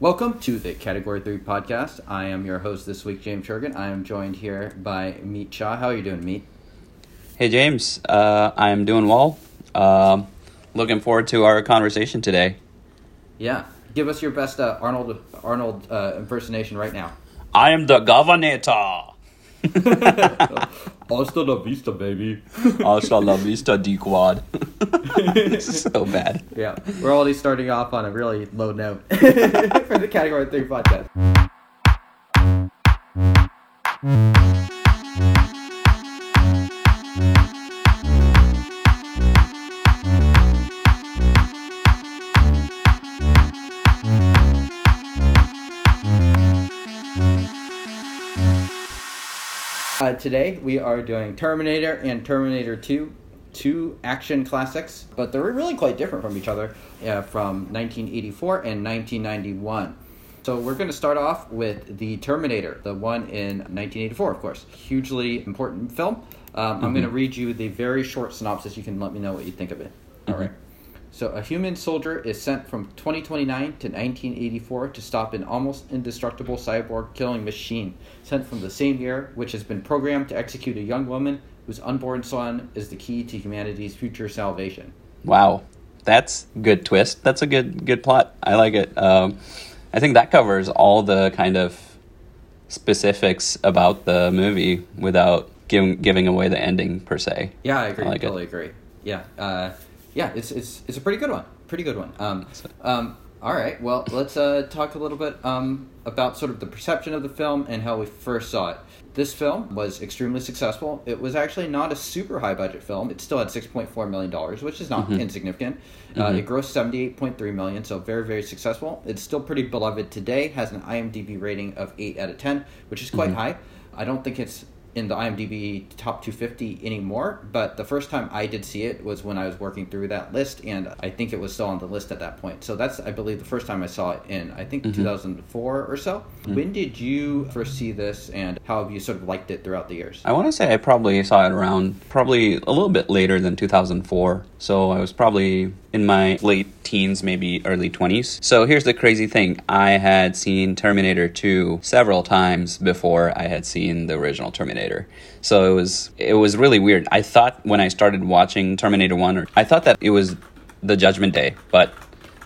Welcome to the Category 3 podcast. I am your host this week, James Shergan. I am joined here by Meet Shaw. How are you doing, Meet? Hey, James. Uh, I am doing well. Um looking forward to our conversation today. Yeah. Give us your best uh, Arnold Arnold uh, impersonation right now. I am the governor. Hasta la vista, baby. Hasta la vista, D quad. so bad. Yeah, we're already starting off on a really low note for the Category 3 podcast. Uh, today we are doing Terminator and Terminator 2, two action classics, but they're really quite different from each other uh, from 1984 and 1991. So we're going to start off with the Terminator, the one in 1984, of course. Hugely important film. Um, mm-hmm. I'm going to read you the very short synopsis. You can let me know what you think of it. Mm-hmm. All right. So, a human soldier is sent from 2029 to 1984 to stop an almost indestructible cyborg killing machine sent from the same year, which has been programmed to execute a young woman whose unborn son is the key to humanity's future salvation. Wow, that's good twist. That's a good good plot. I like it. Um, I think that covers all the kind of specifics about the movie without giving giving away the ending per se. Yeah, I agree. I like totally it. agree. Yeah. Uh, yeah, it's it's it's a pretty good one. Pretty good one. Um, um, all right. Well, let's uh, talk a little bit um, about sort of the perception of the film and how we first saw it. This film was extremely successful. It was actually not a super high budget film. It still had six point four million dollars, which is not mm-hmm. insignificant. Uh, mm-hmm. It grossed seventy eight point three million, so very very successful. It's still pretty beloved today. Has an IMDb rating of eight out of ten, which is quite mm-hmm. high. I don't think it's in the IMDb top 250 anymore, but the first time I did see it was when I was working through that list, and I think it was still on the list at that point. So that's, I believe, the first time I saw it in, I think, mm-hmm. 2004 or so. Mm-hmm. When did you first see this, and how have you sort of liked it throughout the years? I want to say I probably saw it around, probably a little bit later than 2004. So I was probably in my late teens, maybe early 20s. So here's the crazy thing I had seen Terminator 2 several times before I had seen the original Terminator. So it was it was really weird. I thought when I started watching Terminator 1 or I thought that it was the Judgment Day, but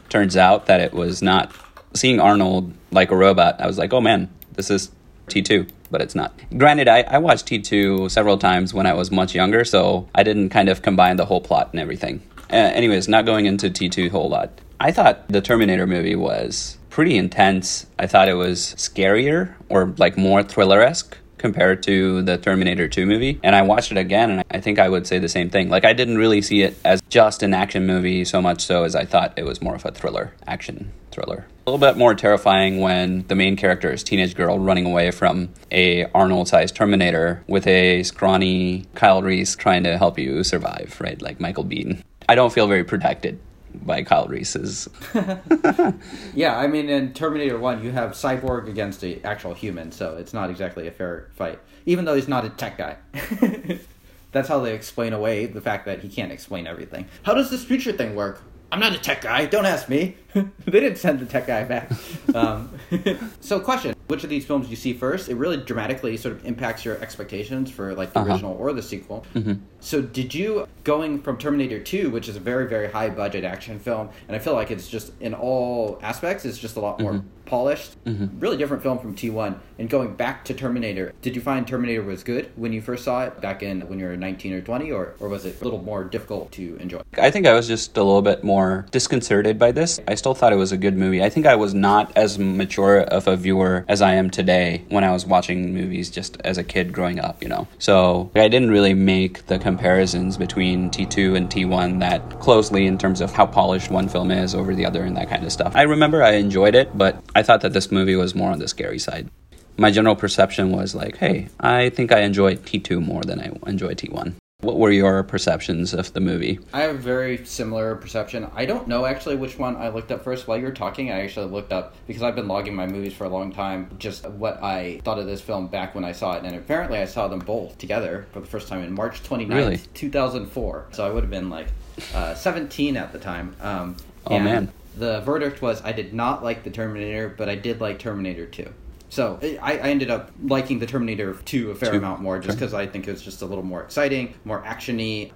turns out that it was not. Seeing Arnold like a robot, I was like, "Oh man, this is T2." but it's not. Granted, I, I watched T2 several times when I was much younger, so I didn't kind of combine the whole plot and everything. Uh, anyways, not going into T2 a whole lot. I thought the Terminator movie was pretty intense. I thought it was scarier or like more thriller esque compared to the Terminator 2 movie. And I watched it again, and I think I would say the same thing. Like, I didn't really see it as just an action movie so much so as I thought it was more of a thriller, action thriller. A little bit more terrifying when the main character is teenage girl running away from a Arnold-sized Terminator with a scrawny Kyle Reese trying to help you survive, right? Like Michael Biehn. I don't feel very protected by Kyle Reese's. yeah, I mean, in Terminator 1, you have Cyborg against the actual human, so it's not exactly a fair fight, even though he's not a tech guy. That's how they explain away the fact that he can't explain everything. How does this future thing work? I'm not a tech guy. Don't ask me. they didn't send the tech guy back. Um, so, question: Which of these films you see first? It really dramatically sort of impacts your expectations for like the uh-huh. original or the sequel. Mm-hmm. So, did you going from Terminator Two, which is a very very high budget action film, and I feel like it's just in all aspects, it's just a lot more mm-hmm. polished. Mm-hmm. Really different film from T One. And going back to Terminator, did you find Terminator was good when you first saw it back in when you were 19 or 20, or or was it a little more difficult to enjoy? I think I was just a little bit more disconcerted by this. I still thought it was a good movie. I think I was not as mature of a viewer as I am today when I was watching movies just as a kid growing up, you know. So I didn't really make the comparisons between T2 and T1 that closely in terms of how polished one film is over the other and that kind of stuff. I remember I enjoyed it, but I thought that this movie was more on the scary side. My general perception was like, hey, I think I enjoyed T2 more than I enjoyed T1. What were your perceptions of the movie? I have a very similar perception. I don't know actually which one I looked up first. While you were talking, I actually looked up because I've been logging my movies for a long time, just what I thought of this film back when I saw it. And apparently, I saw them both together for the first time in March 29th, really? 2004. So I would have been like uh, 17 at the time. Um, oh, man. the verdict was I did not like the Terminator, but I did like Terminator 2. So I, I ended up liking the Terminator 2 a fair Two. amount more just Okay. because I think it was just a little more exciting, more actiony.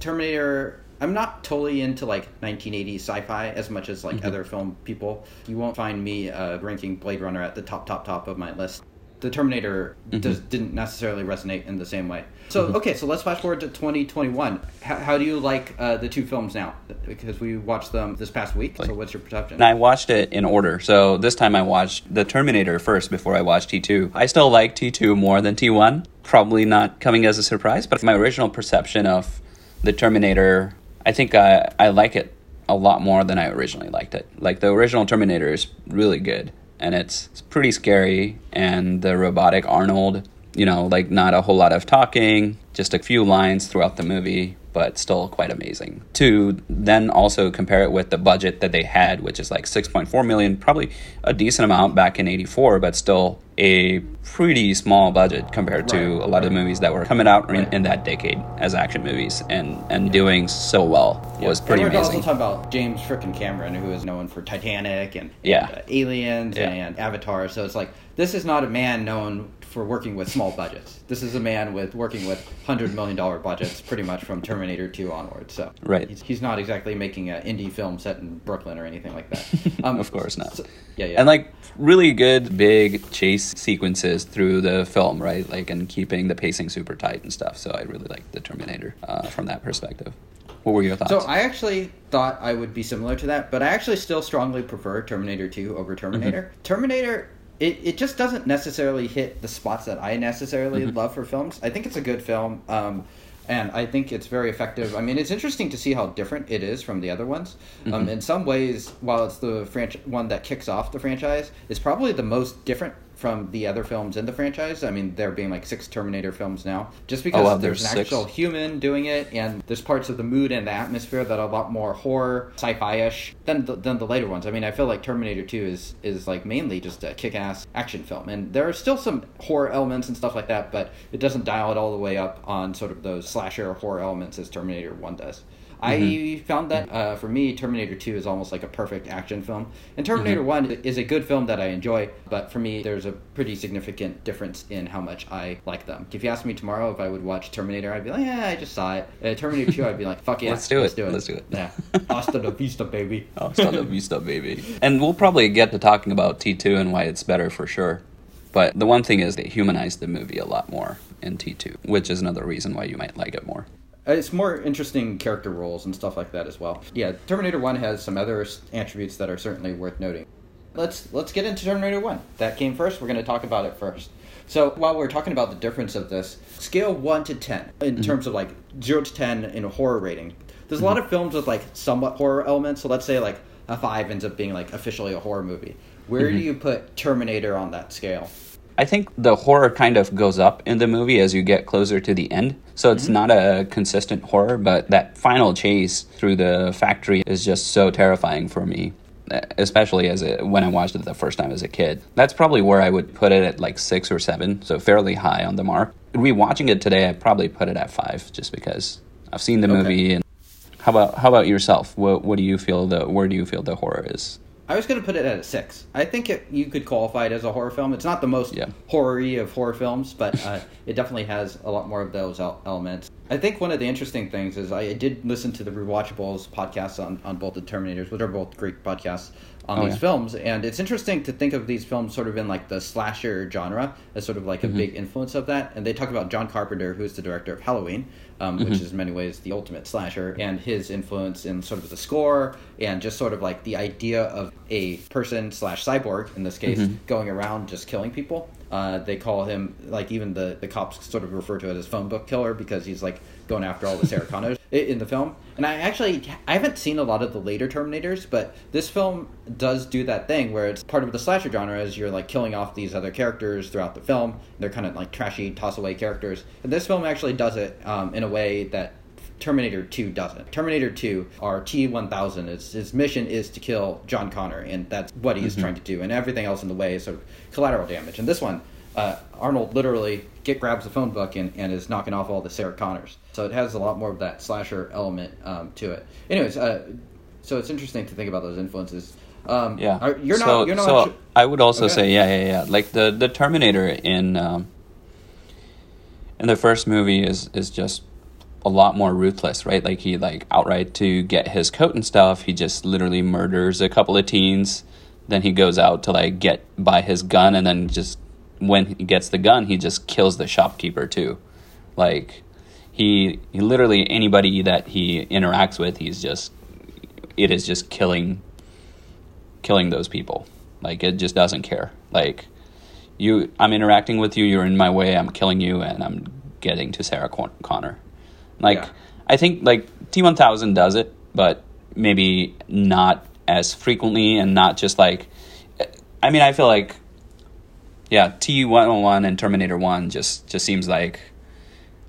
Terminator, I'm not totally into like 1980s sci-fi as much as Mm-hmm. like other film people. You won't find me uh, ranking Blade Runner at the top, top, top of my list. The Terminator Mm-hmm. does, didn't necessarily resonate in the same way. So okay, so let's fast forward to 2021. How, how do you like uh, the two films now? Because we watched them this past week. So what's your perception? And I watched it in order. So this time I watched The Terminator first before I watched T2. I still like T2 more than T1. Probably not coming as a surprise, but my original perception of The Terminator, I think I, I like it a lot more than I originally liked it. Like the original Terminator is really good and it's, it's pretty scary and the robotic Arnold, you know, like not a whole lot of talking, just a few lines throughout the movie but still quite amazing. To then also compare it with the budget that they had, which is like 6.4 million, probably a decent amount back in 84, but still a pretty small budget compared to Right, a lot of the movies that were coming out in, in that decade as action movies and, and doing so well was pretty and we're amazing. also talking about James frickin' Cameron, who is known for Titanic and, Yeah. and, uh, Aliens Yeah. and Avatar. So it's like this is not a man known for working with small budgets. This is a man with working with hundred million dollar budgets, pretty much from Terminator Two onwards. So Right. he's, he's not exactly making an indie film set in Brooklyn or anything like that. Um, of course not. so- yeah, yeah. And like really good big chase sequences through the film, right? Like and keeping the pacing super tight and stuff. So I really like the Terminator uh, from that perspective. What were your thoughts? So I actually thought I would be similar to that, but I actually still strongly prefer Terminator 2 over Terminator. Mm-hmm. Terminator it, it just doesn't necessarily hit the spots that I necessarily Mm-hmm. love for films. I think it's a good film. Um, and I think it's very effective. I mean, it's interesting to see how different it is from the other ones. Mm-hmm. Um, in some ways, while it's the franch- one that kicks off the franchise, it's probably the most different from the other films in the franchise. I mean, there being like six Terminator films now, just because Oh, wow, there's, there's an six? actual human doing it, and there's parts of the mood and the atmosphere that are a lot more horror, sci-fi-ish than the, than the later ones. I mean, I feel like Terminator 2 is is like mainly just a kick-ass action film, and there are still some horror elements and stuff like that, but it doesn't dial it all the way up on sort of those slasher horror elements as Terminator 1 does. I found that uh, for me, Terminator 2 is almost like a perfect action film. And Terminator 1 is a good film that I enjoy, but for me, there's a pretty significant difference in how much I like them. If you asked me tomorrow if I would watch Terminator, I'd be like, yeah, I just saw it. Uh, Terminator 2, I'd be like, fuck yeah. Let's do it. Let's do it. Yeah. Hasta la vista, baby. Hasta la vista, baby. And we'll probably get to talking about T2 and why it's better for sure. But the one thing is they humanized the movie a lot more in T2, which is another reason why you might like it more. Uh, It's more interesting character roles and stuff like that as well. Yeah, Terminator One has some other attributes that are certainly worth noting. Let's let's get into Terminator One. That came first. We're going to talk about it first. So while we're talking about the difference of this, scale one to ten in mm-hmm. terms of like zero to ten in a horror rating. There's a lot mm-hmm. of films with like somewhat horror elements. So let's say like a five ends up being like officially a horror movie. Where do mm-hmm. you put Terminator on that scale? I think the horror kind of goes up in the movie as you get closer to the end. So it's mm-hmm. not a consistent horror, but that final chase through the factory is just so terrifying for me, especially as a, when I watched it the first time as a kid. That's probably where I would put it at like six or seven, so fairly high on the mark. Rewatching it today, I probably put it at five, just because I've seen the Okay. movie. And how about how about yourself? What what do you feel the where do you feel the horror is? I was going to put it at a six. I think it, you could qualify it as a horror film. It's not the most Yeah. horror-y of horror films, but uh, it definitely has a lot more of those elements. I think one of the interesting things is I did listen to the Rewatchables podcast on, on both the Terminators, which are both great podcasts on Oh, these yeah. films. And it's interesting to think of these films sort of in like the slasher genre as sort of like a Mm-hmm. big influence of that. And they talk about John Carpenter, who's the director of Halloween, um, which Mm-hmm. is in many ways the ultimate slasher, and his influence in sort of the score and just sort of like the idea of a person slash cyborg in this case Mm-hmm. going around just killing people. Uh, they call him like even the the cops sort of refer to it as phone book killer because he's like going after all the Sarah Connors in the film. And I actually I haven't seen a lot of the later Terminators, but this film does do that thing where it's part of the slasher genre is you're like killing off these other characters throughout the film. They're kind of like trashy toss away characters, and this film actually does it um, in a way that Terminator 2 doesn't. Terminator 2, our T1000, is, his mission is to kill John Connor, and that's what he is trying to do, and everything else in the way is sort of collateral damage. And this one, uh, Arnold literally get grabs the phone book and, and is knocking off all the Sarah Connors. So it has a lot more of that slasher element um, to it. Anyways, uh, so it's interesting to think about those influences. Um, Yeah. are- you're not. so, you're not. so su- I would also Okay. say, yeah, yeah, yeah. Like the the Terminator in um, in the first movie is is just a lot more ruthless, right? Like he like outright to get his coat and stuff, he just literally murders a couple of teens. Then he goes out to like get by his gun, and then just when he gets the gun, he just kills the shopkeeper too. Like he he literally anybody that he interacts with, he's just it is just killing killing those people. Like it just doesn't care. Like you, I'm interacting with you. You're in my way. I'm killing you, and I'm getting to Sarah Con- Connor. Like Yeah. I think like T1000 does it, but maybe not as frequently and not just like. I mean, I feel like yeah, T101 and Terminator One just just seems like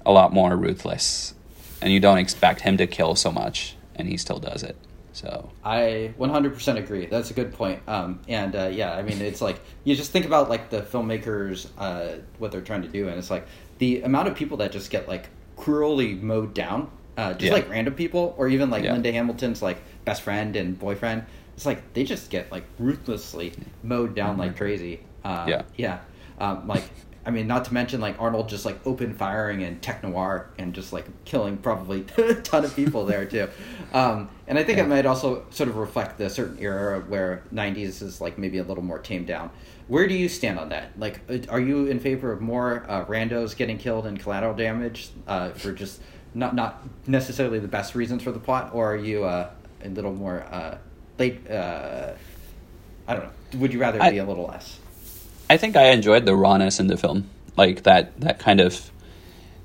a lot more ruthless, and you don't expect him to kill so much, and he still does it. So I 100% agree. That's a good point. Um, and uh, yeah, I mean, it's like you just think about like the filmmakers, uh, what they're trying to do, and it's like the amount of people that just get like cruelly mowed down, uh, just Yeah. like random people, or even like Yeah. Linda Hamilton's like best friend and boyfriend. It's like they just get like ruthlessly mowed down like crazy. Uh, Yeah. yeah. Um, like, I mean, not to mention like Arnold just like open firing and Tech Noir and just like killing probably a ton of people there too. Um, and I think Yeah. it might also sort of reflect the certain era where '90s is like maybe a little more tamed down. Where do you stand on that? Like, uh, are you in favor of more uh, randos getting killed and collateral damage uh, for just not not necessarily the best reasons for the plot, or are you uh, a little more uh, late? Uh, I don't know. Would you rather I- be a little less? I think I enjoyed the rawness in the film, like that that kind of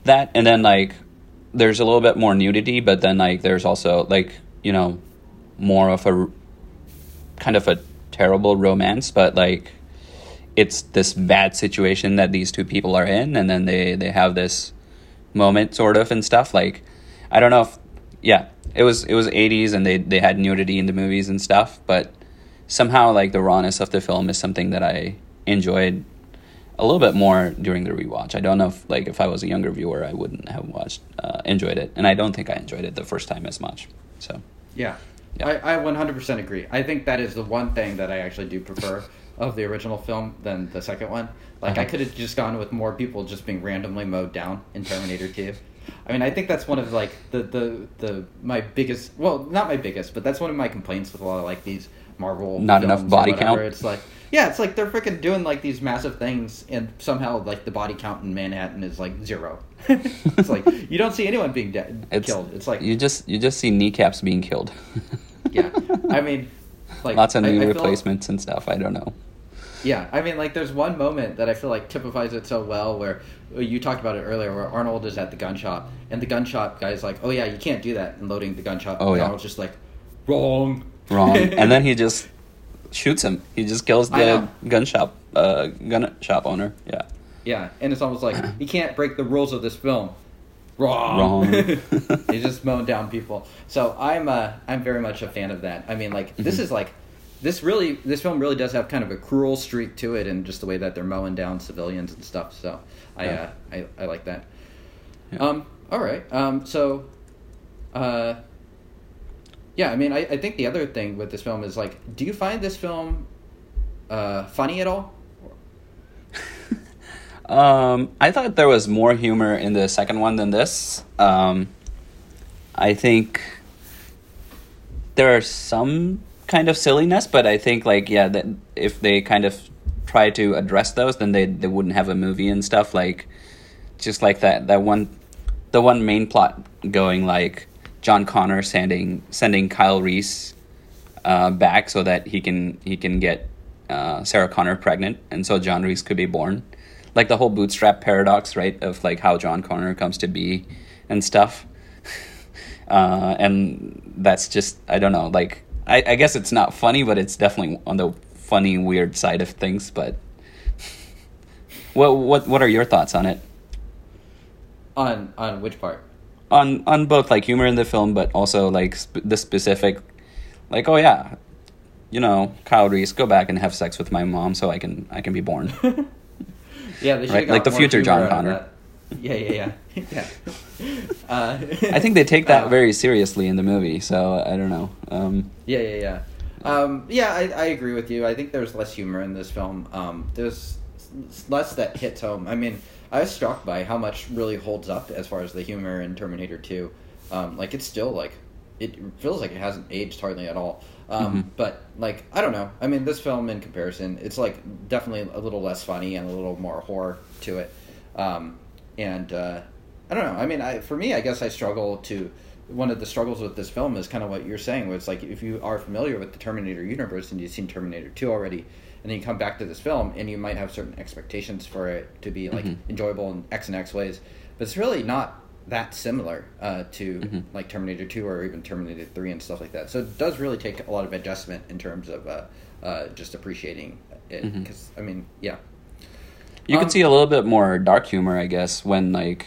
that, and then like there's a little bit more nudity, but then like there's also like you know more of a kind of a terrible romance, but like it's this bad situation that these two people are in, and then they they have this moment sort of and stuff. Like I don't know if yeah, it was it was 80s and they they had nudity in the movies and stuff, but somehow like the rawness of the film is something that I enjoyed a little bit more during the rewatch. I don't know if like if I was a younger viewer, I wouldn't have watched uh, enjoyed it, and I don't think I enjoyed it the first time as much. So Yeah. Yeah. I, I 100% agree. I think that is the one thing that I actually do prefer of the original film than the second one. Like, I Uh-huh. could have just gone with more people just being randomly mowed down in Terminator 2. I mean, I think that's one of, like, the, the, the my biggest, well, not my biggest, but that's one of my complaints with a lot of, like, these Marvel Not enough body count? It's like, yeah, it's like they're freaking doing, like, these massive things, and somehow, like, the body count in Manhattan is, like, zero. it's like, you don't see anyone being de- it's killed. It's like, you just you just see kneecaps being killed. yeah. I mean, like lots of I- knee I feel- replacements and stuff. I don't know. Yeah, I mean, like there's one moment that I feel like typifies it so well, where uh, you talked about it earlier, where Arnold is at the gun shop, and the gun shop guy's like, "Oh yeah, you can't do that," and loading the gun shop. Oh, and yeah. Arnold's just like, "Wrong, Wrong, and then he just shoots him. He just kills the gun shop uh, gun shop owner. Yeah. yeah," and it's almost like he can't break the rules of this film. Wrong. Wrong. He's just mowing down people. So I'm uh, I'm very much a fan of that. I mean, like Mm-hmm. this is like this really this film really does have kind of a cruel streak to it, and just the way that they're mowing down civilians and stuff. So I Yeah. uh, I, I like that. Yeah. Um. All right. Um. So. Uh. Yeah. I mean, I, I think the other thing with this film is like, do you find this film, uh, funny at all? Um, I thought there was more humor in the second one than this. Um, I think there are some kind of silliness, but I think like yeah, that if they kind of try to address those, then they they wouldn't have a movie and stuff like just like that that one the one main plot going like John Connor sending sending Kyle Reese uh, back so that he can he can get uh, Sarah Connor pregnant, and so John Reese could be born. Like the whole bootstrap paradox, right? Of like how John Connor comes to be and stuff. uh, and that's just I don't know. Like I, I guess it's not funny, but it's definitely on the funny weird side of things. But what what what are your thoughts on it? On on which part? On on both like humor in the film, but also like sp- the specific, like oh yeah, you know Kyle Reese, go back and have sex with my mom so I can I can be born. Yeah, they should Right, like the future John Connor. Yeah, yeah, yeah, yeah. Uh, I think they take that uh, very seriously in the movie, so I don't know. Um, Yeah, yeah, yeah. Um, yeah, I, I agree with you. I think there's less humor in this film. Um, there's less that hits home. I mean, I was struck by how much really holds up as far as the humor in Terminator 2. Um, like, it's still, like, it feels like it hasn't aged hardly at all. Um, Mhm. But, like, I don't know. I mean, this film, in comparison, it's, like, definitely a little less funny and a little more horror to it. Um, and, uh, I don't know. I mean, I, for me, I guess I struggle to one of the struggles with this film is kind of what you're saying, where it's like if you are familiar with the Terminator universe and you've seen Terminator 2 already, and then you come back to this film and you might have certain expectations for it to be like Mhm. enjoyable in X and X ways, but it's really not that similar uh, to Mhm. like Terminator 2 or even Terminator 3 and stuff like that. So it does really take a lot of adjustment in terms of uh, uh, just appreciating it. Because, I mean, yeah. You Um, can see a little bit more dark humor, I guess, when like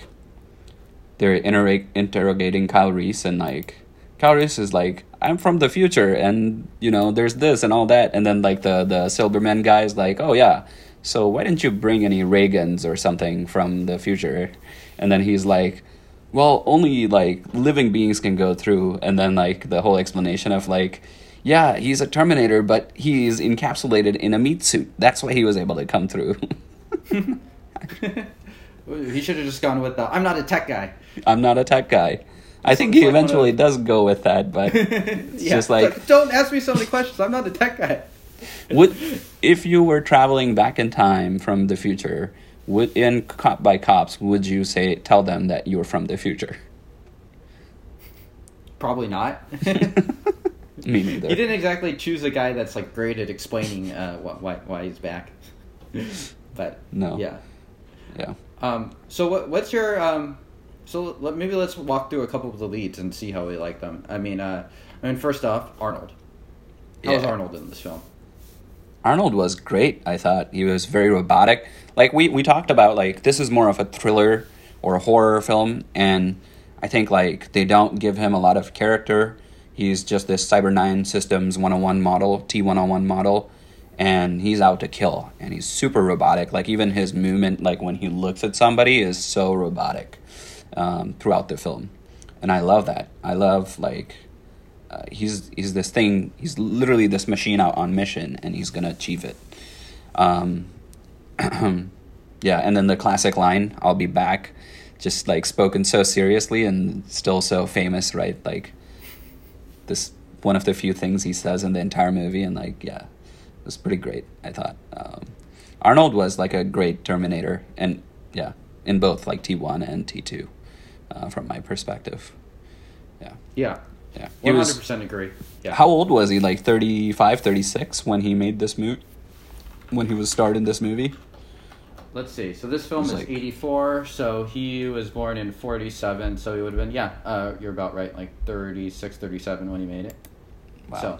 they're interrog- interrogating Kyle Reese and like Kyle Reese is like, "I'm from the future, and you know, there's this and all that," and then like the the Silberman guy is like, "Oh yeah, so why didn't you bring any ray guns or something from the future?" And then he's like, "Well, only like living beings can go through," and then like the whole explanation of like. Yeah, he's a Terminator, but he's encapsulated in a meat suit. That's why he was able to come through. he should have just gone with the I'm not a tech guy. I'm not a tech guy. I think he like eventually those- does go with that, but it's Yeah, just like don't ask me so many questions. I'm not a tech guy. would if you were traveling back in time from the future, would in cop by cops, would you say tell them that you're from the future? Probably not. Me neither. He didn't exactly choose a guy that's like great at explaining uh, wh- why why he's back. but No. yeah. Yeah. Um, so what what's your um, so let, maybe let's walk through a couple of the leads and see how we like them. I mean, uh, I mean, first off, Arnold. How was Arnold in this film? Arnold was great. I thought he was very robotic. Like we we talked about, like this is more of a thriller or a horror film, and I think like they don't give him a lot of character. He's just this Cyberdyne Systems 101 model, T 101 model, and he's out to kill. And he's super robotic. Like even his movement, like when he looks at somebody, is so robotic um, throughout the film, and I love that. I love like uh, he's he's this thing. He's literally this machine out on mission, and he's gonna achieve it. Um, yeah, and then the classic line, "I'll be back," just like spoken so seriously and still so famous, right? Like this one of the few things he says in the entire movie, and like yeah, it was pretty great. I thought um, Arnold was like a great Terminator, and yeah, in both like T one and T two, uh, from my perspective. Yeah. Yeah, Yeah. One hundred percent agree. Yeah. how old was he? Like 35, 36 when he made this movie? When he was starred in this movie? Let's see. So this film is like- 84. So he was born in 47. So he would have been, yeah, uh, you're about right, like 36, 37 when he made it. Wow. So,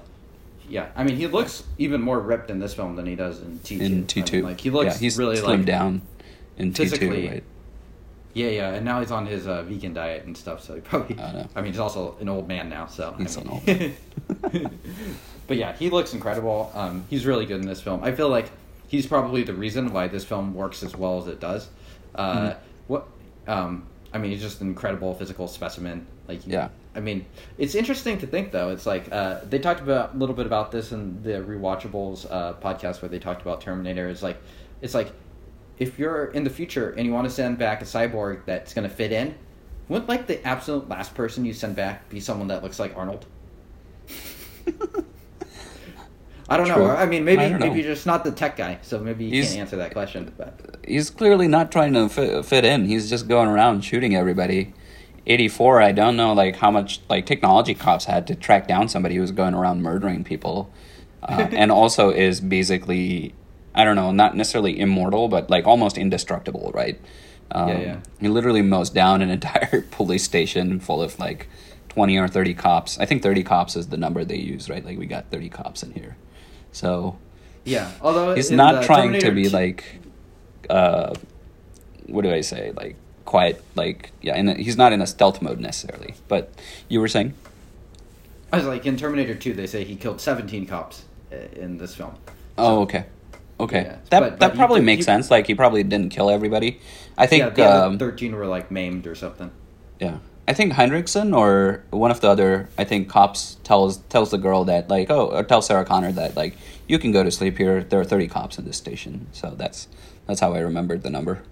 yeah. I mean, he looks even more ripped in this film than he does in T2. In I T two. mean, like, he looks yeah, he's really slimmed like. down in T two, right? Yeah, yeah. And now he's on his uh, vegan diet and stuff. So he probably. I know. I mean, he's also an old man now. So. He's I an mean- old but yeah, he looks incredible. Um, he's really good in this film. I feel like he's probably the reason why this film works as well as it does. Uh, Mhm. What? Um, I mean, he's just an incredible physical specimen. Like, Yeah. I mean, it's interesting to think though. It's like uh, they talked about a little bit about this in the rewatchables uh, podcast where they talked about Terminator. It's like, it's like, if you're in the future and you want to send back a cyborg that's going to fit in, wouldn't like the absolute last person you send back be someone that looks like Arnold? I don't True. know. I mean, maybe I maybe you're just not the tech guy, so maybe you He's- can't answer that question. But He's clearly not trying to fit, fit in. He's just going around shooting everybody. 84, I don't know like how much like technology cops had to track down somebody who was going around murdering people. Uh, and also is basically I don't know, not necessarily immortal, but like almost indestructible, right? Um, Yeah, yeah. He literally mows down an entire police station full of like 20 or 30 cops. I think 30 cops is the number they use, right? Like we got 30 cops in here. So yeah, although he's not trying to be like uh what do I say? Like quiet like yeah, and he's not in a stealth mode necessarily. But you were saying? I was like in Terminator Two, they say he killed 17 cops uh, in this film. Oh, okay. Okay, Yeah, that but- that but probably could- makes you- sense. Like he probably didn't kill everybody. I think yeah, the other um, thirteen were like maimed or something. Yeah, I think Henriksen or one of the other, I think cops tells tells the girl that like oh or tells Sarah Connor that like you can go to sleep here. There are thirty cops in this station, so that's that's how I remembered the number.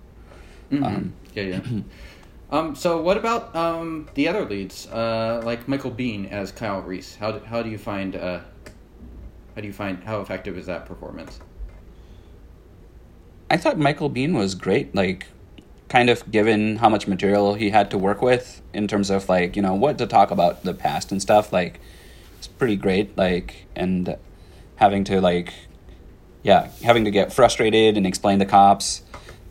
Um, Yeah, yeah. um, so what about um, the other leads, uh, like Michael Biehn as Kyle Reese? How do, how do you find uh, how do you find how effective is that performance? I thought Michael Biehn was great. Like, kind of given how much material he had to work with in terms of like you know what to talk about the past and stuff. Like, it's pretty great. Like, and having to like, yeah, having to get frustrated and explain to cops.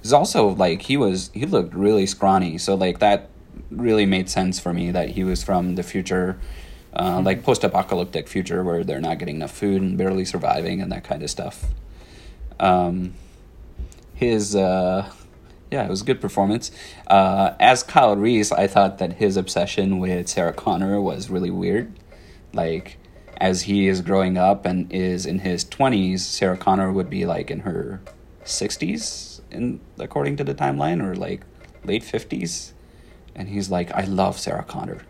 Is also like he was he looked really scrawny, so like that really made sense for me that he was from the future, uh, like post-apocalyptic future where they're not getting enough food and barely surviving and that kind of stuff. Um, his uh yeah it was a good performance. Uh as kyle reese i thought that his obsession with sarah connor was really weird. Like as he is growing up and is in his 20s sarah connor would be like in her 60s in according to the timeline or like late 50s and he's like i love sarah connor.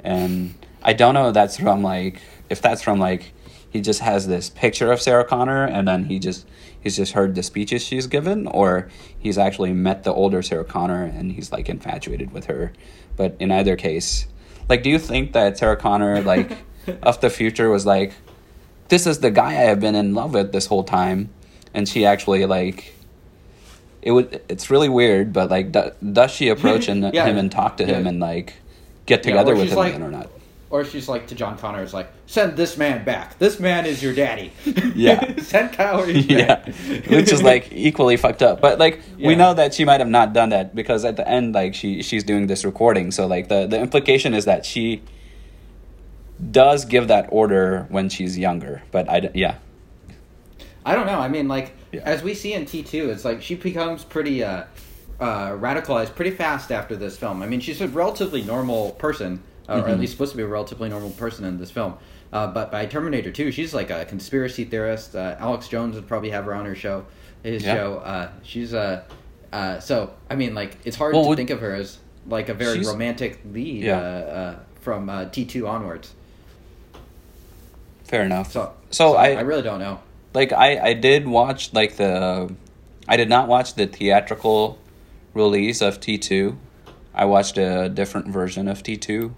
And I don't know if that's from like if that's from like he just has this picture of Sarah Connor and then he just he's just heard the speeches she's given or he's actually met the older Sarah Connor and he's like infatuated with her. But in either case, like do you think that Sarah Connor like of the future was like this is the guy I have been in love with this whole time and she actually like it would it's really weird but like do, does she approach Yeah. him and talk to him and like get together or with him like- again or not Or she's like to John Connor, is like, send this man back. This man is your daddy. Yeah. send Kyle Reese yeah, which is like equally fucked up. But like we know that she might have not done that because at the end, like she she's doing this recording. So like the the implication is that she does give that order when she's younger. But I yeah I don't know. I mean, like Yeah. as we see in T two, it's like she becomes pretty uh, uh, radicalized pretty fast after this film. I mean, she's a relatively normal person, uh, or Mm-hmm. at least supposed to be a relatively normal person in this film. Uh, but by Terminator two, she's like a conspiracy theorist. Uh, Alex Jones would probably have her on her show, his Yeah. show. Uh, she's a uh, uh, so I mean, like it's hard Well, to would- think of her as like a very romantic lead Yeah. uh, uh, from uh, T two onwards. fair enough. So, So I- I really don't know. like I I did watch like the I did not watch the theatrical release of T two. I watched a different version of T two.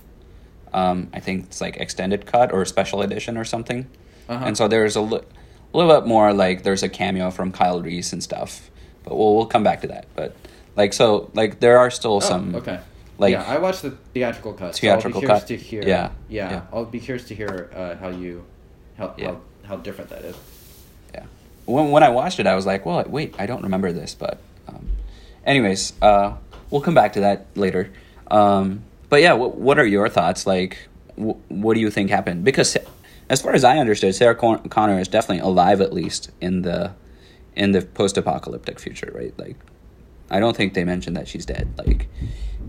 Um, I think it's like extended cut or special edition or something. Uh-huh. And so there's a li- little bit more like there's a cameo from Kyle Reese and stuff. But we'll we'll come back to that. But like so like there are still Oh, some okay. like yeah, I watched the theatrical cut. Theatrical so I'll be curious cut? To hear, Yeah, yeah, yeah. I'll be curious to hear uh, how you, how, Yeah. how how different that is. yeah. When when I watched it, I was like, well, wait, I don't remember this. But, um, anyways, uh, we'll come back to that later. Um, but yeah, what what are your thoughts? Like, wh- what do you think happened? Because as far as I understood, Sarah Con- Connor is definitely alive, at least in the in the post-apocalyptic future, right? Like, I don't think they mentioned that she's dead. Like,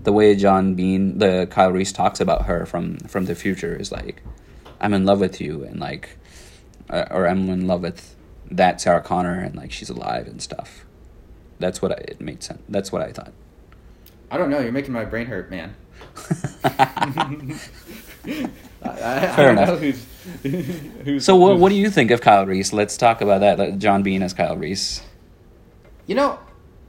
the way John Biehn, the Kyle Reese talks about her from from the future is like, I'm in love with you, and like, uh, or I'm in love with that Sarah Connor, and like she's alive and stuff. That's what I, it made sense. That's what I thought. I don't know. You're making my brain hurt, man. I, I, Fair I enough. who's, who's So what who's- what do you think of Kyle Reese? Let's talk about that. Like, John Biehn as Kyle Reese. You know,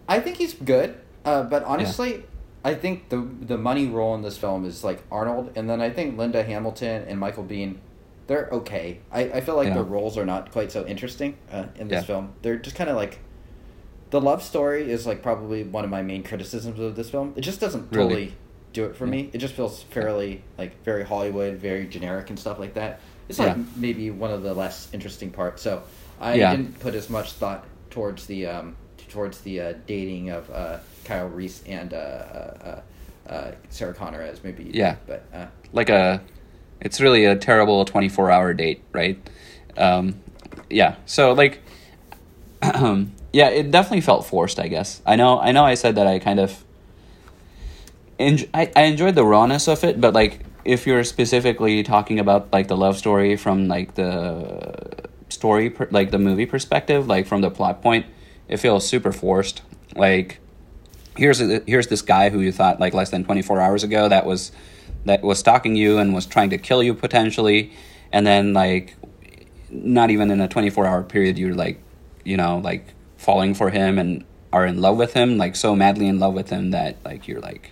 I think he's good, uh, but honestly, I think the the money role in this film is like Arnold, and then I think Linda Hamilton and Michael Biehn, they're okay. I, I feel like Yeah. their roles are not quite so interesting uh, in this Yeah. film. They're just kind of like. The love story is like probably one of my main criticisms of this film. It just doesn't Really? totally do it for Yeah. me. It just feels fairly like very Hollywood, very generic and stuff like that. It's Yeah. like maybe one of the less interesting parts. So I Yeah. didn't put as much thought towards the um, towards the uh, dating of uh, Kyle Reese and uh, uh, uh, Sarah Connor as maybe you did. Yeah. but uh, Like a, it's really a terrible twenty four hour date, right? Um, yeah. So like, yeah, it definitely felt forced. I guess. I know. I know. I said that I kind of. Enj- I, I enjoyed the rawness of it, but like if you're specifically talking about like the love story from like the story, per, like the movie perspective, like from the plot point, it feels super forced. Like here's a, here's this guy who you thought like less than 24 hours ago that was that was stalking you and was trying to kill you potentially and then like not even in a 24 hour period you're like you know like falling for him and are in love with him like so madly in love with him that like you're like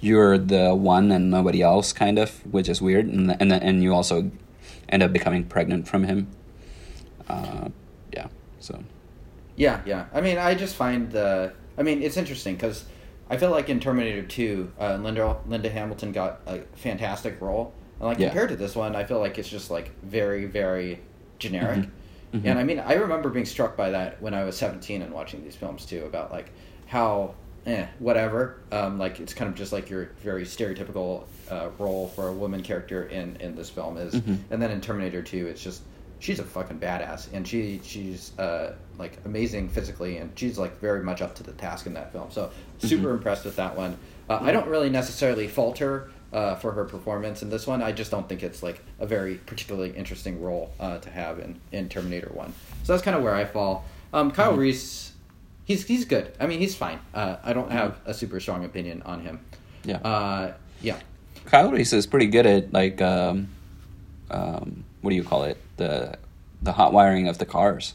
you're the one and nobody else kind of which is weird and and and you also end up becoming pregnant from him. Uh, yeah so. Yeah yeah. I mean i just find the i mean it's interesting because i feel like in terminator 2 uh, linda linda hamilton got a fantastic role. And like Yeah. compared to this one i feel like it's just like very very generic. Mhm. Mhm. and i mean i remember being struck by that when i was 17 and watching these films too about like how eh, whatever um, like it's kind of just like your very stereotypical uh, role for a woman character in in this film is Mhm. and then in terminator 2 it's just she's a fucking badass and she she's uh, like amazing physically and she's like very much up to the task in that film so super impressed with that one uh, i don't really necessarily falter her uh, for her performance in this one. I just don't think it's like a very particularly interesting role uh, to have in, in terminator 1 so that's kind of where i fall. Um, kyle reese he's he's good. I mean he's fine. Uh, i don't have a super strong opinion on him. Yeah. Uh, yeah. Kyle Reese is pretty good at like um, um, what do you call it? The the hot wiring of the cars.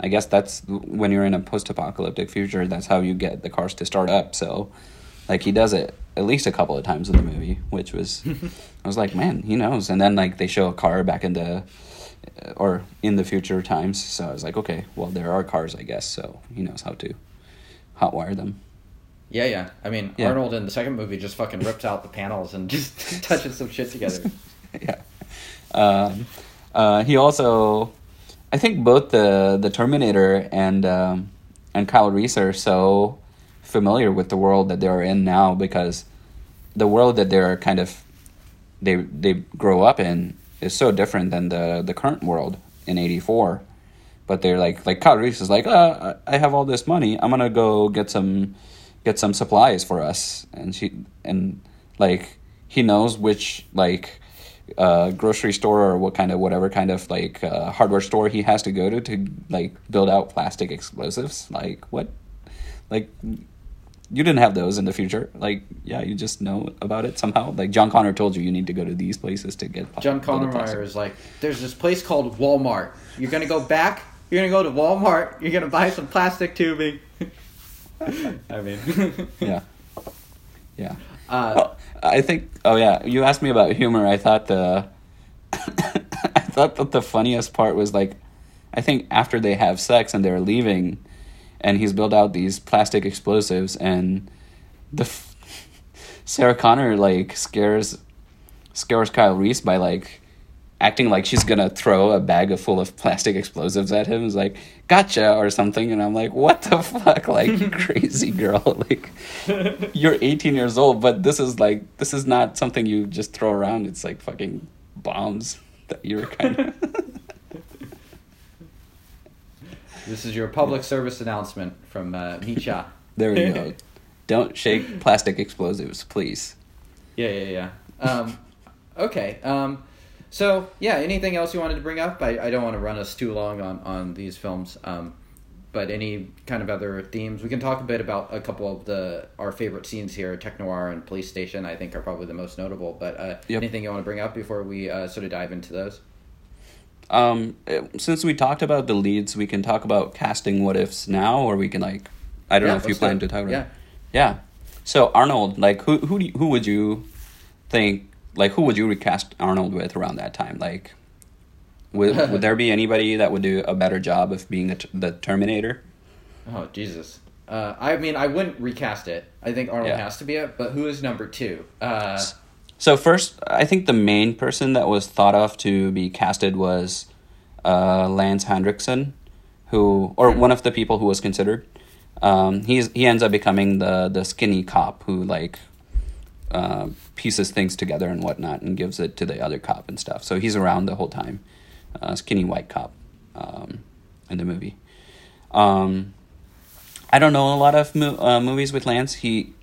I guess that's when you're in a post-apocalyptic future. That's how you get the cars to start up. So, like he does it at least a couple of times in the movie, which was I was like, man, he knows. And then like they show a car back in the uh, or in the future times. So I was like, okay, well there are cars, I guess. So he knows how to hotwire them. Yeah, yeah. I mean, Yeah. Arnold in the second movie just fucking rips out the panels and just touches some shit together. yeah. Um, uh, he also, I think both the the Terminator and um, and Kyle Reese are so familiar with the world that they're in now because the world that they're kind of they they grow up in is so different than the the current world in '84. But they're like like Kyle Reese is like, uh, I have all this money. I'm gonna go get some get some supplies for us, and she and like he knows which like uh, grocery store or what kind of whatever kind of like uh, hardware store he has to go to to like build out plastic explosives. Like what? Like you didn't have those in the future. Like yeah, you just know about it somehow. Like John Connor told you you need to go to these places to get John plastic- Connemeyer is like, there's this place called Walmart. You're gonna go back. You're gonna go to Walmart. You're gonna buy some plastic tubing. I mean, Yeah. Yeah. Uh, well, I think. Oh yeah, you asked me about humor. I thought the. I thought that the funniest part was like, I think after they have sex and they're leaving, and he's built out these plastic explosives, and the f- Sarah Connor like scares scares Kyle Reese by like acting like she's gonna throw a bag of full of plastic explosives at him. It's like gotcha or something, and I'm like, what the fuck, like you crazy girl, like you're 18 years old, but this is like this is not something you just throw around. It's like fucking bombs that you're kind of. This is your public service announcement from uh, Misha. there we go. Don't shake plastic explosives, please. Yeah, yeah, yeah. Um, okay. Um, so yeah, anything else you wanted to bring up? I, I don't want to run us too long on on these films. Um, but any kind of other themes, we can talk a bit about a couple of the our favorite scenes here. Tech Noir and Police Station, I think, are probably the most notable. But uh, Yep. anything you want to bring up before we uh, sort of dive into those? Um, since we talked about the leads, we can talk about casting what ifs now, or we can like, I don't Yeah, know if you plan to talk about. Yeah. it. Yeah. So Arnold, like, who who do you, who would you think like who would you recast Arnold with around that time? Like, would would there be anybody that would do a better job of being the, the Terminator? Oh Jesus. Uh, I mean, I wouldn't recast it. I think Arnold Yeah. has to be it. But who is number two? Uh, So first, I think the main person that was thought of to be casted was uh, Lance Henriksen, who or one of the people who was considered. Um, he's he ends up becoming the the skinny cop who like uh, pieces things together and whatnot and gives it to the other cop and stuff. So he's around the whole time, uh, skinny white cop um, in the movie. Um, I don't know a lot of mo- uh, movies with Lance. He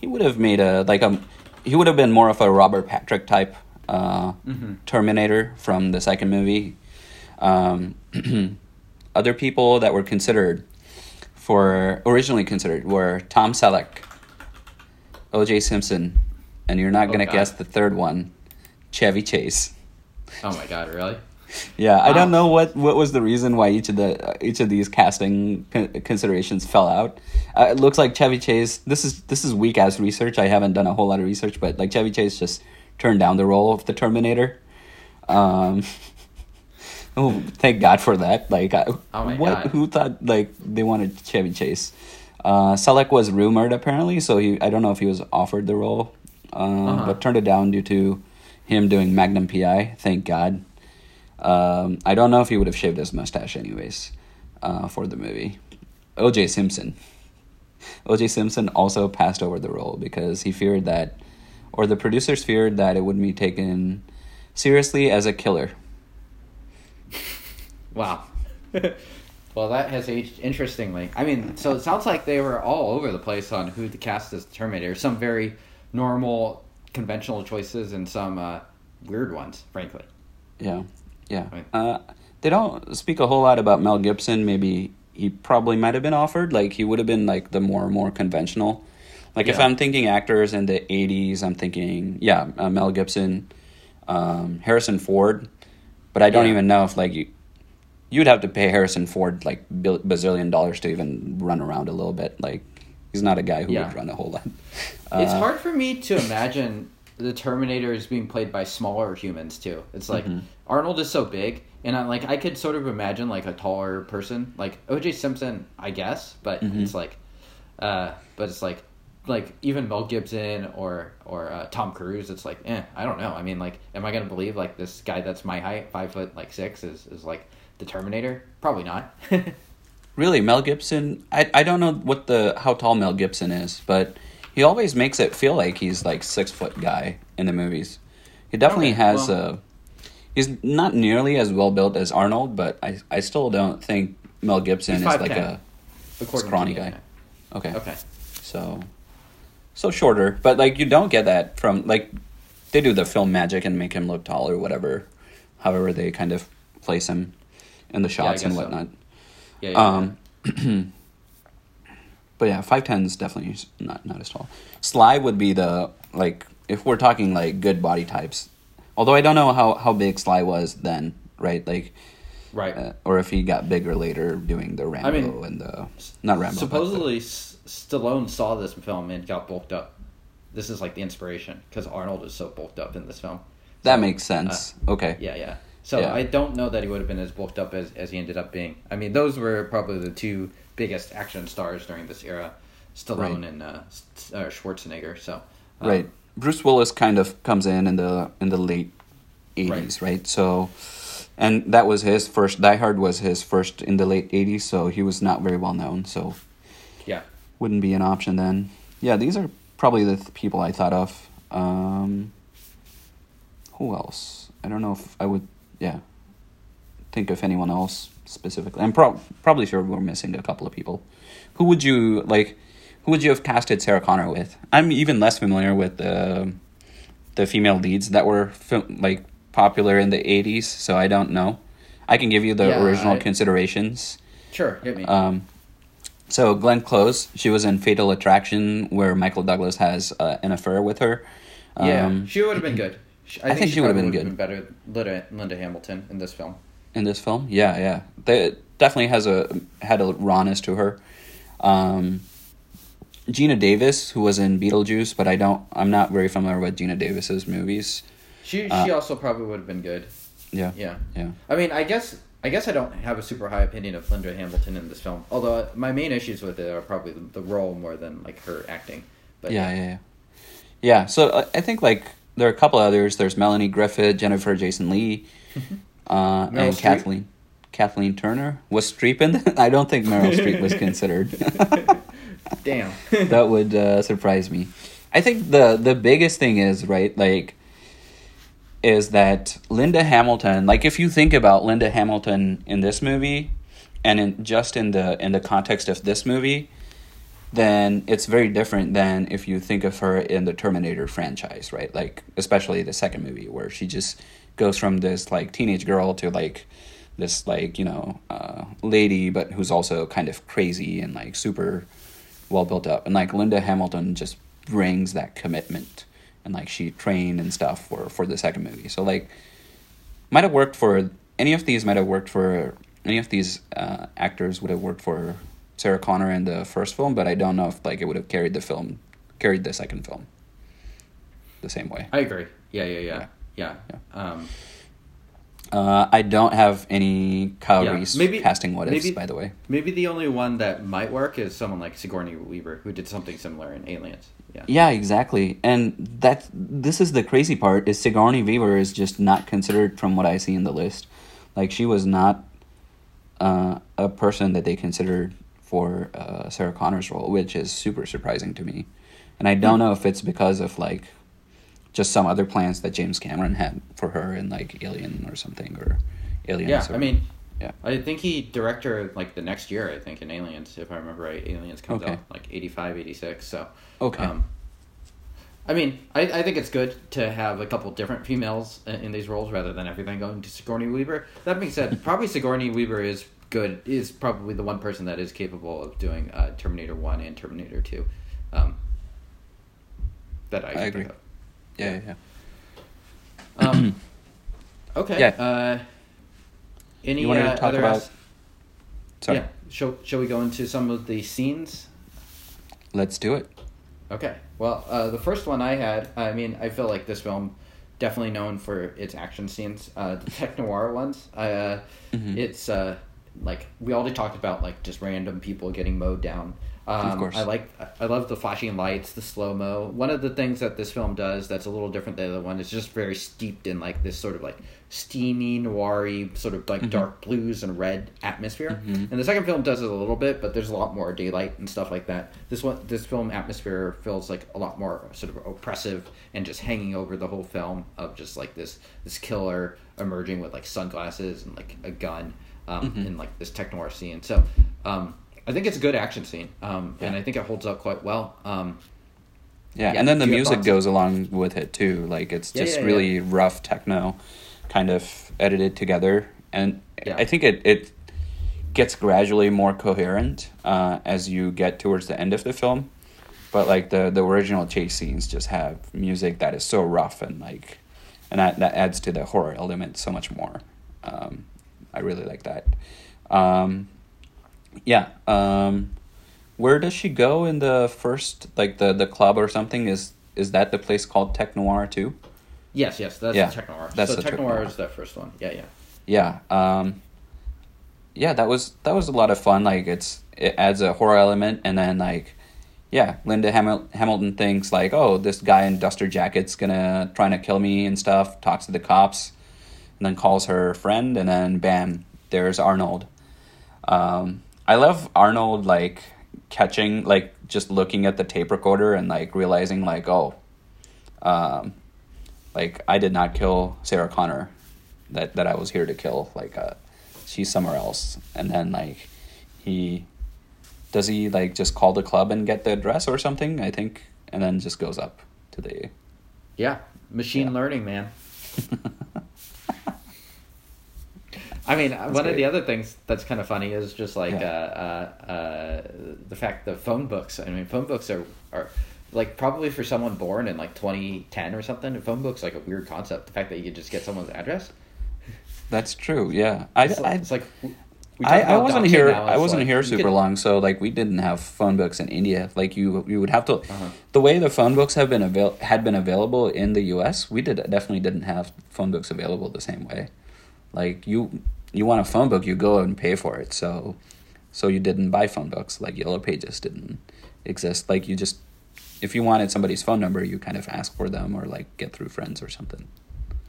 he would have made a like a he would have been more of a Robert Patrick type uh, Mm-hmm. Terminator from the second movie. Um, other people that were considered for originally considered were Tom Selleck, O.J. Simpson, and you're not Oh, gonna God. guess the third one, Chevy Chase. Oh my god, really? Yeah, I don't know what what was the reason why each of the each of these casting con- considerations fell out. Uh, it looks like Chevy Chase. This is this is weak ass research. I haven't done a whole lot of research, but like Chevy Chase just turned down the role of the Terminator. Um, oh, thank God for that. Like, I, Oh what? God. Who thought like they wanted Chevy Chase? Uh, Selleck was rumored apparently, so he I don't know if he was offered the role, uh, Uh-huh. but turned it down due to him doing Magnum PI. Thank God. Um, I don't know if he would have shaved his mustache anyways uh, for the movie. O.J. Simpson. O.J. Simpson also passed over the role because he feared that, or the producers feared that it wouldn't be taken seriously as a killer. Wow. well, that has aged interestingly. I mean, so it sounds like they were all over the place on who to cast as Terminator. Some very normal, conventional choices, and some uh, weird ones, frankly. Yeah, yeah. Right. Uh, they don't speak a whole lot about Mel Gibson. Maybe he probably might have been offered. Like he would have been like the more more conventional. Like if I'm thinking actors in the '80s, I'm thinking yeah, uh, Mel Gibson, um, Harrison Ford. But I don't Yeah. even know if like you, you'd have to pay Harrison Ford like bazillion dollars to even run around a little bit. Like he's not a guy who Yeah. would run a whole lot. it's Uh, hard for me to imagine the Terminator is being played by smaller humans too. It's like Mm-hmm. Arnold is so big, and I like I could sort of imagine like a taller person, like O.J. Simpson, I guess, but Mm-hmm. it's like, uh, but it's like, like even Mel Gibson or or uh, Tom Cruise. It's like, eh, I don't know. I mean, like, am I gonna believe like this guy that's my height, five foot like six, is is like the Terminator? Probably not. Really, Mel Gibson. I I don't know what the how tall Mel Gibson is, but he always makes it feel like he's like six foot guy in the movies. He definitely Okay, has well- a. He's not nearly as well built as Arnold, but I I still don't think Mel Gibson is like a scrawny guy. okay. Okay. So, so shorter, but like you don't get that from like they do the film magic and make him look tall or whatever, however they kind of place him in the shots and guess so. whatnot. Yeah. yeah, Um, but yeah, five ten is definitely not not as tall. Sly would be the like if we're talking like good body types. Although I don't know how how big Sly was then, right? Like, right. uh, or if he got bigger later doing the Rambo mean, and the not Rambo. but Supposedly, S- Stallone saw this film and got bulked up. This is like the inspiration because Arnold is so bulked up in this film. that So, makes sense. okay. Yeah, yeah. So Yeah. I don't know that he would have been as bulked up as, as he ended up being. I mean, those were probably the two biggest action stars during this era, Stallone Right. and uh, uh, Schwarzenegger. So um, Right. Bruce Willis kind of comes in in the in the late eighties, right. So, and that was his first. Die Hard was his first in the late eighties, so he was not very well known. So Yeah. wouldn't be an option then. Yeah, these are probably the th- people I thought of. Um, who else? I don't know if I would. Yeah, think of anyone else specifically. I'm prob probably sure we're missing a couple of people. Who would you like? Who would you have casted Sarah Connor with? I'm even less familiar with the the female leads that were like popular in the '80s, so I don't know. I can give you the Yeah, original I- considerations. Sure, hit me. Um, so Glenn Close, she was in Fatal Attraction, where Michael Douglas has uh, an affair with her. yeah, Um, she would have been good. She- I, I think she would have been would've better Linda, Linda Hamilton in this film. In this film. Yeah, yeah, they definitely has a had a rawness to her. Um, Geena Davis, who was in Beetlejuice, but I don't. I'm not very familiar with Geena Davis's movies. She Uh, she also probably would have been good. Yeah, Yeah. yeah. I mean, I guess I guess I don't have a super high opinion of Linda Hamilton in this film. Although my main issues with it are probably the, the role more than like her acting. But yeah, yeah, yeah. Yeah, so uh, I think like there are a couple others. There's Melanie Griffith, Jennifer Jason Leigh, uh, Meryl and Streep? Kathleen Kathleen Turner. Was Streep in? th- I don't think Meryl Streep was considered. Damn. that would uh, surprise me. I think the the biggest thing is right, like, is that Linda Hamilton. Like, if you think about Linda Hamilton in this movie, and in just in the in the context of this movie, then it's very different than if you think of her in the Terminator franchise, right? Like, especially the second movie where she just goes from this like teenage girl to like this like you know uh, lady, but who's also kind of crazy and like super well built up. And like Linda Hamilton just brings that commitment, and like she trained and stuff for for the second movie. So like, might have worked for any of these. Might have worked for any of these uh, actors. Would have worked for Sarah Connor in the first film, but I don't know if like it would have carried the film, carried the second film, the same way. I agree. Yeah, yeah, yeah, yeah. Yeah. Um, Uh, I don't have any Kyle Yeah, Reese maybe- casting what ifs, by the way. maybe the only one that might work is someone like Sigourney Weaver, who did something similar in Aliens. Yeah. Yeah, exactly. And that this is the crazy part is Sigourney Weaver is just not considered from what I see in the list. Like she was not uh, a person that they considered for uh, Sarah Connor's role, which is super surprising to me. And I don't know if it's because of like just some other plans that James Cameron had for her in like Alien or something or Aliens. Yeah, or, I mean, yeah. I think he directed like the next year. I think in Aliens, if I remember right, Aliens comes Okay. out like 85, 86. So Okay. Um, I mean, I, I think it's good to have a couple different females in, in these roles rather than everything going to Sigourney Weaver. That being said, probably Sigourney Weaver is good. Is probably the one person that is capable of doing uh, Terminator One and Terminator Two. Um, that I, can agree. think of. Yeah, yeah, yeah. Um, okay. Yeah. Uh, any You wanted to uh, talk other about- as- Sorry. Yeah. Shall, shall we go into some of the scenes? Let's do it. Okay. Well, uh, the first one I had, I mean, I feel like this film definitely known for its action scenes. Uh, the tech noir ones, uh, Mhm. it's uh, like we already talked about, like just random people getting mowed down. Um, Of course. I like, I love the flashing lights, the slow mo. One of the things that this film does that's a little different than the other one is just very steeped in like this sort of like steamy, noiry, sort of like dark blues and red atmosphere. And the second film does it a little bit, but there's a lot more daylight and stuff like that. This one, this film atmosphere feels like a lot more sort of oppressive and just hanging over the whole film of just like this this killer emerging with like sunglasses and like a gun um, in like this tech noir scene. So um, I think it's a good action scene, um, and I think it holds up quite well. Um, Yeah, Yeah, and then the do you have music goes along with it too. Like it's Yeah, just yeah, really rough techno, kind of edited together, and Yeah. I think it it gets gradually more coherent uh, as you get towards the end of the film. But like the the original chase scenes just have music that is so rough and like, and that that adds to the horror element so much more. Um, I really like that. Um, yeah. Um, where does she go in the first like the the club or something? Is is that the place called Tech Noir too? yes, yes, that's Yeah, the tech noir. that's so tech noir. is that first one. Yeah, yeah. Yeah. Um, yeah, that was that was a lot of fun. Like it's it adds a horror element, and then like, yeah, Linda Hamil- Hamilton thinks like, oh, this guy in duster jacket's gonna trying to kill me and stuff. Talks to the cops, and then calls her friend, and then bam, there's Arnold. Um, I love Arnold like catching like just looking at the tape recorder and like realizing like oh, um, like I did not kill Sarah Connor, that that I was here to kill. Like uh, she's somewhere else, and then like he does he like just call the club and get the address or something? I think, and then just goes up to the Yeah, machine Yeah. learning, man. I mean, one of the other things that's kind of funny is just like Yeah. uh, uh, uh, the fact that phone books. I mean, phone books are are like probably for someone born in like 2010 or something. Phone book's like a weird concept. The fact that you could just get someone's address. That's true. Yeah, I It's like, I, it's like I, I wasn't here. I wasn't like here super could- long, so like we didn't have phone books in India. Like you, you would have to. Uh-huh. The way the phone books have been avail- had been available in the U.S., we did definitely didn't have phone books available the same way. Like you, you want a phone book, you go and pay for it. So, so you didn't buy phone books. Like Yellow Pages didn't exist. Like you just, if you wanted somebody's phone number, you kind of ask for them or like get through friends or something.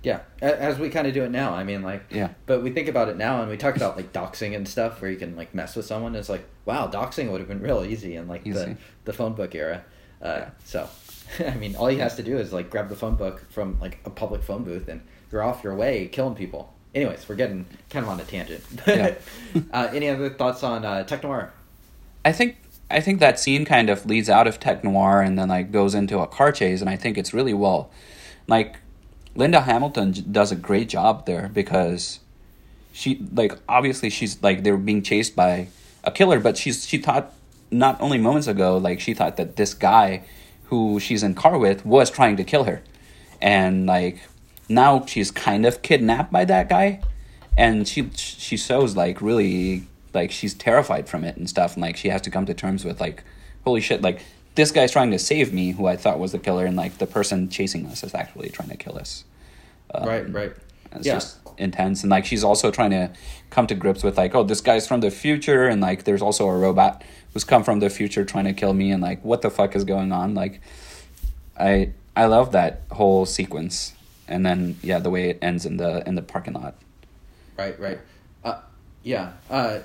Yeah, as we kind of do it now. I mean, like, Yeah. But we think about it now, and we talk about like doxing and stuff, where you can like mess with someone. It's like, wow, doxing would have been real easy in like the Easy. the phone book era. Uh, So, I mean, all he has to do is like grab the phone book from like a public phone booth, and you're off your way killing people. Anyways, we're getting kind of on a tangent. Yeah. uh, any other thoughts on uh, Tech Noir? I think I think that scene kind of leads out of tech noir and then like goes into a car chase, and I think it's really well, like Linda Hamilton does a great job there because she like obviously she's like they're being chased by a killer, but she's she thought not only moments ago like she thought that this guy who she's in car with was trying to kill her, and like now she's kind of kidnapped by that guy, and she she shows like really like she's terrified from it and stuff, and like she has to come to terms with like holy shit like this guy's trying to save me who I thought was the killer, and like the person chasing us is actually trying to kill us. Um, right, right. It's yeah. just intense, and like she's also trying to come to grips with like, oh, this guy's from the future, and like there's also a robot who's come from the future trying to kill me, and like what the fuck is going on? Like, I I love that whole sequence, and then yeah, the way it ends in the in the parking lot. Right, right. Uh, yeah. Uh,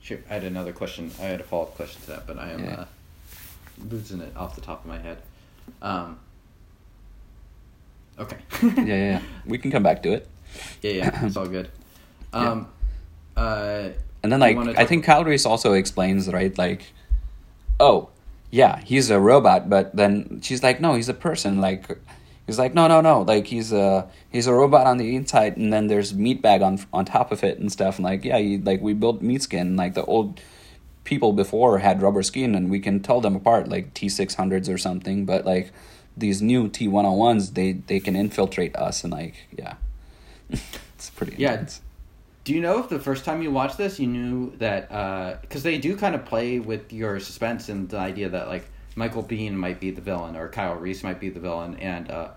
shoot, I had another question. I had a follow up question to that, but I am. Yeah. Uh, losing it off the top of my head. Um, okay. yeah, yeah, yeah, we can come back to it. Yeah, yeah, it's all good. Um, yeah. uh, and then like I think Reese also explains right, like, oh, yeah, he's a robot, but then she's like, no, he's a person. Like, he's like, no, no, no, like he's a he's a robot on the inside, and then there's meat bag on on top of it and stuff. And like, yeah, he, like we built meat skin, like the old people before had rubber skin and we can tell them apart like T600s or something. But like these new T101s they they can infiltrate us and like yeah. It's pretty yeah. intense. do you know if the first time you watched this you knew that because uh, they do kind of play with your suspense and the idea that like Michael Biehn might be the villain or Kyle Reese might be the villain and uh,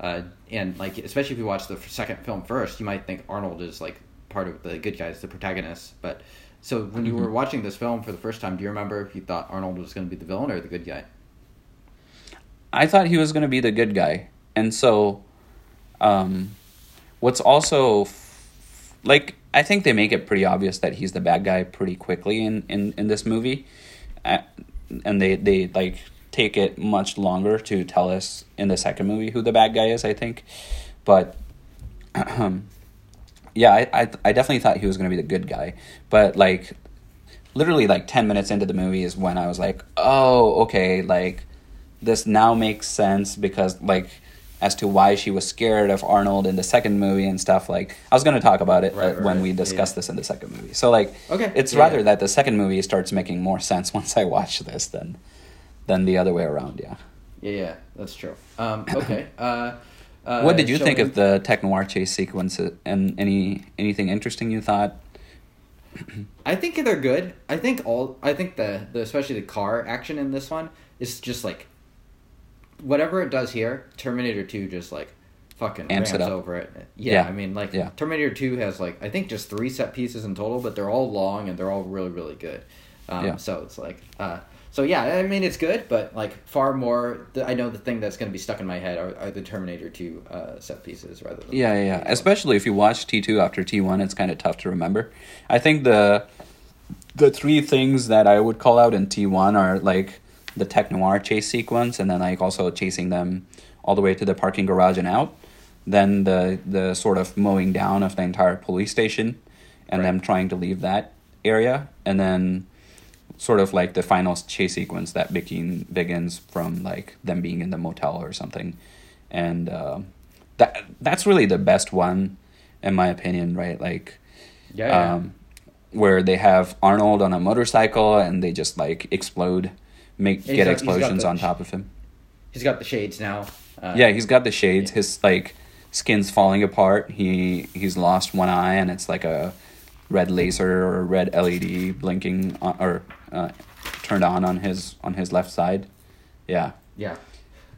uh, and like especially if you watch the second film first you might think Arnold is like part of the good guys the protagonist but so when you mm-hmm. were watching this film for the first time, do you remember if you thought Arnold was going to be the villain or the good guy? I thought he was going to be the good guy, and so, um, what's also f- like I think they make it pretty obvious that he's the bad guy pretty quickly in in in this movie, uh, and they they like take it much longer to tell us in the second movie who the bad guy is. I think, but. Yeah, I, I, I definitely thought he was going to be the good guy, but like, literally like ten minutes into the movie is when I was like, oh, okay, like, this now makes sense because like, as to why she was scared of Arnold in the second movie and stuff. Like, I was going to talk about it right, when right, we discuss yeah. this in the second movie. So like, okay, it's yeah, rather yeah. that the second movie starts making more sense once I watch this than than the other way around. Yeah. Yeah, yeah, that's true. Um, okay. Uh, uh, what did you think of the tech noir chase sequence and any anything interesting you thought? I think they're good. I think all I think the, the especially the car action in this one is just like whatever it does here, Terminator 2 just like fucking Amps ramps it over it. Yeah, yeah, I mean like yeah. Terminator 2 has like I think just 3 set pieces in total, but they're all long and they're all really really good. Um, yeah. so it's like uh, so yeah, I mean it's good, but like far more. The, I know the thing that's going to be stuck in my head are, are the Terminator Two uh, set pieces rather than yeah, yeah. yeah. Especially if you watch T two after T one, it's kind of tough to remember. I think the the three things that I would call out in T one are like the tech noir chase sequence, and then like also chasing them all the way to the parking garage and out. Then the the sort of mowing down of the entire police station, and right. them trying to leave that area, and then sort of like the final chase sequence that begin, begins from like them being in the motel or something, and uh, that that's really the best one, in my opinion. Right, like, yeah, um, where they have Arnold on a motorcycle and they just like explode, make get got, explosions the, on top of him. He's got the shades now. Uh, yeah, he's got the shades. Yeah. His like skin's falling apart. He he's lost one eye, and it's like a red laser or red LED blinking on, or uh, turned on on his on his left side. Yeah. Yeah.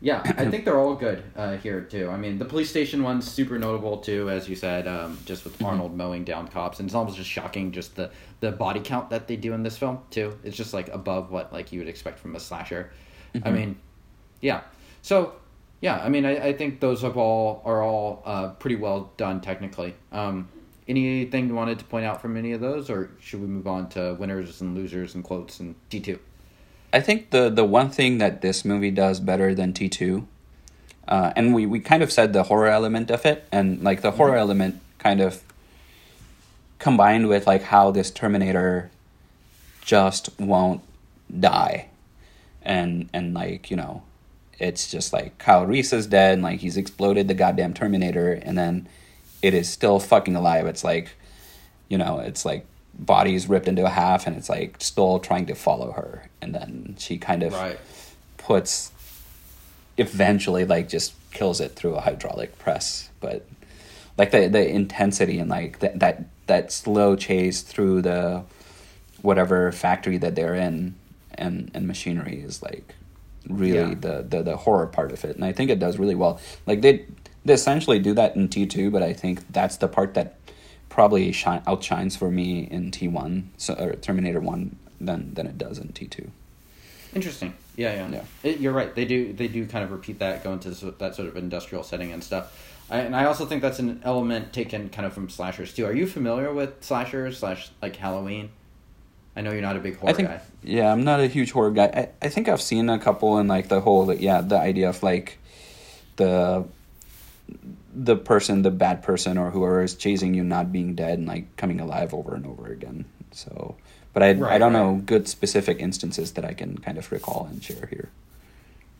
Yeah, I think they're all good uh, here too. I mean, the police station one's super notable too, as you said, um, just with mm-hmm. Arnold mowing down cops, and it's almost just shocking just the the body count that they do in this film too. It's just like above what like you would expect from a slasher. Mm-hmm. I mean, yeah. So yeah, I mean, I, I think those have all are all uh, pretty well done technically. Um, anything you wanted to point out from any of those, or should we move on to winners and losers and quotes and T two? I think the the one thing that this movie does better than T two, uh, and we we kind of said the horror element of it, and like the mm-hmm. horror element kind of combined with like how this Terminator just won't die, and and like you know, it's just like Kyle Reese is dead, and like he's exploded the goddamn Terminator, and then it is still fucking alive. It's like you know, it's like body's ripped into a half and it's like still trying to follow her and then she kind of Right. puts eventually like just kills it through a hydraulic press but like the the intensity and like that that that slow chase through the whatever factory that they're in and and machinery is like really Yeah. the, the the horror part of it and i think it does really well like they they essentially do that in t2 but i think that's the part that probably shine outshines for me in t1 so or terminator 1 than than it does in t2 Interesting. Yeah, yeah. Yeah. It, you're right. They do. They do kind of repeat that, go into this, that sort of industrial setting and stuff. I, and I also think that's an element taken kind of from slashers too. Are you familiar with slashers slash like Halloween? I know you're not a big horror I think guy. yeah, I'm not a huge horror guy. I, I think I've seen a couple and like the whole yeah, the idea of like the the person, the bad person or whoever is chasing you not being dead and like coming alive over and over again. So but I I don't right. know good specific instances that I can kind of recall and share here.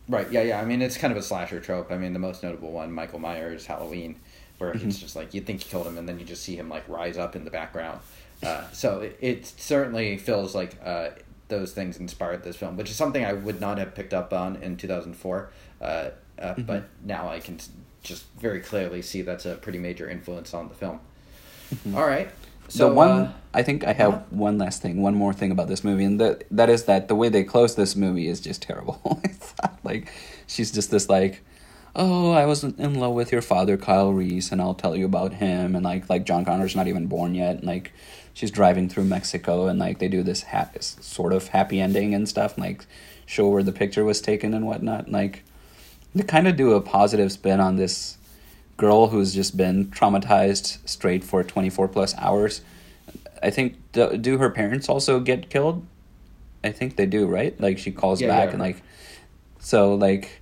Right. Yeah. Yeah. I mean, it's kind of a slasher trope. I mean, the most notable one, Michael Myers, Halloween, where Mm-hmm. it's just like you think you killed him, and then you just see him like rise up in the background. Uh, so it, it certainly feels like uh, those things inspired this film, which is something I would not have picked up on in two thousand four. Uh, uh, Mm-hmm. But now I can just very clearly see that's a pretty major influence on the film. All right. So Mm-hmm. the one uh, I think I have uh-huh. one last thing, one more thing about this movie, and that that is that the way they close this movie is just terrible. Like she's just this like, oh, I was in love with your father, Kyle Reese, and I'll tell you about him, and like like John Connor's not even born yet, and like she's driving through Mexico, and like they do this ha- sort of happy ending and stuff, and, like show where the picture was taken and whatnot, and, like they kind of do a positive spin on this girl who's just been traumatized straight for 24 plus hours. I think do, do her parents also get killed? I think they do, right? Like she calls Yeah, back yeah. and like so like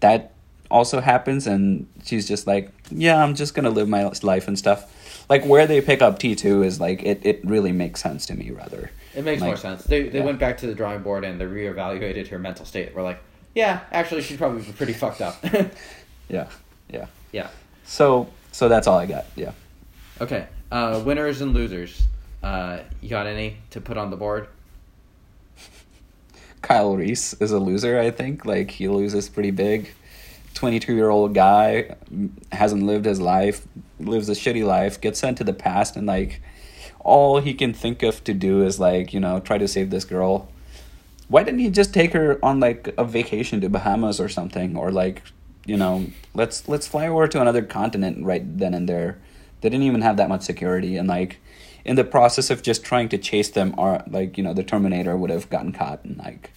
that also happens and she's just like, yeah, I'm just going to live my life and stuff. Like where they pick up T2 is like it it really makes sense to me rather. It makes more sense. They they yeah. went back to the drawing board and they reevaluated her mental state. We're like, yeah, actually, she'd probably pretty fucked up. Yeah. Yeah. yeah. So so that's all I got. Yeah. Okay. Uh, winners and losers. Uh, you got any to put on the board? Kyle Reese is a loser, I think. Like he loses pretty big. 22 year old guy hasn't lived his life, lives a shitty life, gets sent to the past, and like all he can think of to do is like, you know, try to save this girl. Why didn't he just take her on like a vacation to Bahamas or something? Or like, you know, let's let's fly over to another continent right then and there. They didn't even have that much security and like in the process of just trying to chase them or like, you know, the Terminator would have gotten caught and like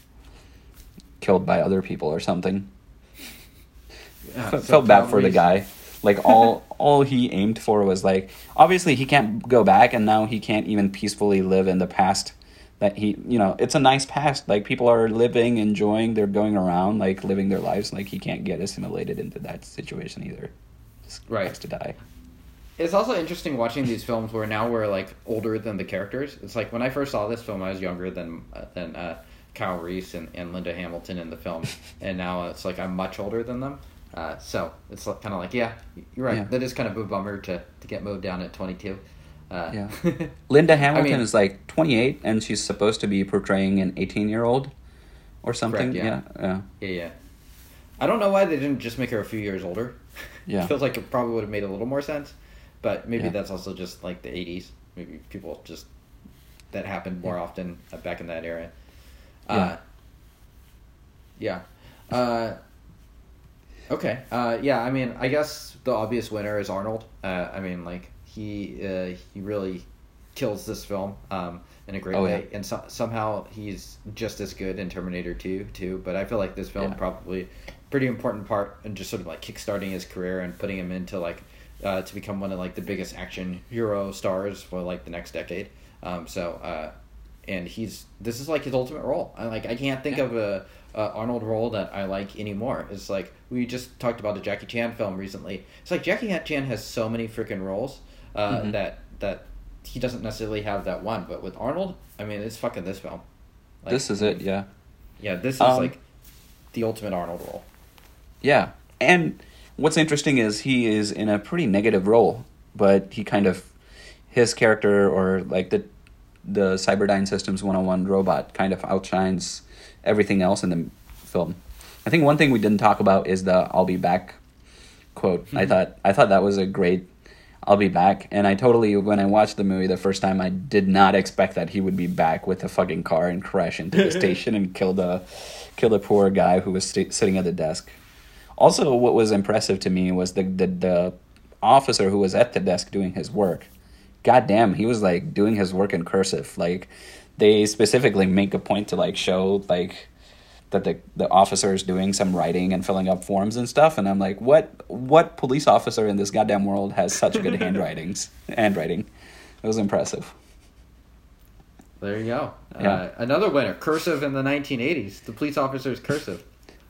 killed by other people or something. Yeah, so felt bad for the guy. Like all all he aimed for was like obviously he can't go back and now he can't even peacefully live in the past that he you know it's a nice past like people are living enjoying they're going around like living their lives like he can't get assimilated into that situation either Just Right. has to die It's also interesting watching these films where now we're like older than the characters. It's like when I first saw this film, I was younger than uh, than uh, Kyle Reese and, and Linda Hamilton in the film, and now it's like I'm much older than them. Uh, so it's kind of like, yeah, you're right. Yeah. That is kind of a bummer to, to get moved down at 22. Uh, Yeah. linda hamilton mean- is like 28 and she's supposed to be portraying an 18 year old or something Correct, yeah. yeah yeah, yeah. I don't know why they didn't just make her a few years older. Yeah. feels like it probably would have made a little more sense, but maybe Yeah. that's also just like the '80s. Maybe people just that happened more often uh, back in that era. Uh, yeah. Uh, okay. Uh, yeah. I mean, I guess the obvious winner is Arnold. Uh, I mean, like he uh, he really kills this film um, in a great Oh, way, yeah. and so, somehow he's just as good in Terminator Two too. But I feel like this film Yeah. probably pretty important part in just sort of like kickstarting his career and putting him into like uh, to become one of like the biggest action hero stars for like the next decade. Um, so uh, and he's this is like his ultimate role. I like I can't think Yeah. of a, a Arnold role that I like anymore. It's like we just talked about a Jackie Chan film recently. It's like Jackie Chan has so many freaking roles uh, Mhm. that that he doesn't necessarily have that one. But with Arnold, I mean, it's fucking this film. Like, this is it yeah Yeah, this is Um, like the ultimate Arnold role. Yeah. And what's interesting is he is in a pretty negative role, but he kind of his character or like the the Cyberdyne Systems 101 robot kind of outshines everything else in the film. I think one thing we didn't talk about is the "I'll be back" quote. I thought I thought that was a great "I'll be back," and I totally when I watched the movie the first time, I did not expect that he would be back with a fucking car and crash into the station and kill the kill the poor guy who was st- sitting at the desk. Also, what was impressive to me was the, the the officer who was at the desk doing his work. God damn, he was like doing his work in cursive. Like they specifically make a point to like show like that the the officer is doing some writing and filling up forms and stuff and I'm like what what police officer in this goddamn world has such good handwritings handwriting it was impressive There you go. Yeah. Uh, another winner, cursive in the 1980s. The police officer's cursive.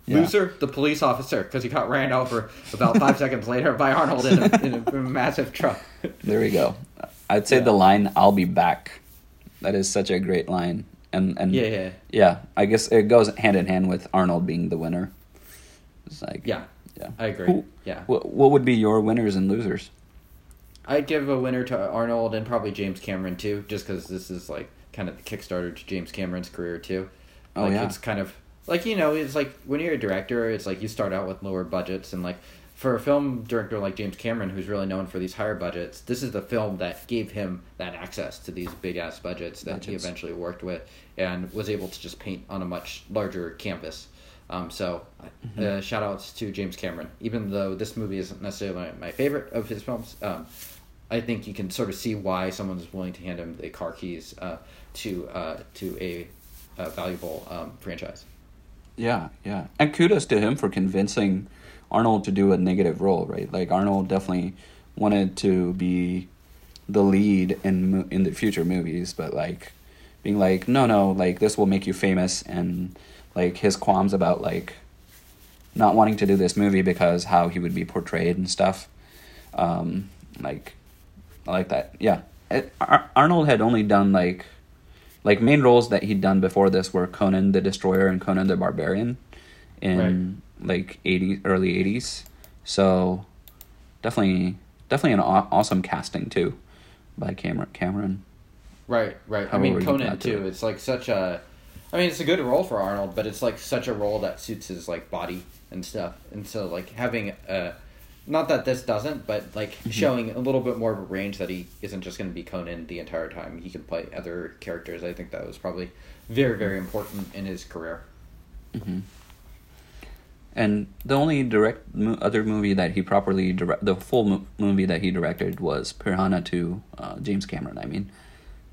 Yeah. Loser, the police officer, because he got ran over about five seconds later by Arnold in a, in a massive truck. there we go I'd say Yeah. the line I'll be back that is such a great line and and Yeah, yeah, yeah I guess it goes hand in hand with Arnold being the winner it's like yeah. yeah I agree. Who- Yeah, what, what would be your winners and losers I'd give a winner to Arnold and probably James Cameron too, just because this is like kind of the Kickstarter to James Cameron's career too. Oh, like, yeah. It's kind of like you know, it's like when you're a director, it's like you start out with lower budgets and like for a film director like James Cameron, who's really known for these higher budgets, this is the film that gave him that access to these big ass budgets that he eventually worked with and was able to just paint on a much larger canvas. Um, so, Mm-hmm. uh, shout outs to James Cameron. Even though this movie isn't necessarily my favorite of his films, um, I think you can sort of see why someone's willing to hand him the car keys uh, to uh, to a, a valuable um, franchise. Yeah, yeah. And kudos to him for convincing Arnold to do a negative role, right? Like Arnold definitely wanted to be the lead in in the future movies, but like being like, no, no, like this will make you famous, and like his qualms about like not wanting to do this movie because how he would be portrayed and stuff. Um, like, I like that. Yeah, it, Ar- Arnold had only done like like main roles that he'd done before this were Conan the Destroyer and Conan the Barbarian in like 80 early 80s. So definitely definitely an aw- awesome casting too by Cameron Cameron. Right, right. I mean, Conan got to too. it. It's like such a. I mean, it's a good role for Arnold, but it's like such a role that suits his like body and stuff. And so, like having a, not that this doesn't, but like Mm-hmm. showing a little bit more of a range that he isn't just going to be Conan the entire time. He can play other characters. I think that was probably very, very important in his career. And the only direct mo- other movie that he properly direct the full mo- movie that he directed was Piranha 2 uh, James Cameron, I mean,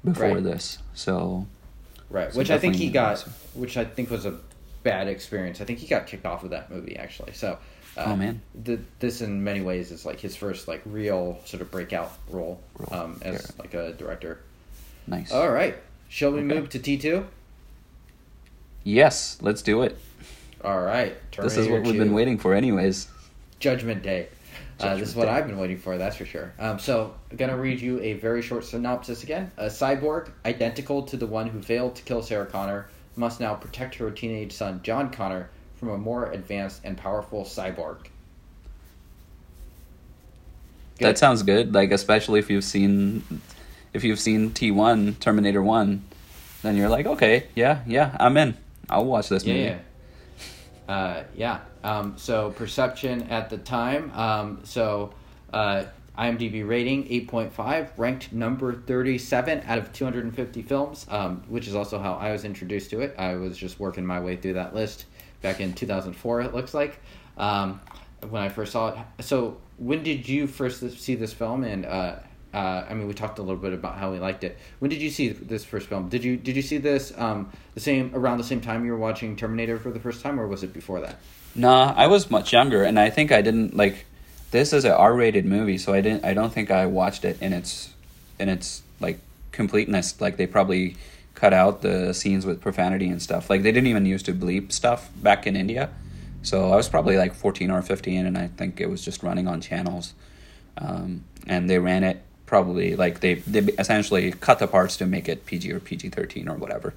before Right. this. So Right, So which I think he got, awesome. which I think was a bad experience. I think he got kicked off of that movie actually. So, uh, Oh, man. the, this in many ways is like his first like real sort of breakout role Role, um, as yeah. like a director. nice. All right, shall we Okay. move to T two? Yes, let's do it. All right, this is what Terminator we've been waiting for anyways. Judgment Day. uh, this is what I've been waiting for, that's for sure. Um, so, I'm gonna read you a very short synopsis again. A cyborg, identical to the one who failed to kill Sarah Connor, must now protect her teenage son John Connor from a more advanced and powerful cyborg. Good. That sounds good. Like especially if you've seen if you've seen T one Terminator one, then you're like, okay, yeah, yeah, I'm in. I'll watch this Yeah, movie. yeah. Uh, yeah. Um, so perception at the time. Um, so uh, IMDb rating eight point five, ranked number thirty seven out of two hundred and fifty films, um, which is also how I was introduced to it. I was just working my way through that list back in two thousand four. It looks like um, when I first saw it. So when did you first see this film? And uh, uh, I mean, we talked a little bit about how we liked it. When did you see this first film? Did you did you see this um, the same around the same time you were watching Terminator for the first time, or was it before that? Nah, I was much younger, and I think I didn't like. This is an R-rated movie, so I didn't. I don't think I watched it in its, in its like completeness. Like they probably cut out the scenes with profanity and stuff. Like they didn't even used to bleep stuff back in India, so I was probably like fourteen or fifteen, and I think it was just running on channels, um, and they ran it probably like they they essentially cut the parts to make it PG or PG thirteen or whatever,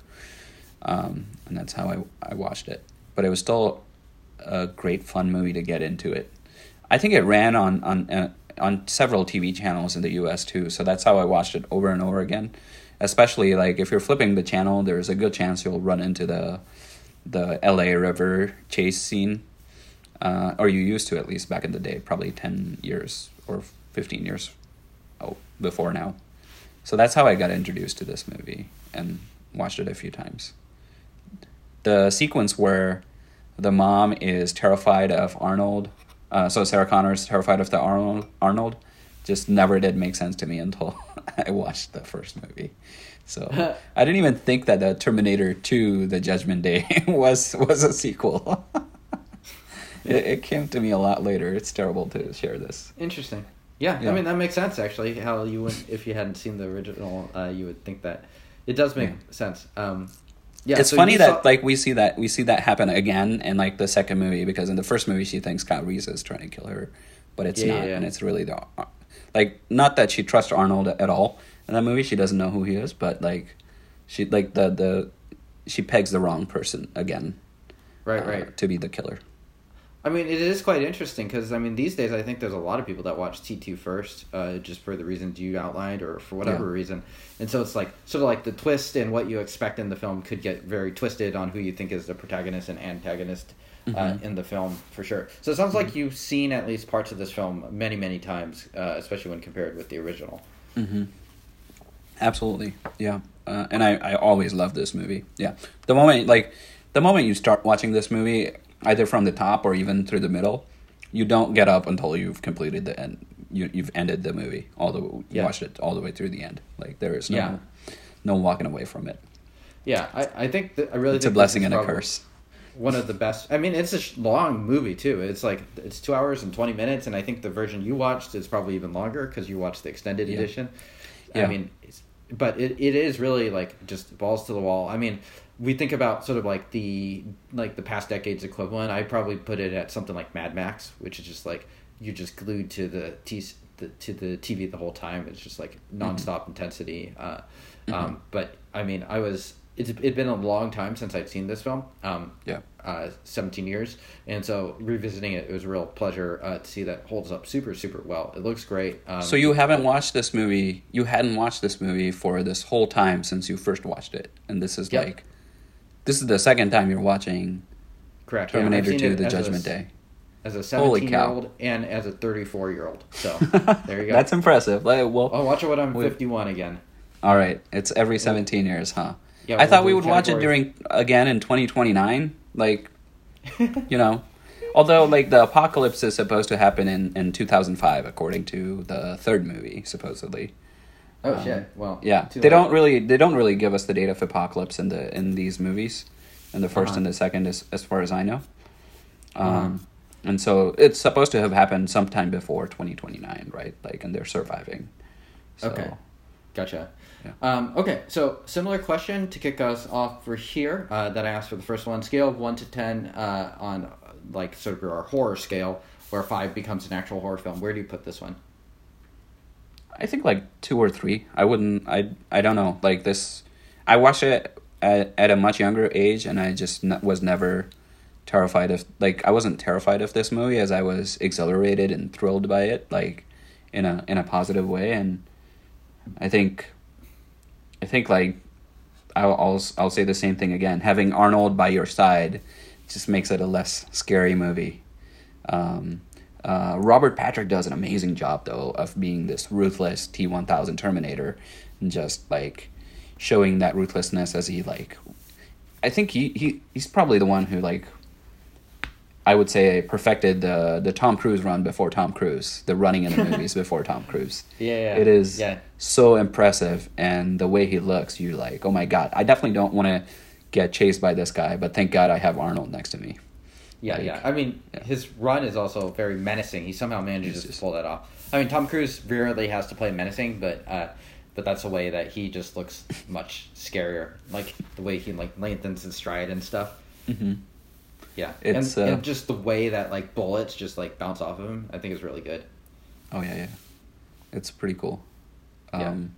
um, and that's how I I watched it. But it was still a great fun movie to get into it. I think it ran on on uh, on several TV channels in the U.S. too. So that's how I watched it over and over again. Especially like if you're flipping the channel, there's a good chance you'll run into the the L.A. River chase scene, uh, or you used to at least back in the day, probably ten years or fifteen years, before now. So that's how I got introduced to this movie and watched it a few times. The sequence where the mom is terrified of Arnold. Uh, so Sarah Connor is terrified of the Arnold. Arnold just never did make sense to me until I watched the first movie. So I didn't even think that the Terminator Two: The Judgment Day was was a sequel. it, it came to me a lot later. It's terrible to share this. Interesting. Yeah, Yeah. I mean that makes sense actually. How you would, if you hadn't seen the original, uh, you would think that it does make Yeah. sense. Um, yeah, it's so funny that saw- like we see that we see that happen again in like the second movie because in the first movie she thinks Kyle Reese is trying to kill her, but it's Yeah, not, and it's really the like not that she trusts Arnold at all in that movie. She doesn't know who he is, but like she like the the she pegs the wrong person again, right, uh, right. to be the killer. I mean, it is quite interesting because I mean, these days I think there's a lot of people that watch T two first, uh, just for the reasons you outlined or for whatever Yeah. reason, and so it's like sort of like the twist and what you expect in the film could get very twisted on who you think is the protagonist and antagonist uh, Mm-hmm. in the film for sure. So it sounds like you've seen at least parts of this film many, many times, uh, especially when compared with the original. Mm-hmm. Absolutely, yeah. Uh, and I, I always love this movie. Yeah, the moment like the moment you start watching this movie, either from the top or even through the middle, you don't get up until you've completed the end. You you've ended the movie all the you Yeah. watched it all the way through the end. Like there is no Yeah. no walking away from it. Yeah, I, I think that I really It's a blessing and a curse. One of the best. I mean, it's a long movie too. It's like it's two hours and twenty minutes, and I think the version you watched is probably even longer because you watched the extended Yeah. edition. I mean, it's, but it, it is really like just balls to the wall. I mean, we think about sort of like the like the past decades equivalent. I probably put it at something like Mad Max, which is just like you're just glued to the t the, to the TV the whole time. It's just like nonstop intensity. Uh, um, but I mean, I was it's it'd been a long time since I'd seen this film. Um, Yeah. uh, 17 years. And so revisiting it, it was a real pleasure uh, to see that holds up super, super well. It looks great. Um, So you haven't watched this movie. You hadn't watched this movie for this whole time since you first watched it, and this is Yep. like, this is the second time you're watching correct. Terminator seen Two: The as a- Judgment Day. As a 17 year old and as a 34 year old. So there you go. That's impressive. Like, well, oh, watch it when I'm Wait. 51 again. all right. It's every 17 years, huh? Yeah, I thought we would watch it during again in 2029. Like, you know, although like the apocalypse is supposed to happen in in 2005 according to the third movie supposedly. Oh, Um, shit. Well, Yeah, they late. don't really they don't really give us the date of apocalypse in the in these movies, in the 1st Uh-huh. and the second, as as far as I know. Um, Uh-huh. and so it's supposed to have happened sometime before 2029, right? Like, and they're surviving. So, Okay. Gotcha. Yeah. Um, okay, so similar question to kick us off for here uh, that I asked for the first one. Scale of 1 to 10 uh, on, like, sort of our horror scale, where 5 becomes an actual horror film. Where do you put this one? I think like two or three. I wouldn't. I I don't know. Like this, I watched it at, at a much younger age, and I just n- was never terrified of. Like I wasn't terrified of this movie, as I was exhilarated and thrilled by it, like in a in a positive way. And I think, I think like I'll I'll, I'll say the same thing again. Having Arnold by your side just makes it a less scary movie. Um, uh, Robert Patrick does an amazing job though of being this ruthless T one thousand Terminator, and just like showing that ruthlessness as he like. I think he, he he's probably the one who like. I would say perfected the the Tom Cruise run before Tom Cruise, the running in the movies before Tom Cruise. Yeah, yeah. It is Yeah. so impressive, and the way he looks, you're like, oh my god! I definitely don't want to get chased by this guy, but thank God I have Arnold next to me. Yeah, Like, yeah. I mean, yeah. his run is also very menacing. He somehow manages It's to pull that off. I mean, Tom Cruise rarely has to play menacing, but uh, but that's a way that he just looks much scarier. Like the way he like lengthens his stride and stuff. hmm Yeah, It's, and, uh, and just the way that like bullets just like bounce off of him, I think is really good. Oh yeah, yeah, it's pretty cool. Yeah. Um,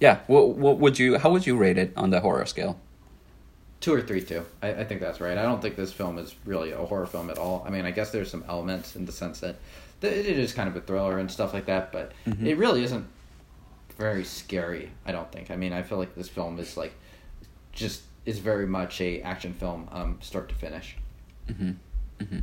yeah. What what would you? How would you rate it on the horror scale? Two or three, too. I, I think that's right. I don't think this film is really a horror film at all. I mean, I guess there's some elements in the sense that it is kind of a thriller and stuff like that, but Mhm. it really isn't very scary. I don't think. I mean, I feel like this film is like just is very much a action film, um, start to finish. hmm hmm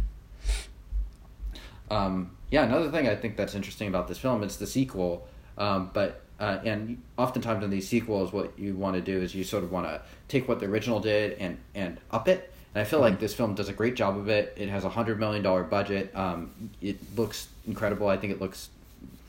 Um, yeah, another thing I think that's interesting about this film it's the sequel. Um, but uh, and oftentimes in these sequels, what you want to do is you sort of want to take what the original did and and up it. And I feel like this film does a great job of it. It has a hundred million dollar budget. Um, it looks incredible. I think it looks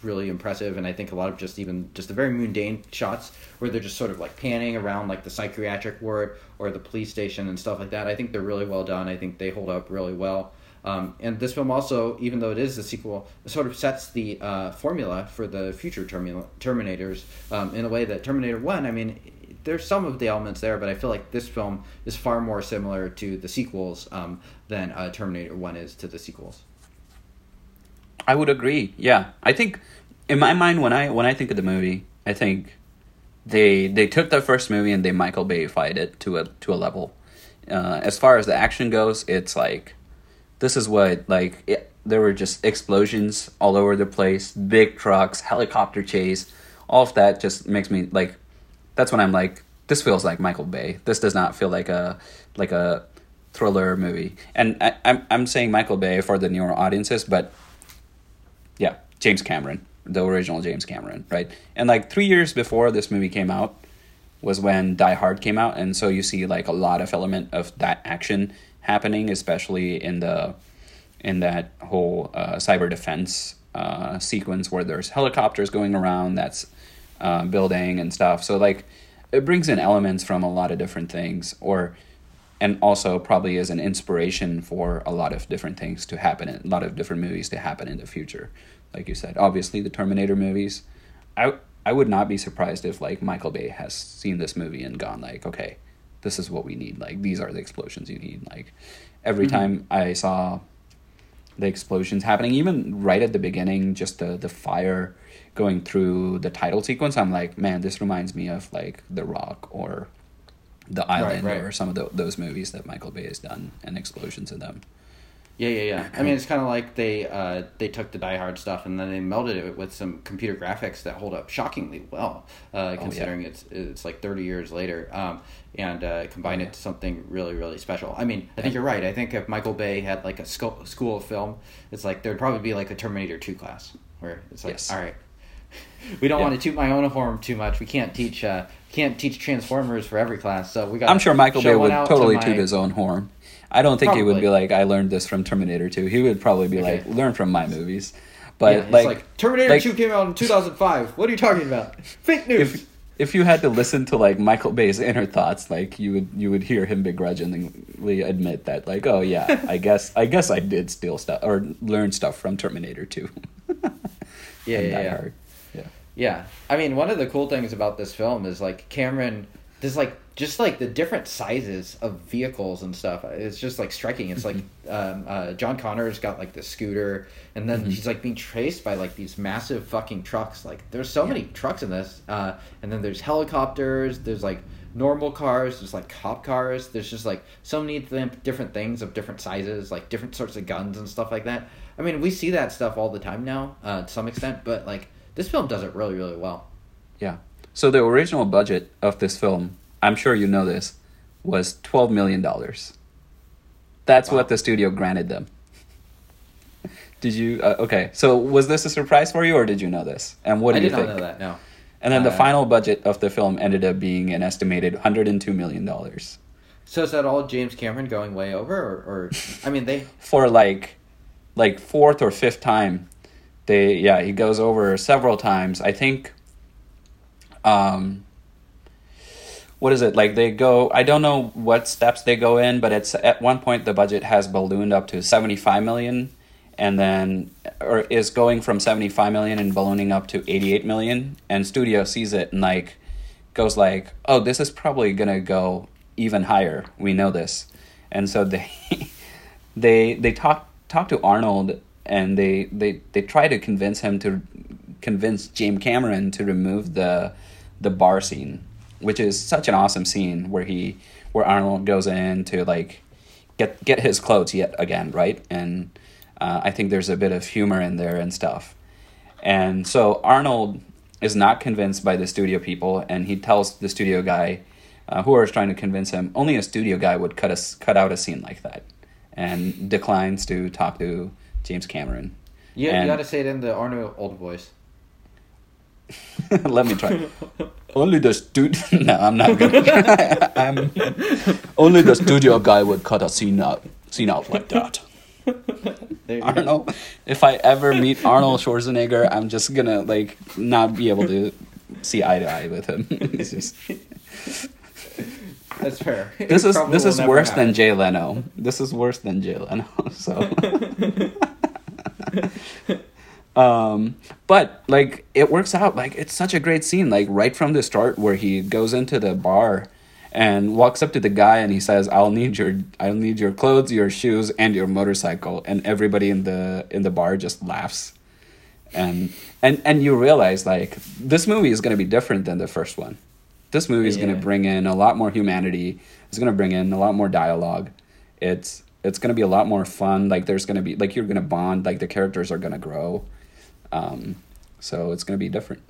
really impressive and i think a lot of just even just the very mundane shots where they're just sort of like panning around like the psychiatric ward or the police station and stuff like that i think they're really well done i think they hold up really well um, and this film also even though it is a sequel sort of sets the uh, formula for the future Termi- terminators um, in a way that terminator 1 i mean there's some of the elements there but i feel like this film is far more similar to the sequels um, than uh, terminator 1 is to the sequels I would agree. Yeah, I think in my mind when I when I think of the movie, I think they they took the first movie and they Michael Bayified it to a to a level. Uh, as far as the action goes, it's like this is what like it, there were just explosions all over the place, big trucks, helicopter chase, all of that just makes me like. That's when I'm like, this feels like Michael Bay. This does not feel like a like a thriller movie. And I, I'm I'm saying Michael Bay for the newer audiences, but yeah, James Cameron, the original James Cameron, right? And like three years before this movie came out was when Die Hard came out, and so you see like a lot of element of that action happening, especially in the in that whole uh, cyber defense uh, sequence where there's helicopters going around that's uh, building and stuff. So like it brings in elements from a lot of different things, or and also probably is an inspiration for a lot of different things to happen in a lot of different movies to happen in the future like you said obviously the terminator movies i i would not be surprised if like michael bay has seen this movie and gone like okay this is what we need like these are the explosions you need like every Mm-hmm. time i saw the explosions happening even right at the beginning just the the fire going through the title sequence i'm like man this reminds me of like the rock or the island right. or some of tho- those movies that michael bay has done and explosions in them Yeah, yeah, yeah. I mean, it's kind of like they uh, they took the Die Hard stuff and then they melded it with some computer graphics that hold up shockingly well, uh, considering it's it's like thirty years later, um, and uh, combined it to something really really special. I mean, I think you're right. I think if Michael Bay had like a school school of film, it's like there'd probably be like a Terminator Two class where it's like, Yes. all right, we don't Yeah. want to toot my own horn too much. We can't teach uh, can't teach Transformers for every class, so we got. i'm sure michael bay would totally toot his own horn i don't think he would be like i learned this from terminator 2 he would probably be Okay. like learn from my movies but yeah, like, like, Terminator like- Two came out in two thousand five. What are you talking about? Fake news. if if you had to listen to like Michael Bay's inner thoughts, like you would you would hear him begrudgingly admit that like, oh yeah, I guess I guess I did steal stuff or learn stuff from Terminator 2. yeah, yeah, yeah. Yeah. Yeah, I mean, one of the cool things about this film is like Cameron. There's like just like the different sizes of vehicles and stuff. It's just like striking. It's like um, uh, John Connor's got like the scooter, and then he's like being chased by like these massive fucking trucks. Like there's so many trucks in this, uh, and then there's helicopters. There's like normal cars. There's like cop cars. There's just like so many th- different things of different sizes, like different sorts of guns and stuff like that. I mean, we see that stuff all the time now, uh, to some extent, but like this film does it really, really well. Yeah. So the original budget of this film, I'm sure you know this, was 12 million dollars. That's Wow. what the studio granted them. Did you uh, okay, so was this a surprise for you or did you know this? And what do I you did think? not know that. No. And then the Uh, final budget of the film ended up being an estimated 102 million dollars. So is that all James Cameron going way over, or, or I mean, they For like like fourth or fifth time, they yeah, he goes over several times. I think um what is it? Like they go I don't know what steps they go in, but it's at one point the budget has ballooned up to 75 million and then or is going from 75 million and ballooning up to 88 million and studio sees it and like goes like oh this is probably gonna go even higher we know this and so they they they talk talk to arnold and they they they try to convince him to convince james cameron to remove the the bar scene which is such an awesome scene where he where arnold goes in to like get get his clothes yet again right and Uh, I think there's a bit of humor in there and stuff. And so Arnold is not convinced by the studio people, and he tells the studio guy, uh, who is trying to convince him, only a studio guy would cut a, cut out a scene like that, and declines to talk to James Cameron. And- you got to say it in the Arnold old voice. Let me try. only the studio. no, I'm not gonna. I'm um, only the studio guy would cut a scene out, scene out like that. There you I don't know. If I ever meet Arnold Schwarzenegger, I'm just gonna like not be able to see eye to eye with him. Just- That's fair. This is this is worse than happen. Jay Leno. This is worse than Jay Leno. So. Um but like it works out. Like it's such a great scene like right from the start where he goes into the bar and walks up to the guy and he says i'll need your i'll need your clothes your shoes and your motorcycle. And everybody in the in the bar just laughs. And and and you realize like this movie is going to be different than the first one. This movie is going to bring in a lot more humanity. It's going to bring in a lot more dialogue. It's it's going to be a lot more fun. Like there's going to be like you're going to bond. Like the characters are going to grow um so it's going to be different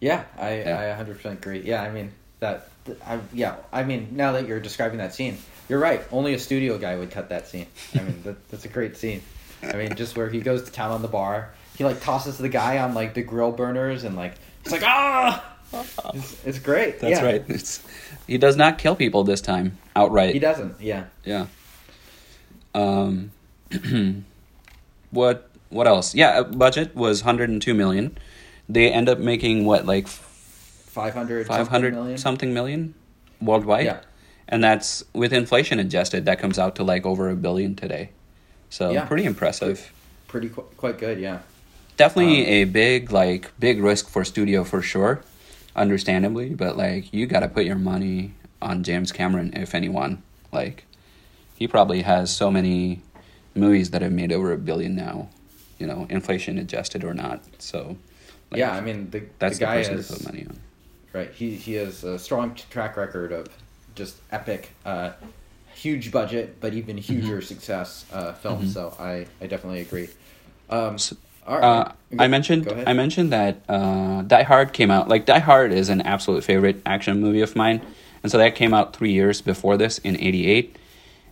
Yeah, I Yeah. I 100% agree. Yeah, I mean that th- I yeah, I mean now that you're describing that scene, you're right. Only a studio guy would cut that scene. I mean that, that's a great scene. I mean just where he goes to town on the bar, he like tosses the guy on like the grill burners and like he's like ah, it's, it's great. that's Yeah. right it's, he does not kill people this time outright He doesn't. Yeah. Yeah. Um, what what else? Yeah, uh, budget was 102 million. They end up making what like 500 500 something million. something million worldwide. Yeah. And that's with inflation adjusted that comes out to like over a billion today. So Yeah. pretty impressive. Pretty qu- quite good, yeah. Definitely Um, a big like big risk for studio for sure, understandably, but like you got to put your money on James Cameron if anyone. Like he probably has so many movies that have made over a billion now, you know, inflation adjusted or not. So like, yeah, I mean the that's the the guy person has to put money on. Right. He he has a strong track record of just epic, uh, huge budget, but even Mm-hmm. huger success uh, films. So I, I definitely agree. Um, So- right. Uh, I mentioned I mentioned that uh, Die Hard came out. Like Die Hard is an absolute favorite action movie of mine, and so that came out three years before this in '88.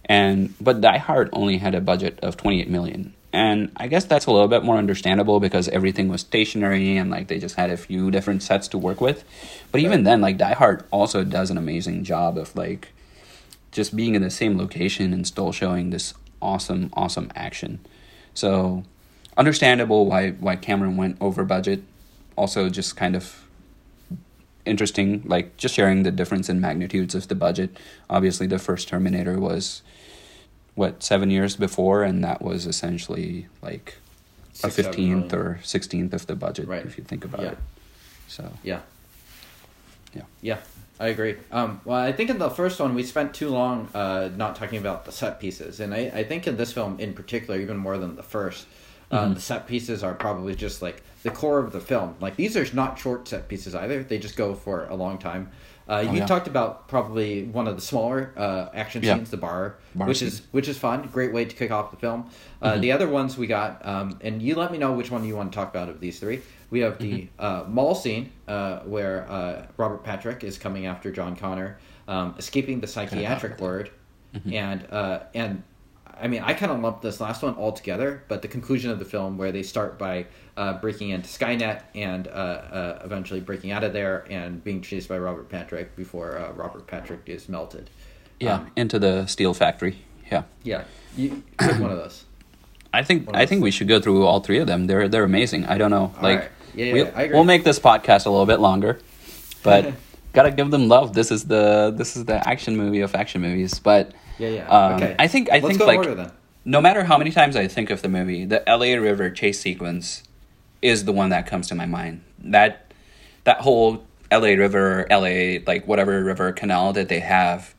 And but Die Hard only had a budget of 28 million, and I guess that's a little bit more understandable because everything was stationary and like they just had a few different sets to work with. But even then, like Die Hard also does an amazing job of like just being in the same location and still showing this awesome, awesome action. So understandable why why Cameron went over budget. Also, just kind of interesting, like just sharing the difference in magnitudes of the budget. Obviously, the first Terminator was what seven years before, and that was essentially like a Six, seven fifteenth million. or sixteenth of the budget, Right. if you think about Yeah. it. So Yeah. Yeah. Yeah, I agree. Um, well, I think in the first one we spent too long uh, not talking about the set pieces, and I, I think in this film in particular, even more than the first, uh, Mm-hmm. the set pieces are probably just like the core of the film. Like these are not short set pieces either; they just go for a long time. Uh, you Oh, yeah. talked about probably one of the smaller uh, action Yeah. scenes, the bar, Bar which scene. is which is fun. Great way to kick off the film. Uh, Mm-hmm. The other ones we got, um, and you let me know which one you want to talk about of these three. We have the Mm-hmm. uh, mall scene uh, where uh, Robert Patrick is coming after John Connor, um, escaping the psychiatric ward, Mm-hmm. and uh, and I mean I kind of lumped this last one all together, but the conclusion of the film where they start by uh, breaking into Skynet and uh, uh, eventually breaking out of there and being chased by Robert Patrick before uh, Robert Patrick is melted. yeah, Um, into the steel factory. Yeah. yeah, you one of those. I think I think we should go through all three of them. They're they're amazing. I don't know, All like right. Yeah, yeah, we, I agree. we'll make this podcast a little bit longer, but gotta give them love. This is the this is the action movie of action movies. But Yeah, yeah. um, okay. I think I Let's think like no matter how many times I think of the movie, the L.A. River chase sequence is the one that comes to my mind. That that whole L.A. River, L.A. like whatever river canal that they have,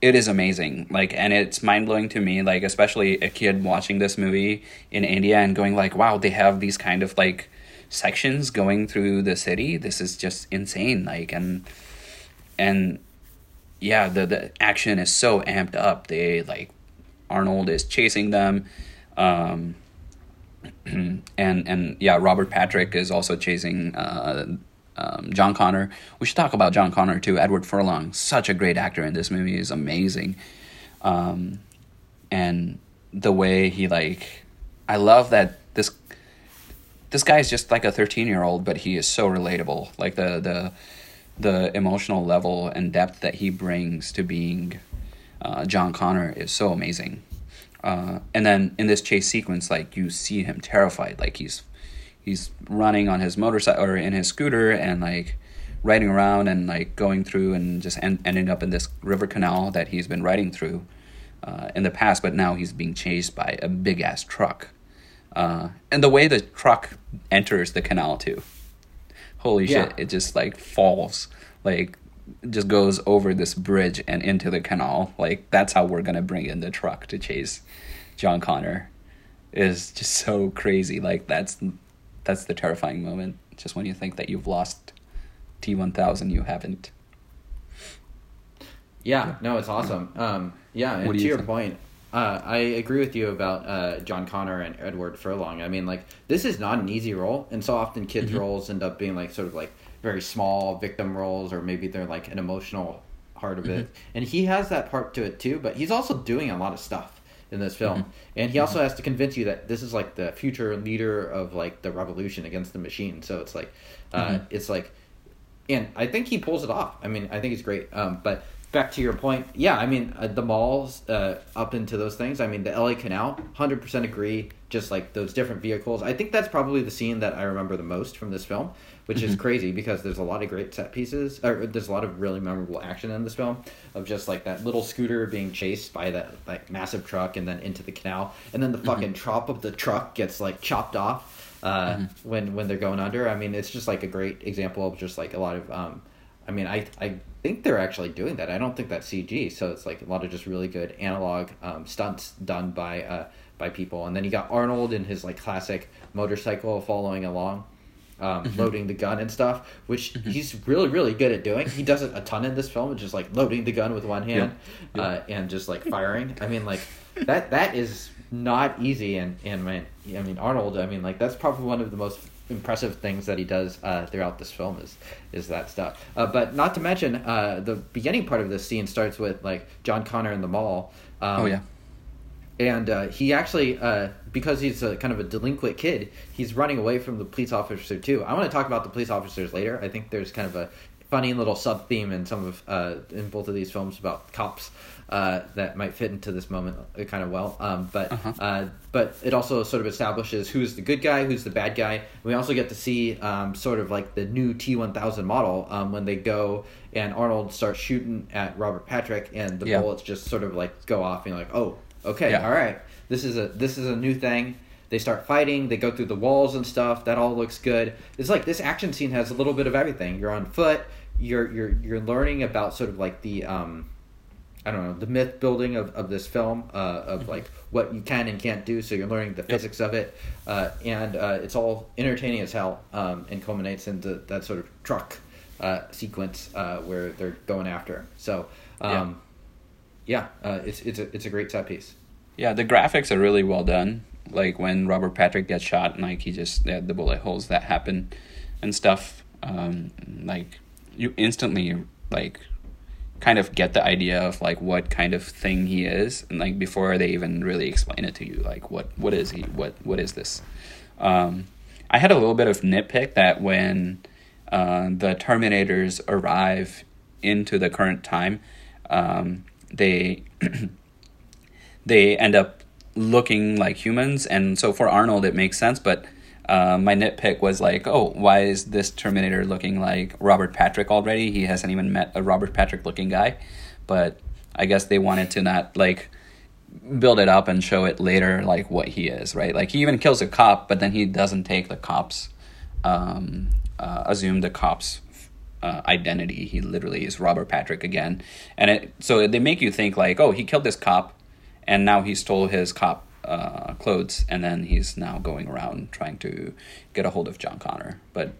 it is amazing. Like, and it's mind blowing to me. Like, especially a kid watching this movie in India and going like, "Wow, they have these kind of like sections going through the city. This is just insane." Like, and and yeah, the the action is so amped up. They like Arnold is chasing them. Um, and and yeah, Robert Patrick is also chasing uh, um, John Connor. We should talk about John Connor too. Edward Furlong, such a great actor in this movie, is amazing. Um, and the way he like, I love that this guy is just like a thirteen year old, but he is so relatable. Like the the the emotional level and depth that he brings to being uh, John Connor is so amazing. Uh, and then in this chase sequence, like you see him terrified, like he's he's running on his motorcycle or in his scooter and like riding around and like going through and just en- ending up in this river canal that he's been riding through uh, in the past, but now he's being chased by a big ass truck. Uh, and the way the truck enters the canal too, holy yeah. shit! It just like falls, like just goes over this bridge and into the canal. Like that's how we're gonna bring in the truck to chase John Connor. Is just so crazy. Like that's that's the terrifying moment. Just when you think that you've lost T one thousand, you haven't. Yeah, no, it's awesome. Um, yeah, and to you your think? point, uh, I agree with you about uh, John Connor and Edward Furlong. I mean, like this is not an easy role, and so often kids' mm-hmm. roles end up being like sort of like very small victim roles, or maybe they're like an emotional part of mm-hmm. it. And he has that part to it too, but he's also doing a lot of stuff in this film, mm-hmm. and he also mm-hmm. has to convince you that this is like the future leader of like the revolution against the machine. So it's like, uh, mm-hmm. it's like, and I think he pulls it off. I mean, I think he's great. Um, but back to your point, yeah, I mean uh, the malls uh, up into those things. I mean the LA Canal, hundred percent agree. Just like those different vehicles, I think that's probably the scene that I remember the most from this film, which is mm-hmm. crazy because there's a lot of great set pieces, or there's a lot of really memorable action in this film of just like that little scooter being chased by that like massive truck and then into the canal, and then the mm-hmm. fucking top of the truck gets like chopped off uh, mm-hmm. when when they're going under. I mean, it's just like a great example of just like a lot of. Um, I mean, I I think they're actually doing that. I don't think that's CG. So it's like a lot of just really good analog um, stunts done by uh, by people. And then you got Arnold in his like classic motorcycle following along. Um, mm-hmm. loading the gun and stuff, which mm-hmm. he's really, really good at doing. He does it a ton in this film, just like loading the gun with one hand Uh, and just like firing. I mean, like that that is not easy. And and man, I mean Arnold. I mean, like that's probably one of the most impressive things that he does uh, throughout this film is is that stuff. Uh, but not to mention uh, the beginning part of this scene starts with like John Connor in the mall. Um, oh yeah. And uh, he actually, uh, because he's a kind of a delinquent kid, he's running away from the police officer too. I want to talk about the police officers later. I think there's kind of a funny little sub theme in some of uh, in both of these films about cops uh, that might fit into this moment uh, kind of well. Um, but uh-huh. uh, but it also sort of establishes who's the good guy, who's the bad guy. We also get to see um, sort of like the new T one thousand model um, when they go and Arnold starts shooting at Robert Patrick, and the yeah. bullets just sort of like go off, and you're like, oh, okay, yeah. all right, this is a this is a new thing. They start fighting. They go through the walls and stuff. That all looks good. It's like this action scene has a little bit of everything. You're on foot. You're you're you're learning about sort of like the um, I don't know the myth building of, of this film uh, of mm-hmm. like what you can and can't do. So you're learning the physics of it, uh, and uh, it's all entertaining as hell, um, and culminates into that sort of truck uh, sequence uh, where they're going after. So um, yeah, yeah uh, it's it's a it's a great set piece. Yeah, the graphics are really well done. Like when Robert Patrick gets shot, and like he just the bullet holes that happen and stuff. Um, like you instantly like kind of get the idea of like what kind of thing he is and like before they even really explain it to you like what what is he what what is this? Um, i had a little bit of nitpick that when uh, the terminators arrive into the current time um, they they end up looking like humans and so for arnold it makes sense but uh, my nitpick was like, oh, why is this Terminator looking like Robert Patrick already? He hasn't even met a Robert Patrick looking guy. But I guess they wanted to not like build it up and show it later, like what he is, right? Like he even kills a cop, but then he doesn't take the cop's, um, uh, assume the cop's uh, identity. He literally is Robert Patrick again. And it, so they make you think like, oh, he killed this cop and now he stole his cop uh, clothes, and then he's now going around trying to get a hold of John Connor. But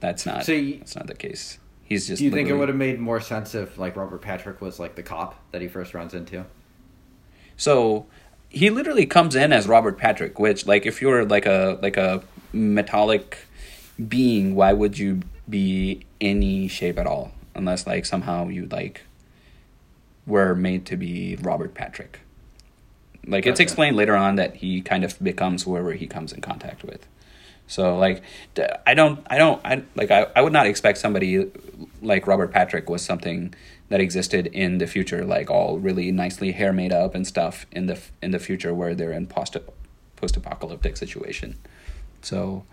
that's not so you, that's not the case. He's just. Do you think it would have made more sense if like Robert Patrick was like the cop that he first runs into? So, he literally comes in as Robert Patrick, which like if you're like a like a metallic being, why would you be any shape at all? Unless like somehow you like were made to be Robert Patrick. Like it's explained later on that he kind of becomes whoever he comes in contact with. So like I don't I don't I like I, I would not expect somebody like Robert Patrick was something that existed in the future like all really nicely hair made up and stuff in the in the future where they're in post post apocalyptic situation. So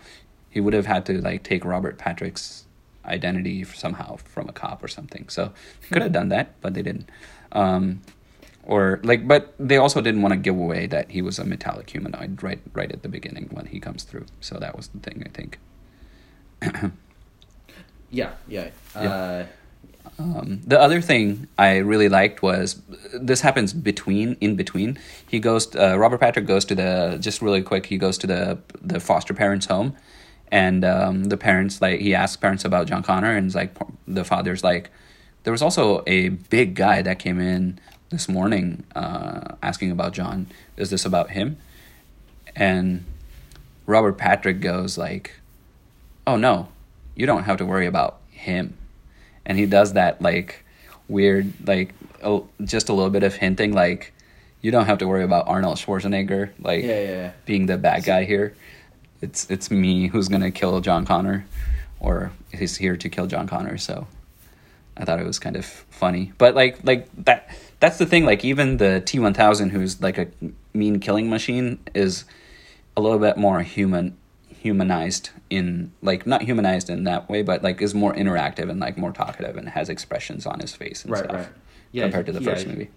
he would have had to like take Robert Patrick's identity somehow from a cop or something. So could have done that, but they didn't. Um, or like, but they also didn't want to give away that he was a metallic humanoid right right at the beginning when he comes through. So that was the thing, I think. Yeah, yeah. Yeah. Uh, Um, the other thing I really liked was this happens between in between. He goes. Uh, Robert Patrick goes to the just really quick. He goes to the the foster parents' home, and um, the parents like he asks parents about John Connor, and it's like the father's like, there was also a big guy that came in this morning uh, asking about John. Is this about him? And Robert Patrick goes like, "Oh no, you don't have to worry about him." And he does that like weird like a, just a little bit of hinting like you don't have to worry about Arnold Schwarzenegger like Yeah, yeah, yeah. being the bad guy here. It's it's me who's going to kill John Connor or he's here to kill John Connor, so I thought it was kind of funny. But like like that that's the thing like even the T1000 who's like a mean killing machine is a little bit more human humanized in like not humanized in that way but like is more interactive and like more talkative and has expressions on his face and Right, stuff right. Yeah, compared to the yeah, first movie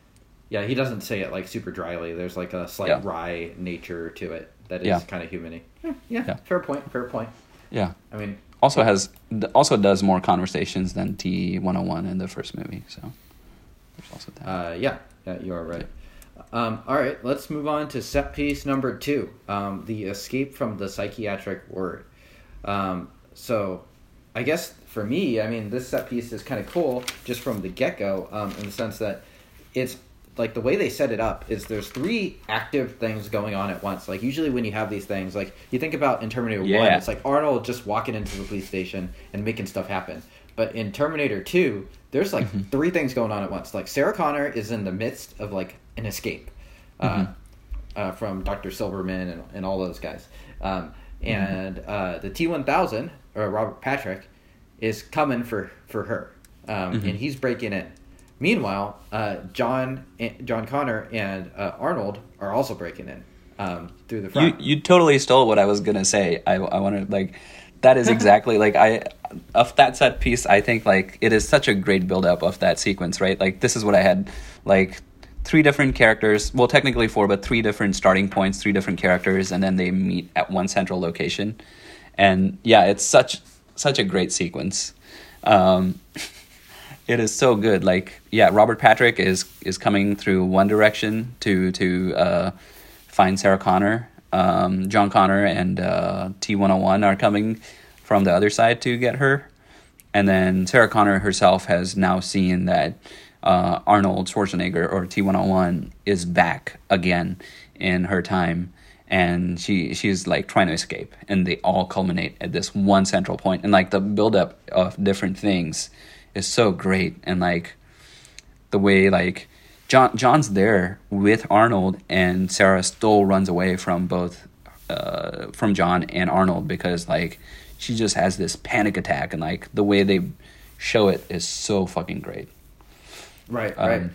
Yeah, he doesn't say it like super dryly. There's like a slight Yeah. wry nature to it that is Yeah. kind of humany. Yeah, yeah, Yeah. fair point. Fair point. yeah I mean, also has also does more conversations than T101 in the first movie so there's also that uh, yeah, yeah, you are right. Um, all right, let's move on to set piece number two, um, the escape from the psychiatric ward. Um, so, I guess for me, I mean, this set piece is kind of cool just from the get go, um, in the sense that it's like the way they set it up is there's three active things going on at once. Like usually when you have these things, like you think about in Terminator One, it's like Arnold just walking into the police station and making stuff happen. But in Terminator Two, there's like Mm-hmm. three things going on at once. Like Sarah Connor is in the midst of like an escape uh, Mm-hmm. uh, from Doctor Silberman and, and all those guys. Um, Mm-hmm. and uh, the T one thousand or Robert Patrick is coming for for her, um, Mm-hmm. and he's breaking in. Meanwhile, uh, John John Connor and uh, Arnold are also breaking in um, through the You front. you totally stole what I was gonna say. I I wanted like that is exactly like I of that set piece. I think like it is such a great build up of that sequence, right? Like this is what I had like three different characters. Well, technically four, but three different starting points, three different characters, and then they meet at one central location. And yeah, it's such such a great sequence. Um, it is so good. Like yeah, Robert Patrick is is coming through one direction to to uh, find Sarah Connor. Um, John Connor and uh, T one hundred one are coming from the other side to get her, and then Sarah Connor herself has now seen that uh, Arnold Schwarzenegger or T one hundred one is back again in her time. And she she's like trying to escape, and they all culminate at this one central point, and like the buildup of different things is so great. And like the way like John John's there with Arnold and Sarah still runs away from both uh, from John and Arnold because like she just has this panic attack and like the way they show it is so fucking great. Right, Um, right.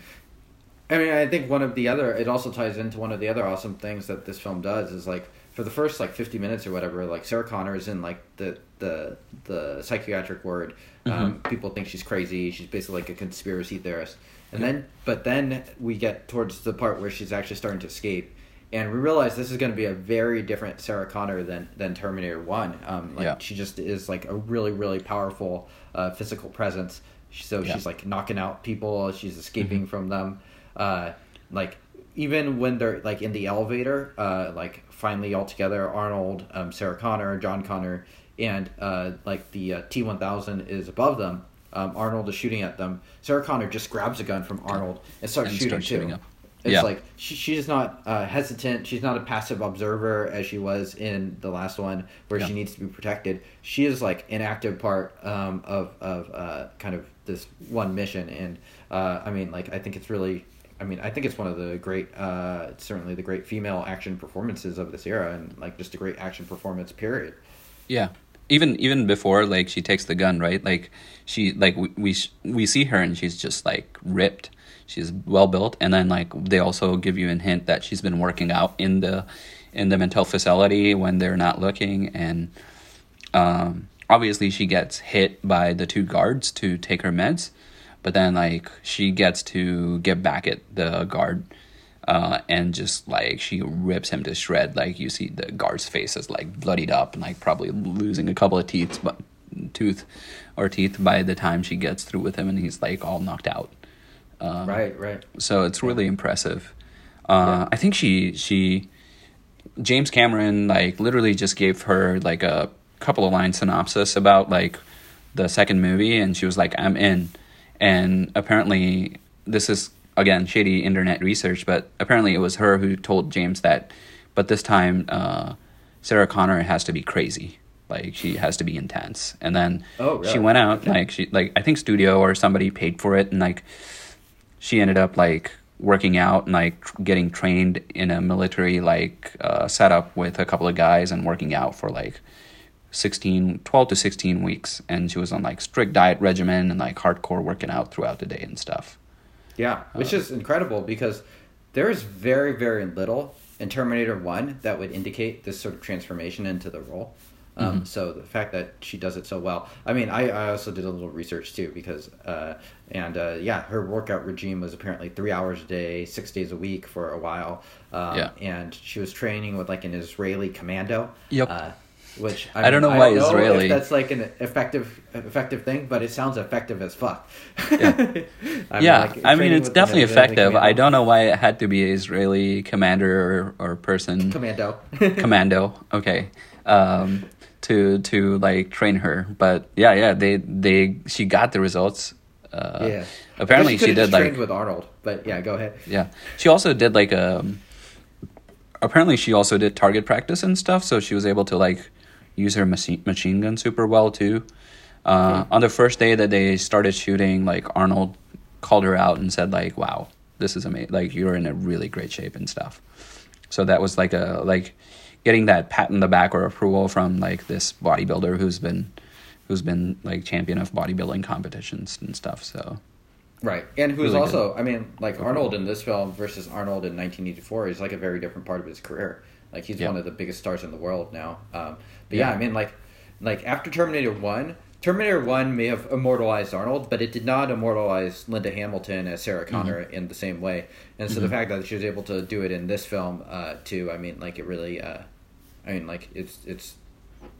I mean, I think one of the other, it also ties into one of the other awesome things that this film does is like for the first like fifty minutes or whatever, like Sarah Connor is in like the the the psychiatric ward. Um, people think she's crazy. She's basically like a conspiracy theorist. And then, but then we get towards the part where she's actually starting to escape, and we realize this is going to be a very different Sarah Connor than than Terminator One. Um, like Yeah. she just is like a really really powerful uh, physical presence. So Yeah. she's like knocking out people. She's escaping from them. Uh, like even when they're like in the elevator, uh, like finally all together, Arnold, um, Sarah Connor, John Connor, and uh, like the uh, T one thousand is above them. Um, Arnold is shooting at them. Sarah Connor just grabs a gun from Arnold and starts And shooting starts too. shooting up. It's Yeah. like she, she's not uh, hesitant. She's not a passive observer as she was in the last one, where Yeah. she needs to be protected. She is like an active part um, of of uh, kind of this one mission, and uh, I mean, like I think it's really. I mean, I think it's one of the great, uh, certainly the great female action performances of this era, and like just a great action performance. Period. Yeah. Even even before like she takes the gun, right? Like she like we we, we see her and she's just like ripped. She's well built and then like they also give you a hint that she's been working out in the in the mental facility when they're not looking and um obviously she gets hit by the two guards to take her meds, but then like she gets to get back at the guard uh, and just like she rips him to shred. Like you see the guard's face is like bloodied up and like probably losing a couple of teeth, but tooth or teeth by the time she gets through with him, and he's like all knocked out. Um, right, right. So it's really impressive. Uh, I think she she James Cameron like literally just gave her like a couple of line synopsis about like the second movie, and she was like, "I'm in." And apparently, this is again shady internet research, but apparently it was her who told James that. But this time, uh, Sarah Connor has to be crazy. Like she has to be intense, and then Oh, she went out Okay. like she like I think studio or somebody paid for it, and like she ended up like working out and like tr- getting trained in a military like uh, setup with a couple of guys and working out for like 16 12 to 16 weeks and she was on like strict diet regimen and like hardcore working out throughout the day and stuff Yeah, which is incredible because there is very, very little in Terminator 1 that would indicate this sort of transformation into the role. Um, So the fact that she does it so well, I mean, I, I also did a little research too because, uh, and uh, yeah, her workout regime was apparently three hours a day, six days a week for a while. Um, Yeah. And she was training with like an Israeli commando. Yep. Uh, which I don't know why if Israeli- that's like an effective effective thing, but it sounds effective as fuck. Yeah. I yeah like, i mean it's definitely effective i don't know why it had to be an israeli commander or, or person Commando. commando okay um to to like train her but yeah yeah they they she got the results uh yeah. apparently I guess she did like trained with Arnold, but yeah, go ahead. Yeah. She also did like a. Apparently, she also did target practice and stuff, so she was able to like use her machine machine gun super well too. Uh, On the first day that they started shooting, like Arnold called her out and said like, "Wow, this is amazing! Like you're in a really great shape and stuff." So that was like a like getting that pat in the back or approval from like this bodybuilder who's been who's been like champion of bodybuilding competitions and stuff. So Right, and who's Really also, I mean, like Arnold in this film versus Arnold in 1984 is like a very different part of his career. Like he's Yeah. one of the biggest stars in the world now. Um, but yeah. Yeah. I mean, like, like after Terminator One, Terminator One may have immortalized Arnold, but it did not immortalize Linda Hamilton as Sarah Connor in the same way. And so the fact that she was able to do it in this film uh, too, I mean, like it really, uh, I mean, like it's it's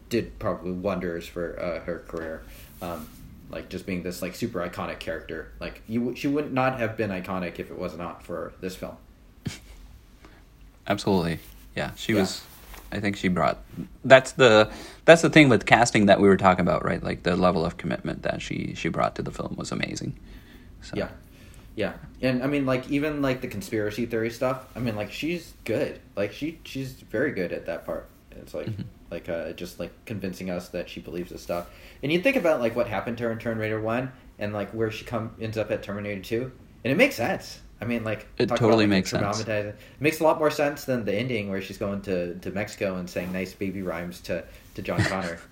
did probably wonders for uh, her career. Um, like just being this like super iconic character. Like you, she would not have been iconic if it was not for this film. Absolutely. Yeah, she Yeah. was I think she brought that's the that's the thing with casting that we were talking about, right? Like the level of commitment that she she brought to the film was amazing. So Yeah, yeah, and I mean like even like the conspiracy theory stuff. I mean like she's good. Like she she's very good at that part. It's like like uh, just like convincing us that she believes this stuff. And you think about like what happened to her in Terminator One and like where she come ends up at Terminator Two, and it makes sense. I mean, like It totally makes sense. It makes a lot more sense than the ending where she's going to, to Mexico and saying nice baby rhymes to, to John Connor.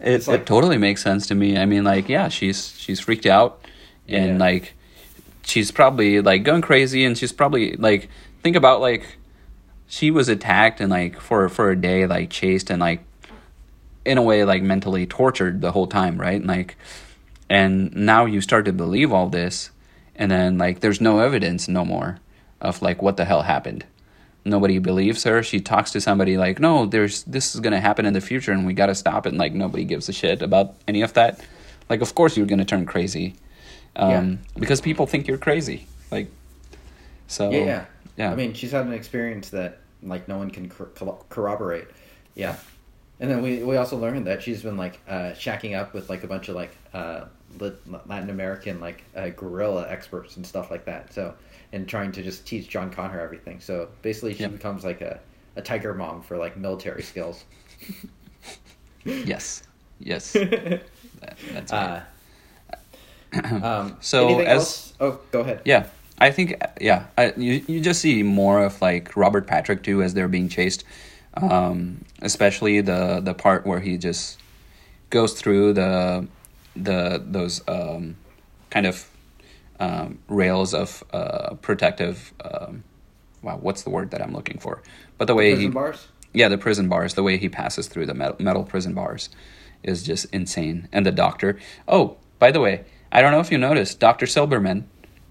It, like- it totally makes sense to me. I mean, like, yeah, she's she's freaked out, and Yeah. like, she's probably like going crazy, and she's probably like think about like, she was attacked and like for for a day, like chased and like, in a way, like mentally tortured the whole time, right? And, like, and now you start to believe all this, and then like, there's no evidence no more of like what the hell happened nobody believes her. She talks to somebody like, "No, there's this is going to happen in the future and we got to stop it." And like nobody gives a shit about any of that. Like of course you're going to turn crazy. Um Yeah. because people think you're crazy. Like so yeah, yeah. yeah. I mean, she's had an experience that like no one can cor- corroborate. Yeah. And then we, we also learned that she's been like uh, shacking up with like a bunch of like uh, Latin American like uh, guerrilla experts and stuff like that. So and trying to just teach John Connor everything. So basically, she yep. becomes like a, a tiger mom for like military skills. yes, yes, that, that's right. Uh, um, so as else? oh, go ahead. Yeah, I think yeah, I, you you just see more of like Robert Patrick too as they're being chased, um, especially the the part where he just goes through the the those um, kind of um, rails of uh, protective. Um, wow, what's the word that I'm looking for? But the way the he bars. Yeah, the prison bars. The way he passes through the metal, metal prison bars is just insane. And the doctor. Oh, by the way, I don't know if you noticed, Doctor Silberman,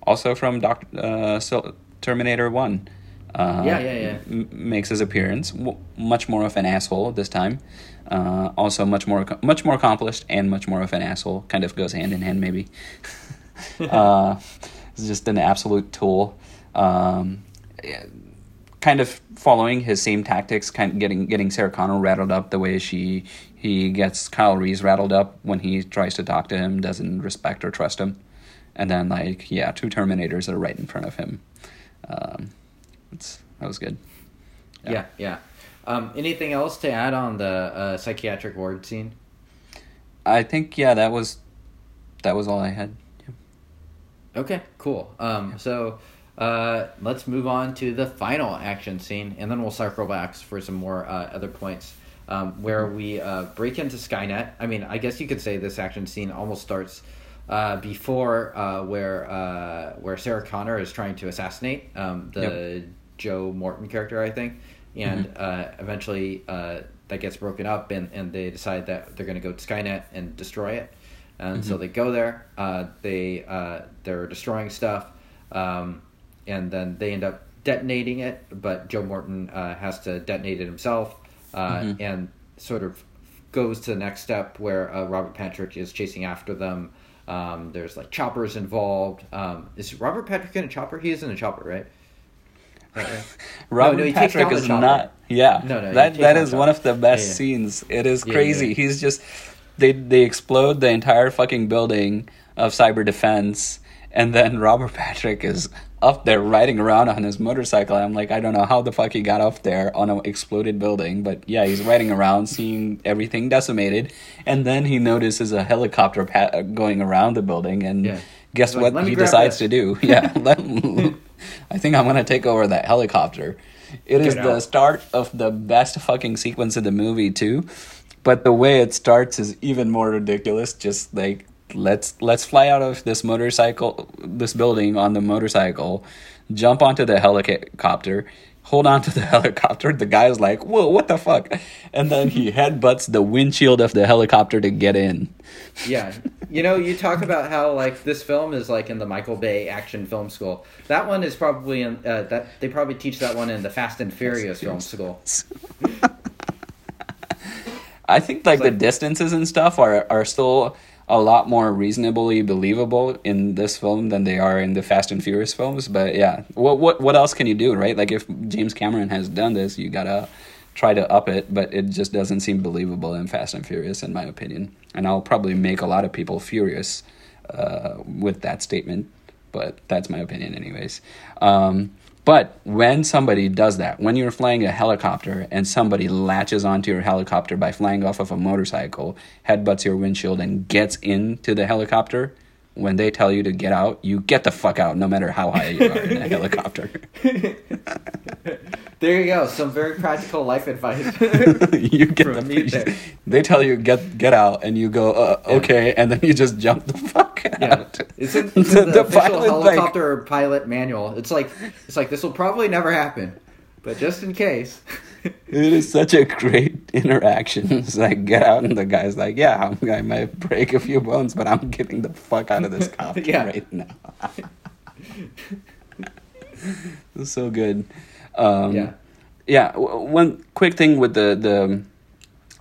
also from Doctor uh, Sil- Terminator One. Uh, yeah, yeah, yeah. M- makes his appearance. W- much more of an asshole this time. Uh, also, much more, much more accomplished and much more of an asshole. Kind of goes hand in hand, maybe. uh, just an absolute tool. Um, kind of following his same tactics, kind of getting getting Sarah Connor rattled up the way she he gets Kyle Reese rattled up when he tries to talk to him, doesn't respect or trust him, and then like yeah, two Terminators are right in front of him. Um, it's that was good. Yeah, yeah. yeah. Um, anything else to add on the uh, psychiatric ward scene? I think yeah, that was that was all I had. Okay, cool. Um, so uh, let's move on to the final action scene, and then we'll circle back for some more uh, other points. Um, where we uh, break into Skynet. I mean, I guess you could say this action scene almost starts uh, before uh, where uh, where Sarah Connor is trying to assassinate um, the yep. Joe Morton character, I think, and mm-hmm. eventually that gets broken up, and, and they decide that they're going to go to Skynet and destroy it and mm-hmm. so they go there. Uh, they uh, they're destroying stuff, um, and then they end up detonating it. But Joe Morton uh, has to detonate it himself, uh, mm-hmm. and sort of goes to the next step where uh, Robert Patrick is chasing after them. Um, there's like choppers involved. Um, is Robert Patrick in a chopper? He is in a chopper, right? Robert no, no, Patrick is not. Yeah, no, no, that that is one of the best yeah, yeah. scenes. It is crazy. Yeah, He's just they they explode the entire fucking building of cyber defense and then Robert Patrick is up there riding around on his motorcycle. I'm like, I don't know how the fuck he got up there on an exploded building, but yeah, he's riding around, seeing everything decimated, and then he notices a helicopter pa- going around the building, and guess like, what he decides this. to do? Yeah, let, I think I'm gonna take over that helicopter. It Get is out. the start of the best fucking sequence of the movie too but the way it starts is even more ridiculous. Just like let's let's fly out of this motorcycle, this building on the motorcycle, jump onto the helicopter, hold on to the helicopter. The guy's like, "Whoa, what the fuck?" And then he headbutts the windshield of the helicopter to get in. Yeah, you know, you talk about how like this film is like in the Michael Bay action film school. That one is probably in uh, that they probably teach that one in the Fast and Furious film school. I think like, like the distances and stuff are are still a lot more reasonably believable in this film than they are in the Fast and Furious films. But yeah, what what what else can you do, right? Like if James Cameron has done this, you gotta try to up it, but it just doesn't seem believable in Fast and Furious, in my opinion. And I'll probably make a lot of people furious uh, with that statement, but that's my opinion, anyways. Um, but when somebody does that, when you're flying a helicopter and somebody latches onto your helicopter by flying off of a motorcycle, headbutts your windshield, and gets into the helicopter, when they tell you to get out, you get the fuck out, no matter how high you are in a helicopter. there you go, some very practical life advice. you get the, there. They tell you get get out, and you go uh, okay, yeah. and then you just jump the fuck out. Yeah. It's in, it's in the, the, official helicopter like, pilot manual. It's like it's like this will probably never happen, but just in case it is such a great interaction. It's like get out, and the guy's like, "Yeah, I might break a few bones, but I'm getting the fuck out of this copter yeah. right now." it's so good. Um, yeah, yeah. One quick thing with the the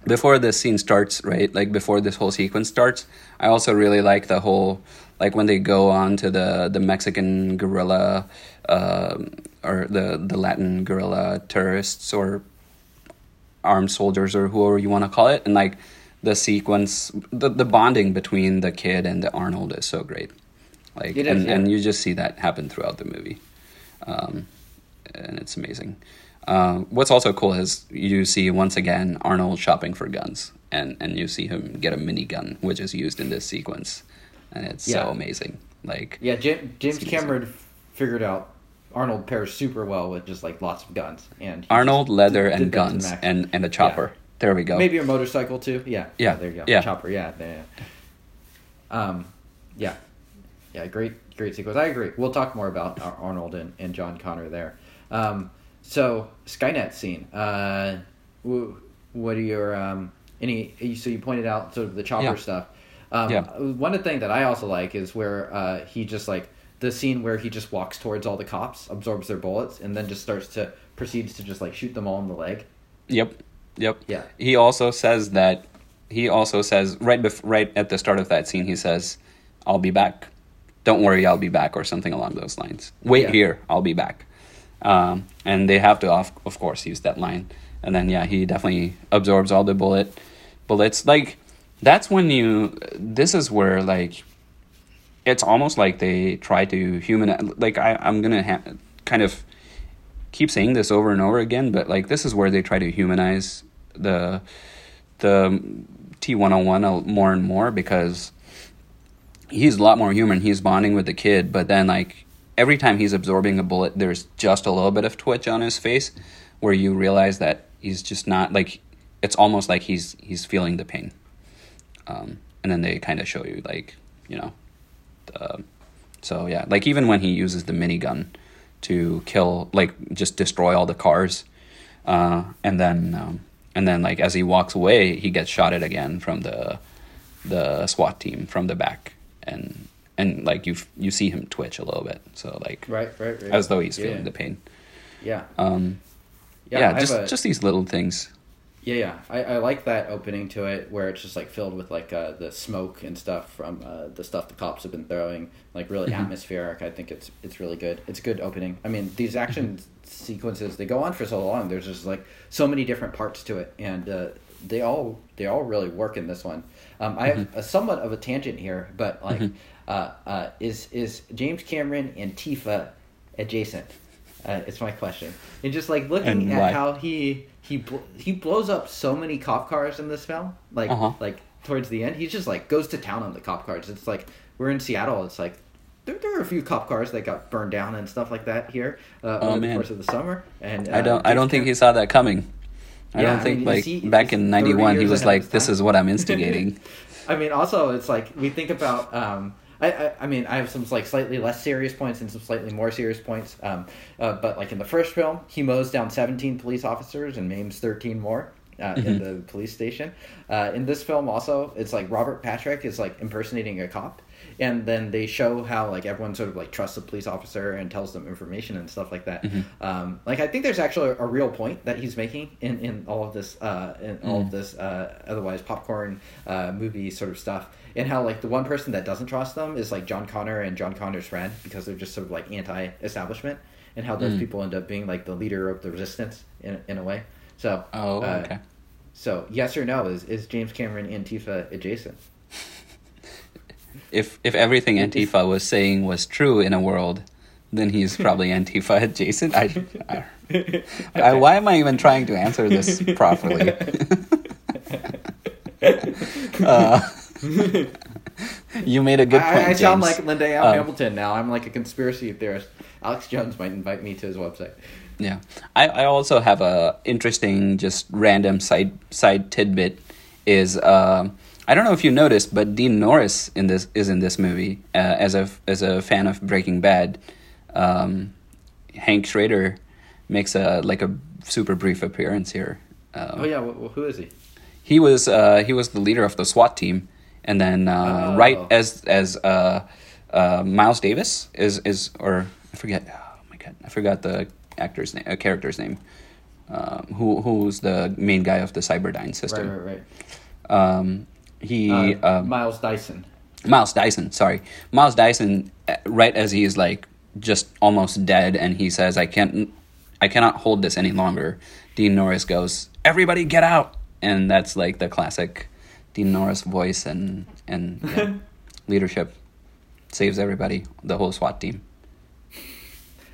before the scene starts, right? Like before this whole sequence starts, I also really like the whole like when they go on to the the Mexican guerrilla uh, or the the Latin guerrilla terrorists or armed soldiers or whoever you want to call it, and like the sequence, the the bonding between the kid and the Arnold is so great. Like, and, and you just see that happen throughout the movie, um, and it's amazing. Uh, what's also cool is you see once again Arnold shopping for guns, and and you see him get a minigun, which is used in this sequence, and it's Yeah. so amazing. Like, Yeah, Jim, James amazing. Cameron figured out Arnold pairs super well with just like lots of guns and Arnold, leather, did- and did that to the guns, and and a chopper. There we go. maybe a motorcycle too. Yeah, Yeah, there you go. yeah. chopper. Yeah, yeah. Um, yeah, yeah. Great, great sequence. I agree. We'll talk more about Arnold and, and John Connor there. Um, so Skynet scene. Uh, what are your um, any? So you pointed out sort of the chopper Yeah. stuff. Um, Yeah. One thing that I also like is where uh, he just like the scene where he just walks towards all the cops, absorbs their bullets, and then just starts to proceeds to just like shoot them all in the leg. Yep. Yep. Yeah. He also says that he also says right bef- right at the start of that scene he says, "I'll be back. Don't worry, I'll be back," or something along those lines. Wait Yeah. here, I'll be back. Um, and they have to, of, of course, use that line. And then yeah, he definitely absorbs all the bullet bullets. Like that's when you. This is where like. It's almost like they try to human. Like I, I'm gonna ha- kind of keep saying this over and over again, but like this is where they try to humanize the the T one hundred one more and more because he's a lot more human. He's bonding with the kid, but then like every time he's absorbing a bullet, there's just a little bit of twitch on his face, where you realize that he's just not like it's almost like he's he's feeling the pain. Um, and then they kind of show you like you know, the, so yeah, like even when he uses the minigun to kill like just destroy all the cars, uh, and then um, and then like as he walks away, he gets shot at again from the the SWAT team from the back, and and like you you see him twitch a little bit, so like Right, right, right. as though he's Yeah. feeling the pain. Yeah. Um, Yeah, yeah, just a- just these little things. Yeah, yeah. I, I like that opening to it where it's just like filled with like uh, the smoke and stuff from uh, the stuff the cops have been throwing. Like really Mm-hmm. atmospheric. I think it's it's really good. It's a good opening. I mean, these action Mm-hmm. sequences they go on for so long. There's just like so many different parts to it, and uh, they all they all really work in this one. Um, I have Mm-hmm. a somewhat of a tangent here, but like, uh, uh, is is James Cameron Antifa adjacent? Uh, it's my question. And just like looking And at why? how he he bl- he blows up so many cop cars in this film. Like Uh-huh. like towards the end, he just like goes to town on the cop cars. It's like we're in Seattle. It's like there, there are a few cop cars that got burned down and stuff like that here uh, Oh, over the course of the summer. And uh, I don't I don't think he saw that coming. I Yeah, don't I think mean, like he- back in 30 91 he was like this is what I'm instigating. I mean, also it's like we think about. Um, I, I, I mean, I have some like slightly less serious points and some slightly more serious points. Um, uh, but like in the first film, he mows down seventeen police officers and maims thirteen more. Uh, in Mm-hmm. the police station. Uh, in this film, also, it's like Robert Patrick is like impersonating a cop, and then they show how like everyone sort of like trusts the police officer and tells them information and stuff like that. Mm-hmm. Um, like I think there's actually a, real point that he's making in, in all of this uh, in all Mm. of this uh, otherwise popcorn uh, movie sort of stuff, and how like the one person that doesn't trust them is like John Connor and John Connor's friend because they're just sort of like anti-establishment, and how Mm. those people end up being like the leader of the resistance in in a way. So Oh, uh, okay. So yes or no is is James Cameron Antifa adjacent? If if everything Antifa was saying was true in a world, then he's probably Antifa adjacent. I, I, I- why am I even trying to answer this properly? uh, you made a good point. I, I sound like Linda Al Um, Hamilton now. I'm like a conspiracy theorist. Alex Jones might invite me to his website. Yeah, I, I also have a interesting, just random side side tidbit. Is um I don't know if you noticed, but Dean Norris in this is in this movie uh, as a as a fan of Breaking Bad. Um, Hank Schrader makes a like a super brief appearance here. Um, Oh yeah, well, who is he? he was uh, he was the leader of the SWAT team, and then uh, Oh. right as as uh, uh, Miles Davis is is or I forget oh my god I forgot the actor's name uh, character's name um, who who's the main guy of the Cyberdyne Right, system. right, right. Um, he Uh, um, Miles Dyson. Miles Dyson, sorry. Miles Dyson, uh, right as he's like just almost dead, and he says, "I can't, I cannot hold this any longer." Dean Norris goes, everybody get out and that's like the classic dean norris voice and and yeah, leadership saves everybody the whole swat team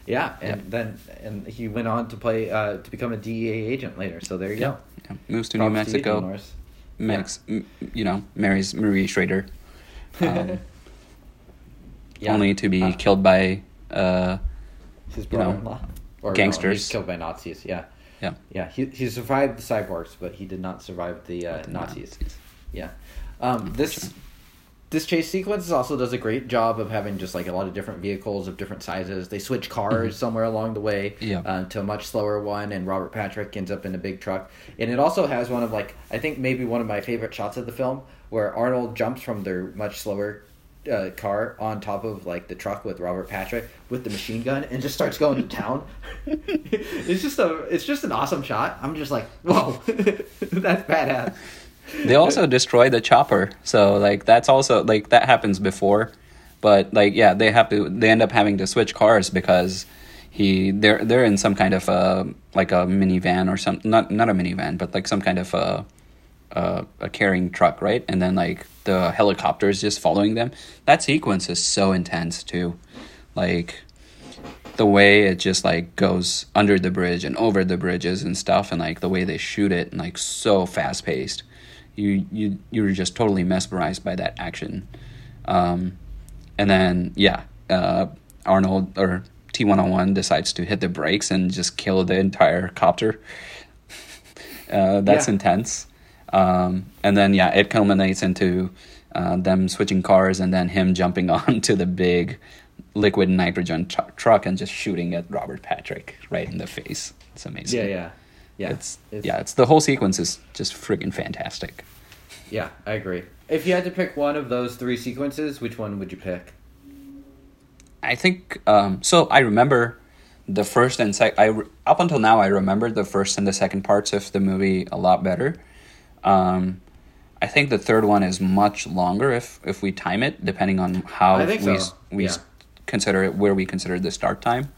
Yeah, and then and he went on to play uh, to become a DEA agent later. So there you go. Yeah. moves to Props new to mexico Norris. Max, m you know marries marie schrader um, Yeah. only to be Uh, killed by uh his brother-in-law or no, gangsters. he's killed by Nazis. Yeah, yeah yeah. He he survived the cyborgs, but he did not survive the uh, the Nazis. Nazis. Yeah. Um, this this chase sequence also does a great job of having just like a lot of different vehicles of different sizes. They switch cars somewhere along the way Mm-hmm. Yeah. uh, to a much slower one, and Robert Patrick ends up in a big truck. And it also has one of like I think maybe one of my favorite shots of the film where Arnold jumps from their much slower uh, car on top of like the truck with Robert Patrick with the machine gun and just starts going to town. it's just a it's just an awesome shot. I'm just like whoa, that's badass. They also destroy the chopper so like that's also like that happens before. But like yeah they have to they end up having to switch cars because he they're they're in some kind of uh like a minivan or some not not a minivan but like some kind of uh uh, a carrying truck right? And then like the helicopter is just following them. That sequence is so intense too. Like the way it just like goes under the bridge and over the bridges and stuff and like the way they shoot it and like so fast paced you you you're just totally mesmerized by that action um and then yeah uh arnold or t101 decides to hit the brakes and just kill the entire copter uh that's Yeah. intense um and then yeah it culminates into uh, them switching cars and then him jumping onto the big liquid nitrogen tr- truck and just shooting at Robert Patrick right in the face. It's amazing. Yeah, yeah, yeah. It's, yeah, it's the whole sequence is just freaking fantastic. Yeah, I agree. If you had to pick one of those three sequences, which one would you pick? I think um, so. I remember the first and second. I re- up until now I remember the first and the second parts of the movie a lot better. Um, I think the third one is much longer if if we time it, depending on how we so, we yeah. consider it where we consider the start time.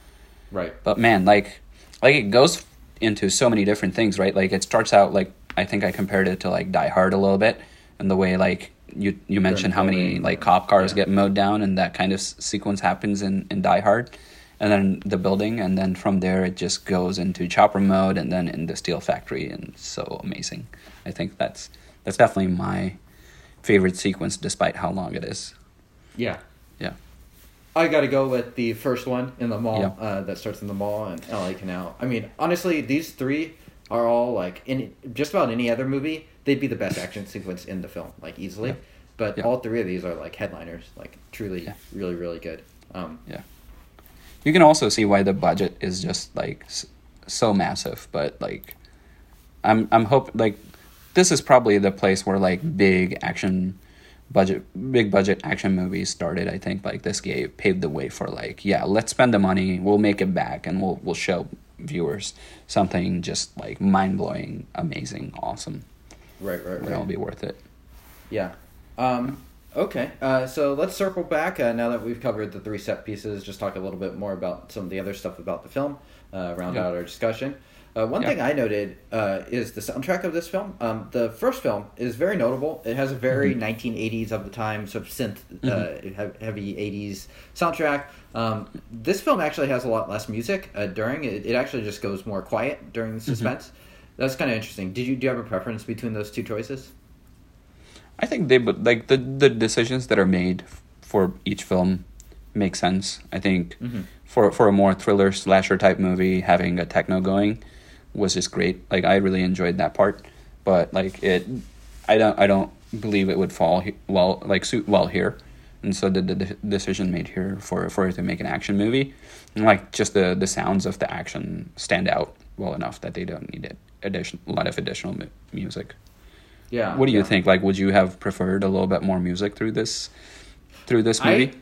Right. But man, like like it goes into so many different things, right? Like it starts out like I think I compared it to like Die Hard a little bit, and the way like you you mentioned how many like cop cars yeah. get mowed down, and that kind of s- sequence happens in in Die Hard, and then the building, and then from there it just goes into chopper mode, and then in the steel factory, and so amazing. I think that's that's definitely my favorite sequence, despite how long it is. Yeah. I got to go with the first one in the mall Yeah. uh, that starts in the mall and LA Canal. I mean, honestly, these three are all like in just about any other movie, they'd be the best action sequence in the film, like easily. Yeah. But Yeah. all three of these are like headliners, like truly, Yeah. really, really good. Um, Yeah. You can also see why the budget is just like so massive, but like I'm I'm hope like this is probably the place where like big action budget big budget action movies started. I think like this gave paved the way for like yeah, let's spend the money, we'll make it back and we'll we'll show viewers something just like mind-blowing, amazing, awesome. right, right, right It'll be worth it. Yeah. Um, okay. Uh, so let's circle back uh, now that we've covered the three set pieces. Just talk a little bit more about some of the other stuff about the film. Uh, round Yeah. out our discussion. Uh, one Yeah. thing I noted uh, is the soundtrack of this film. Um, the first film is very notable. It has a very Mm-hmm. 1980s of the time sort of synth, uh, he- heavy 80s soundtrack. Um, this film actually has a lot less music uh, during it. It actually just goes more quiet during Mm-hmm. the suspense. That's kind of interesting. Did you do you have a preference between those two choices? I think they but like the the decisions that are made for each film make sense. I think Mhm. for for a more thriller slasher type movie, having a techno going was just great. Like I really enjoyed that part, but like it, I don't I don't believe it would fall he- well like suit well here, and so the, the de- decision made here for for it to make an action movie, and like just the the sounds of the action stand out well enough that they don't need it addition a lot of additional mu- music. Yeah. What do you yeah. think? Like, would you have preferred a little bit more music through this, through this movie?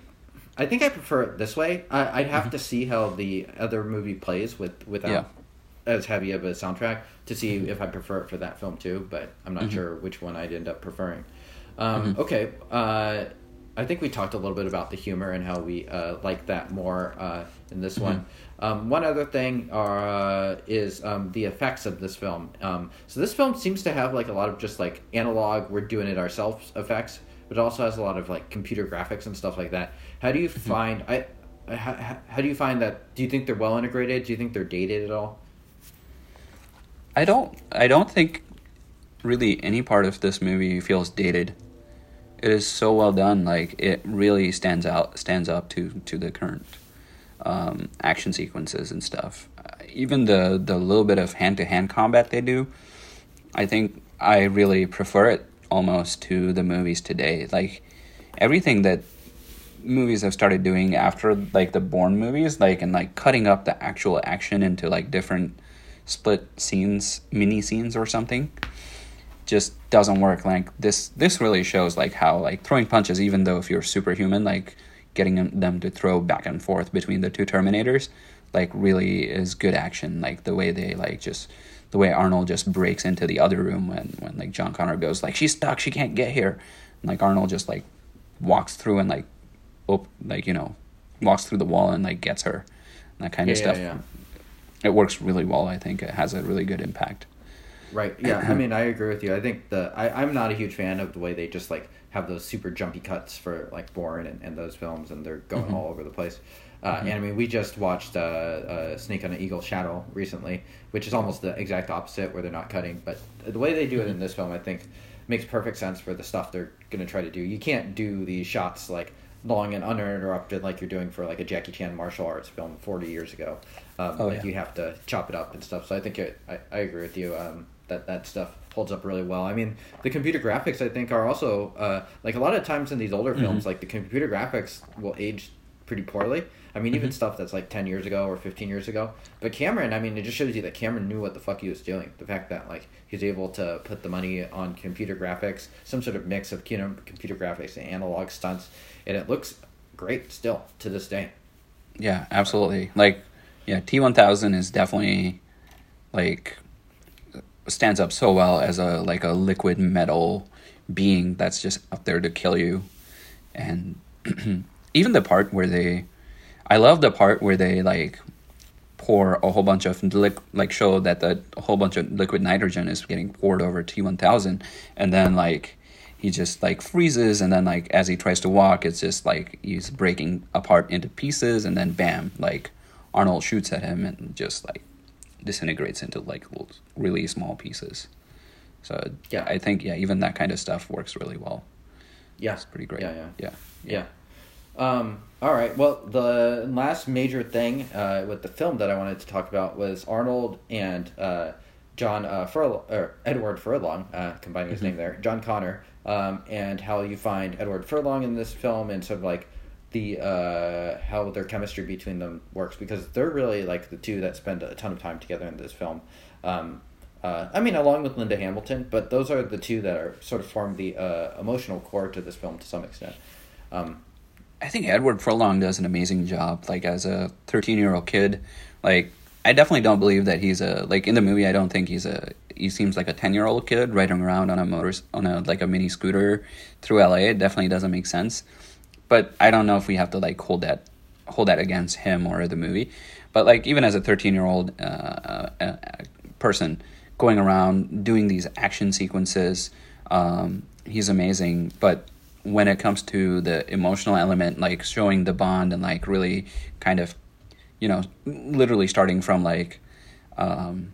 I, I think I prefer it this way. I, I'd have mm-hmm. to see how the other movie plays with without Yeah. As heavy of a soundtrack to see if I prefer it for that film too. But I'm not sure which one I'd end up preferring. Um, Okay, uh, I think we talked a little bit about the humor and how we uh, like that more uh, in this one. Um, one other thing uh, is um, the effects of this film. Um, so this film seems to have like a lot of just like analog, we're doing it ourselves effects, but it also has a lot of like computer graphics and stuff like that. How do you find I? How, how do you find that? Do you think they're well integrated? Do you think they're dated at all? I don't. I don't think really any part of this movie feels dated. It is so well done. Like it really stands out, stands up to to the current um, action sequences and stuff. Even the the little bit of hand to hand combat they do, I think I really prefer it almost to the movies today. Like everything that movies have started doing after like the Bourne movies, like and like cutting up the actual action into like different split scenes, mini scenes or something, just doesn't work. Like this, this really shows like how like throwing punches, even though if you're superhuman, like getting them to throw back and forth between the two Terminators, like really is good action. Like the way they like just the way Arnold just breaks into the other room when when like John Connor goes like she's stuck, she can't get here, and like Arnold just like walks through and like op- like you know walks through the wall and like gets her, that kind Yeah, of yeah, stuff yeah. It works really well. I think it has a really good impact. Right. Yeah. I mean, I agree with you. I think the I, I'm not a huge fan of the way they just like have those super jumpy cuts for like Bourne and, and those films, and they're going all over the place. Uh, And I mean, we just watched uh, uh, Snake on an Eagle Shadow recently, which is almost the exact opposite, where they're not cutting. But the way they do it in this film, I think, makes perfect sense for the stuff they're going to try to do. You can't do these shots like long and uninterrupted like you're doing for like a Jackie Chan martial arts film 40 years ago. Um, Oh, like yeah. you have to chop it up and stuff. So I think it, I, I agree with you um, that that stuff holds up really well. I mean, the computer graphics I think are also uh, like a lot of times in these older films, like the computer graphics will age pretty poorly. I mean, even stuff that's like 10 years ago or 15 years ago. But Cameron, I mean, it just shows you that Cameron knew what the fuck he was doing. The fact that like he's able to put the money on computer graphics, some sort of mix of you know, computer graphics and analog stunts, and it looks great still to this day. Yeah, absolutely. Like, yeah, T one thousand is definitely like stands up so well as a like a liquid metal being that's just up there to kill you, and even the part where they, I love the part where they like pour a whole bunch of liq- like show that the a whole bunch of liquid nitrogen is getting poured over T one thousand, and then like he just like freezes, and then like as he tries to walk, it's just like he's breaking apart into pieces, and then bam, like Arnold shoots at him and just like disintegrates into like really small pieces. So Yeah. I think yeah, even that kind of stuff works really well. Yeah, It's pretty great. Yeah, yeah. yeah. Yeah. Um, all right. Well, the last major thing uh, with the film that I wanted to talk about was Arnold and uh, John uh, Furlong, or Edward Furlong, uh, combining his name there, John Connor, um, and how you find Edward Furlong in this film and sort of like the uh, how their chemistry between them works because they're really like the two that spend a ton of time together in this film. Um, uh, I mean, along with Linda Hamilton, but those are the two that are sort of form the uh, emotional core to this film to some extent. Um, I think Edward Furlong does an amazing job. Like as a thirteen year old kid, like I definitely don't believe that he's a like in the movie. I don't think he's a. He seems like a ten year old kid riding around on a motor on a like a mini scooter through LA. It definitely doesn't make sense. But I don't know if we have to like hold that hold that against him or the movie. But like even as a thirteen year old uh, uh, uh, person going around doing these action sequences, um, he's amazing. But when it comes to the emotional element, like showing the bond and like really kind of, you know, literally starting from like, um,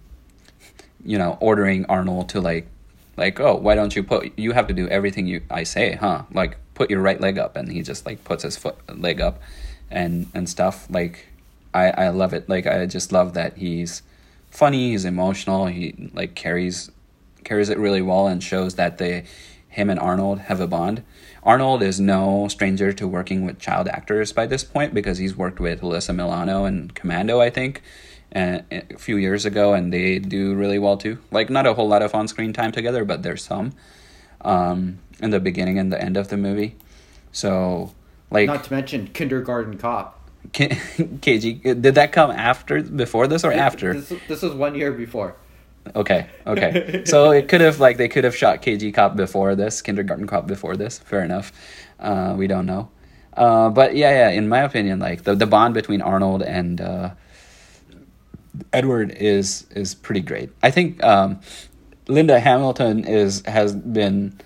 you know, ordering Arnold to like, like, oh, why don't you put? You have to do everything you I say, huh? Like, put your right leg up, and he just like puts his foot leg up, and and stuff. Like, I I love it. Like, I just love that he's funny. He's emotional. He like carries carries it really well and shows that they him and Arnold have a bond. Arnold is no stranger to working with child actors by this point because he's worked with Alyssa Milano and Commando, I think, a few years ago, and they do really well too. Like not a whole lot of on-screen time together, but there's some um, in the beginning and the end of the movie. So, like, not to mention Kindergarten Cop. K- KG, did that come after, before this, or after? This, this was one year before. Okay, okay. So it could have like they could have shot KG Cop before this, Kindergarten Cop before this. Fair enough. Uh, we don't know. Uh, but yeah, yeah. In my opinion, like the the bond between Arnold and uh, Edward is is pretty great. I think um, Linda Hamilton is has been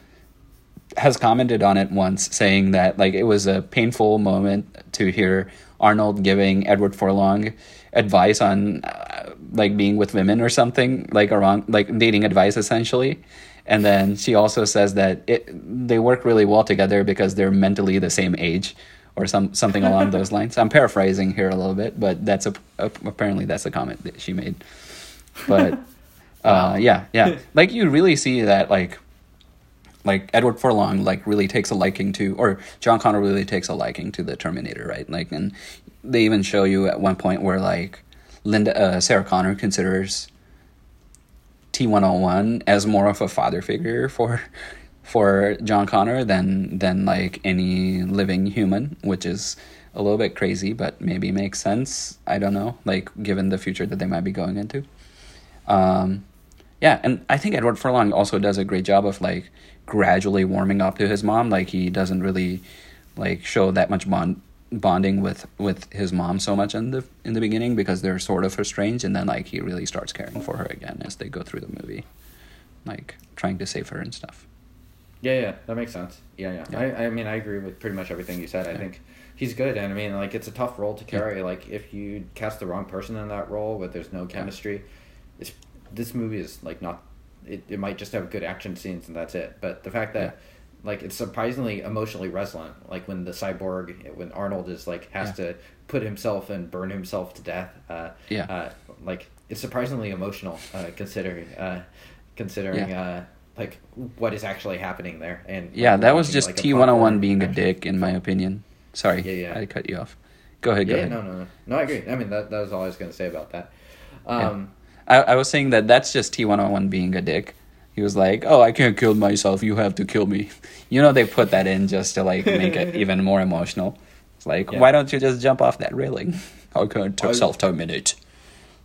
has commented on it once, saying that like it was a painful moment to hear Arnold giving Edward Furlong advice on uh, like being with women or something like around like dating advice essentially. And then she also says that it they work really well together because they're mentally the same age or some something along those lines. I'm paraphrasing here a little bit but that's a, a apparently that's a comment that she made. But uh, yeah yeah like you really see that like like Edward Furlong like really takes a liking to or John Connor really takes a liking to the Terminator, right? Like and they even show you at one point where like Linda uh, Sarah Connor considers T101 as more of a father figure for for John Connor than than like any living human, which is a little bit crazy, but maybe makes sense. I don't know, like given the future that they might be going into. Um, yeah, and I think Edward Furlong also does a great job of like gradually warming up to his mom. Like he doesn't really like show that much bond bonding with with his mom so much in the in the beginning because they're sort of estranged and then like he really starts caring for her again as they go through the movie like trying to save her and stuff. Yeah yeah that makes sense. Yeah yeah, yeah. I, I mean i agree with pretty much everything you said. I think he's good and i mean like it's a tough role to carry. Yeah. like if you cast the wrong person in that role but there's no chemistry it's this movie is like not it, it might just have good action scenes and that's it but the fact that like it's surprisingly emotionally resonant. Like when the cyborg, when Arnold is like has yeah. to put himself and burn himself to death. Uh, yeah. Uh, like it's surprisingly emotional, uh, considering uh, considering yeah. uh, like what is actually happening there. And yeah, like, that was just like, T one hundred one being a dick, in my opinion. Sorry, yeah, yeah. I cut you off. Go ahead. Go yeah, ahead. no, no, no, no. I agree. I mean, that that was all I was going to say about that. Um, yeah. I, I was saying that that's just T101 being a dick he was like, "Oh, I can't kill myself. You have to kill me." You know, they put that in just to like make it even more emotional. It's like, yeah. why don't you just jump off that railing? How can I, self terminate?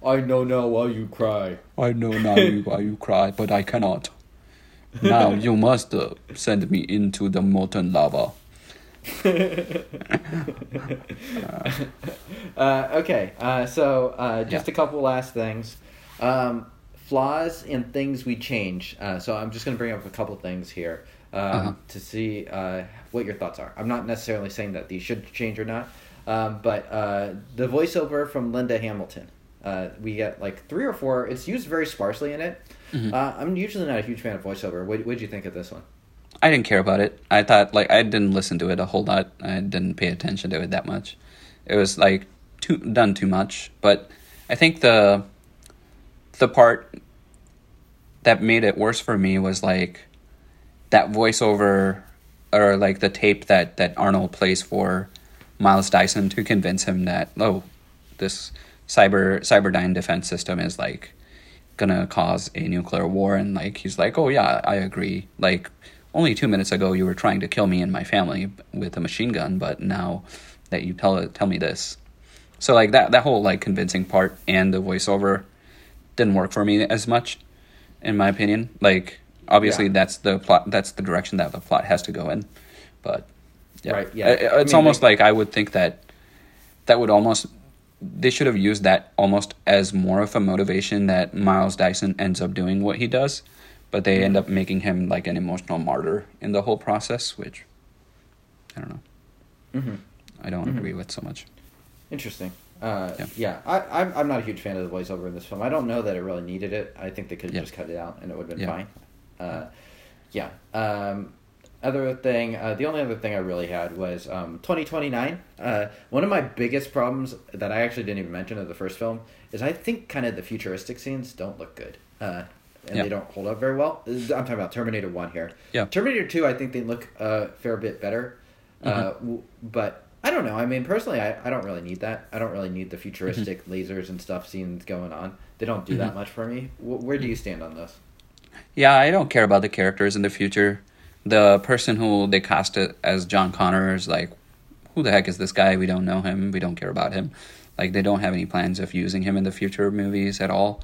I know now why you cry. I know now why you cry, but I cannot. Now you must uh, send me into the molten lava. uh, okay, uh, so uh, just yeah. a couple last things. Um, flaws and things we change. Uh, so I'm just going to bring up a couple things here um, uh-huh. to see uh, what your thoughts are. I'm not necessarily saying that these should change or not, um, but uh, the voiceover from Linda Hamilton. Uh, we get like three or four. It's used very sparsely in it. Mm-hmm. Uh, I'm usually not a huge fan of voiceover. What did you think of this one? I didn't care about it. I thought like I didn't listen to it a whole lot. I didn't pay attention to it that much. It was like too done too much. But I think the the part that made it worse for me was like that voiceover or like the tape that that Arnold plays for Miles Dyson to convince him that oh this cyber cyberdyne defense system is like gonna cause a nuclear war. And like he's like oh yeah I agree. Like only two minutes ago you were trying to kill me and my family with a machine gun but now that you tell tell me this. So like that that whole like convincing part and the voiceover didn't work for me as much in my opinion. Like obviously yeah. that's the plot that's the direction that the plot has to go in. But yeah. Right, yeah. It, it's I mean, almost like I would think that that would almost they should have used that almost as more of a motivation that Miles Dyson ends up doing what he does, but they mm-hmm. end up making him like an emotional martyr in the whole process, which I don't know. Mm-hmm. I don't mm-hmm. agree with so much. Interesting. Uh, yeah, yeah I, I'm, I'm not a huge fan of the voiceover in this film. I don't know that it really needed it. I think they could have yeah. just cut it out and it would have been yeah. fine. Uh, yeah. Um, other thing, uh, the only other thing I really had was um, 2029. Uh, one of my biggest problems that I actually didn't even mention of the first film is I think kind of the futuristic scenes don't look good. Uh, and yeah. they don't hold up very well. I'm talking about Terminator 1 here. Yeah. Terminator 2, I think they look a fair bit better. Mm-hmm. Uh, but I don't know. I mean, personally, I, I don't really need that. I don't really need the futuristic mm-hmm. lasers and stuff scenes going on. They don't do mm-hmm. that much for me. W- where do you stand on this? Yeah, I don't care about the characters in the future. The person who they cast it as John Connor is like, who the heck is this guy? We don't know him. We don't care about him. Like, they don't have any plans of using him in the future movies at all.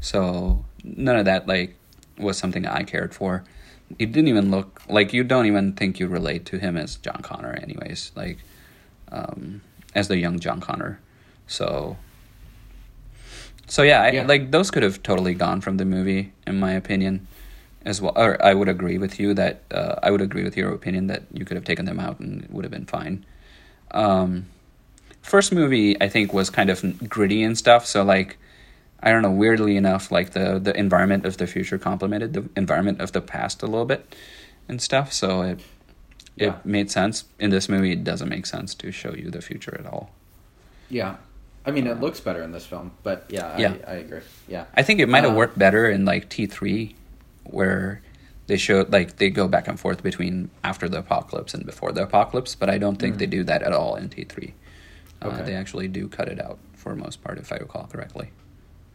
So none of that like was something I cared for. It didn't even look like you don't even think you relate to him as John Connor, anyways. Like um, as the young John Connor. So so yeah, I, like those could have totally gone from the movie, in my opinion, as well. Or I would agree with you that uh, I would agree with your opinion that you could have taken them out and it would have been fine. Um, first movie I think was kind of gritty and stuff. So like, I don't know. Weirdly enough, like the the environment of the future complemented the environment of the past a little bit and stuff. So it it Yeah. made sense. In this movie, it doesn't make sense to show you the future at all. Yeah, I mean it looks better in this film, but yeah, Yeah. I, I agree. Yeah, I think it might have Uh, worked better in like T three, where they showed like they go back and forth between after the apocalypse and before the apocalypse, but I don't think they do that at all in T three. Uh, Okay. They actually do cut it out for most part, if I recall correctly.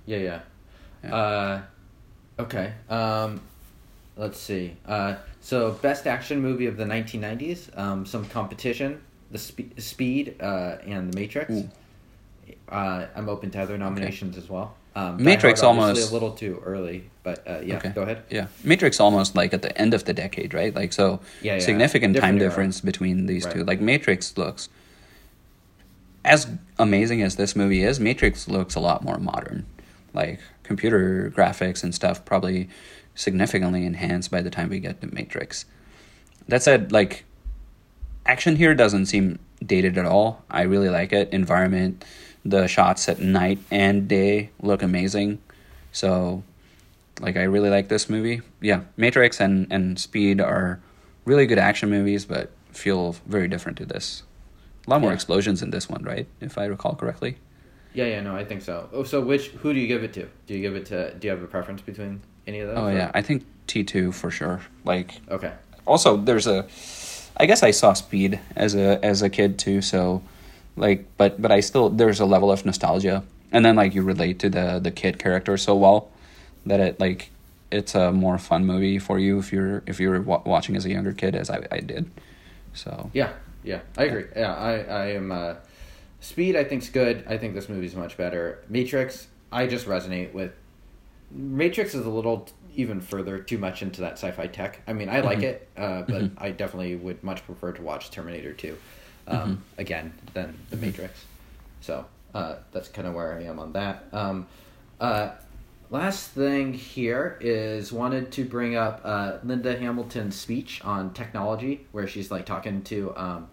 yeah, yeah. Yeah. Uh, okay. Um, let's see. Uh, so best action movie of the 1990s. Um, some competition. The Spe- Speed uh, and The Matrix. Uh, I'm open to other nominations as well. Um, Matrix Hard, almost- a little too early, but uh, yeah. Okay. Go ahead. Yeah, Matrix almost like at the end of the decade, right? Like so, Yeah, yeah. significant Different time era. difference between these Right. two. Like Matrix looks as amazing as this movie is. Matrix looks a lot more modern, like computer graphics and stuff. Probably significantly enhanced by the time we get to Matrix. That said, like action here doesn't seem dated at all. I really like it. Environment, the shots at night and day look amazing. So, like, I really like this movie. Yeah, Matrix and, and Speed are really good action movies, but feel very different to this. A lot more Yeah. explosions in this one, right? If I recall correctly. Yeah, yeah. No, I think so. Oh, so which? Who do you give it to? Do you give it to? Do you have a preference between any of those? Oh or- yeah, I think T two for sure. Like, Okay. also there's a i guess i saw speed as a as a kid too so like but but i still there's a level of nostalgia and then like you relate to the the kid character so well that it like it's a more fun movie for you if you're if you're wa- watching as a younger kid as i, I did so Yeah, yeah, I agree. Yeah, I, I am. Uh, Speed, I think's good. I think this movie's much better. Matrix, I just resonate with. Matrix is a little even further too much into that sci-fi tech. I mean, I like Mhm. it, uh, but Mhm. I definitely would much prefer to watch Terminator Two, um, again than The Mhm. Matrix. So uh, that's kind of where I am on that. Um, uh, last thing here is wanted to bring up uh, Linda Hamilton's speech on technology, where she's like talking to um,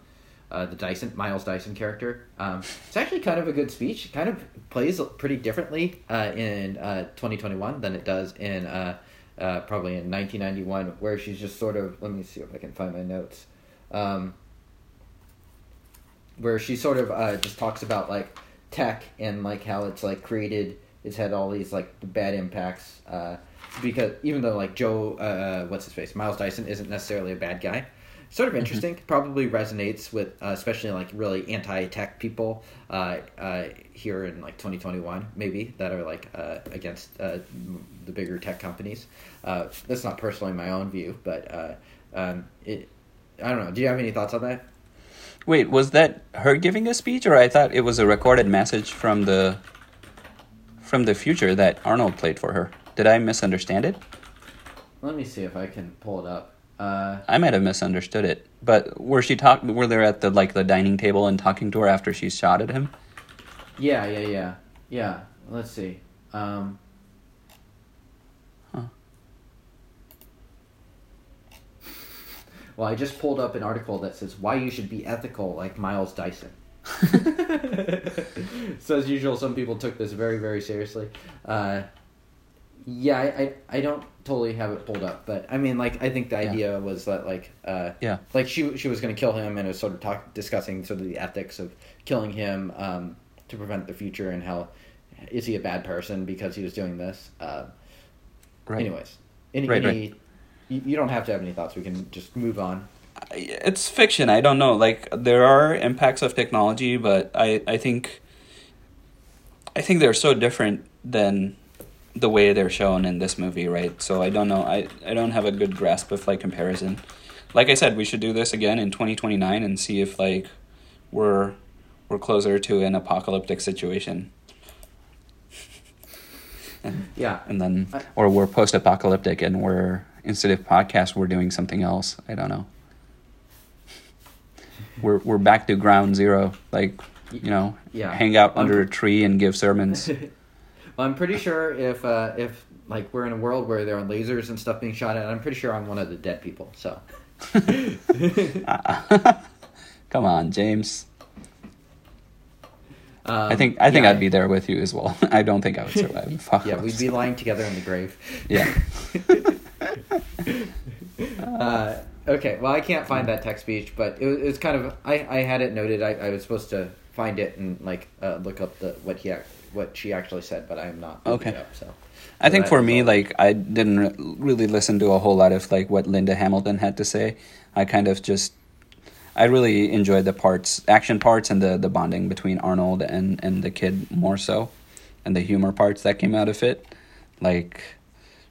uh, the Dyson Miles Dyson character. Um, it's actually kind of a good speech. It kind of plays pretty differently uh, in uh, 2021 than it does in uh, uh, probably in 1991, where she's just sort of. Let me see if I can find my notes. Um, where she sort of uh, just talks about like tech and like how it's like created it's had all these like bad impacts because even though like joe what's his face miles dyson isn't necessarily a bad guy sort of interesting. Probably resonates with uh, especially like really anti-tech people uh, uh, here in like 2021 maybe that are like uh, against uh, the bigger tech companies. Uh, that's not personally my own view but uh, um, it i don't know. Do you have any thoughts on that? Wait was that her giving a speech or i thought it was a recorded message from the from the future that arnold played for her? Did i misunderstand it? Let me see if I can pull it up. Uh, I might have misunderstood it, but were she talk? Were they at the like the dining table and talking to her after she shot at him? yeah, yeah, yeah, yeah. Let's see. Um, Huh. Well, I just pulled up an article that says why you should be ethical like Miles Dyson. so as usual, some people took this very, very seriously. Uh, yeah, I, I, I don't totally have it pulled up, but I mean, like, I think the Yeah. idea was that, like, uh, Yeah. like she she was going to kill him, and it was sort of talk discussing sort of the ethics of killing him um, to prevent the future, and how is he a bad person because he was doing this. Uh, Right. Anyways, any, Right, any You, you don't have to have any thoughts. We can just move on. It's fiction. I don't know. Like there are impacts of technology, but I I think I think they're so different than the way they're shown in this movie, right? So I don't know. I I don't have a good grasp of like comparison. Like I said, we should do this again in 2029 and see if like we're we're closer to an apocalyptic situation. and, Yeah. and then or we're post-apocalyptic and we're instead of podcast we're doing something else. I don't know. We're we're back to ground zero, like you know, Yeah. hang out under a tree and give sermons. I'm pretty sure if uh, if like we're in a world where there are lasers and stuff being shot at, I'm pretty sure I'm one of the dead people. So. Come on, James. Um, I think I think yeah, I'd be there with you as well. I don't think I would survive. Fuck. Yeah, we'd be lying together in the grave. Yeah. Uh, okay, well, I can't find that text speech, but it was, it was kind of I, I had it noted. I, I was supposed to find it and like uh, look up the what he what she actually said, but I am not. Okay. Up, so. I think for me, like I didn't re- really listen to a whole lot of like what Linda Hamilton had to say. I kind of just, I really enjoyed the parts, action parts, and the the bonding between Arnold and and the kid more so, and the humor parts that came out of it, like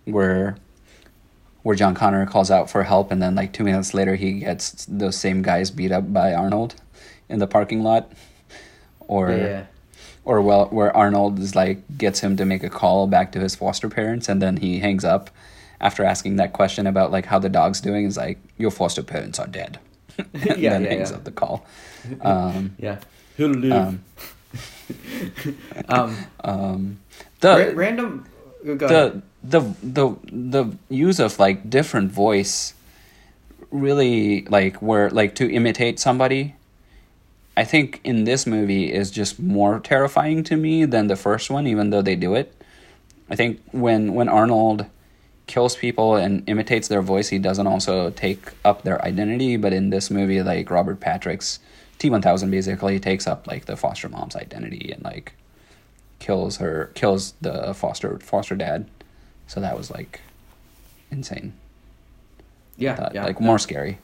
where where John Connor calls out for help, and then like two minutes later he gets those same guys beat up by Arnold in the parking lot, or yeah. Or well where Arnold is like gets him to make a call back to his foster parents and then he hangs up after asking that question about like how the dog's doing is like your foster parents are dead and Yeah, then yeah, hangs yeah. up the call um, Yeah. Live. um, Um, um, ra- the random. The the the the use of like different voice really like where like to imitate somebody I think in this movie is just more terrifying to me than the first one even though they do it. I think when when Arnold kills people and imitates their voice he doesn't also take up their identity but in this movie like Robert Patrick's T1000 basically takes up like the foster mom's identity and like kills her kills the foster foster dad. So that was like insane. Yeah, That- yeah. like more scary.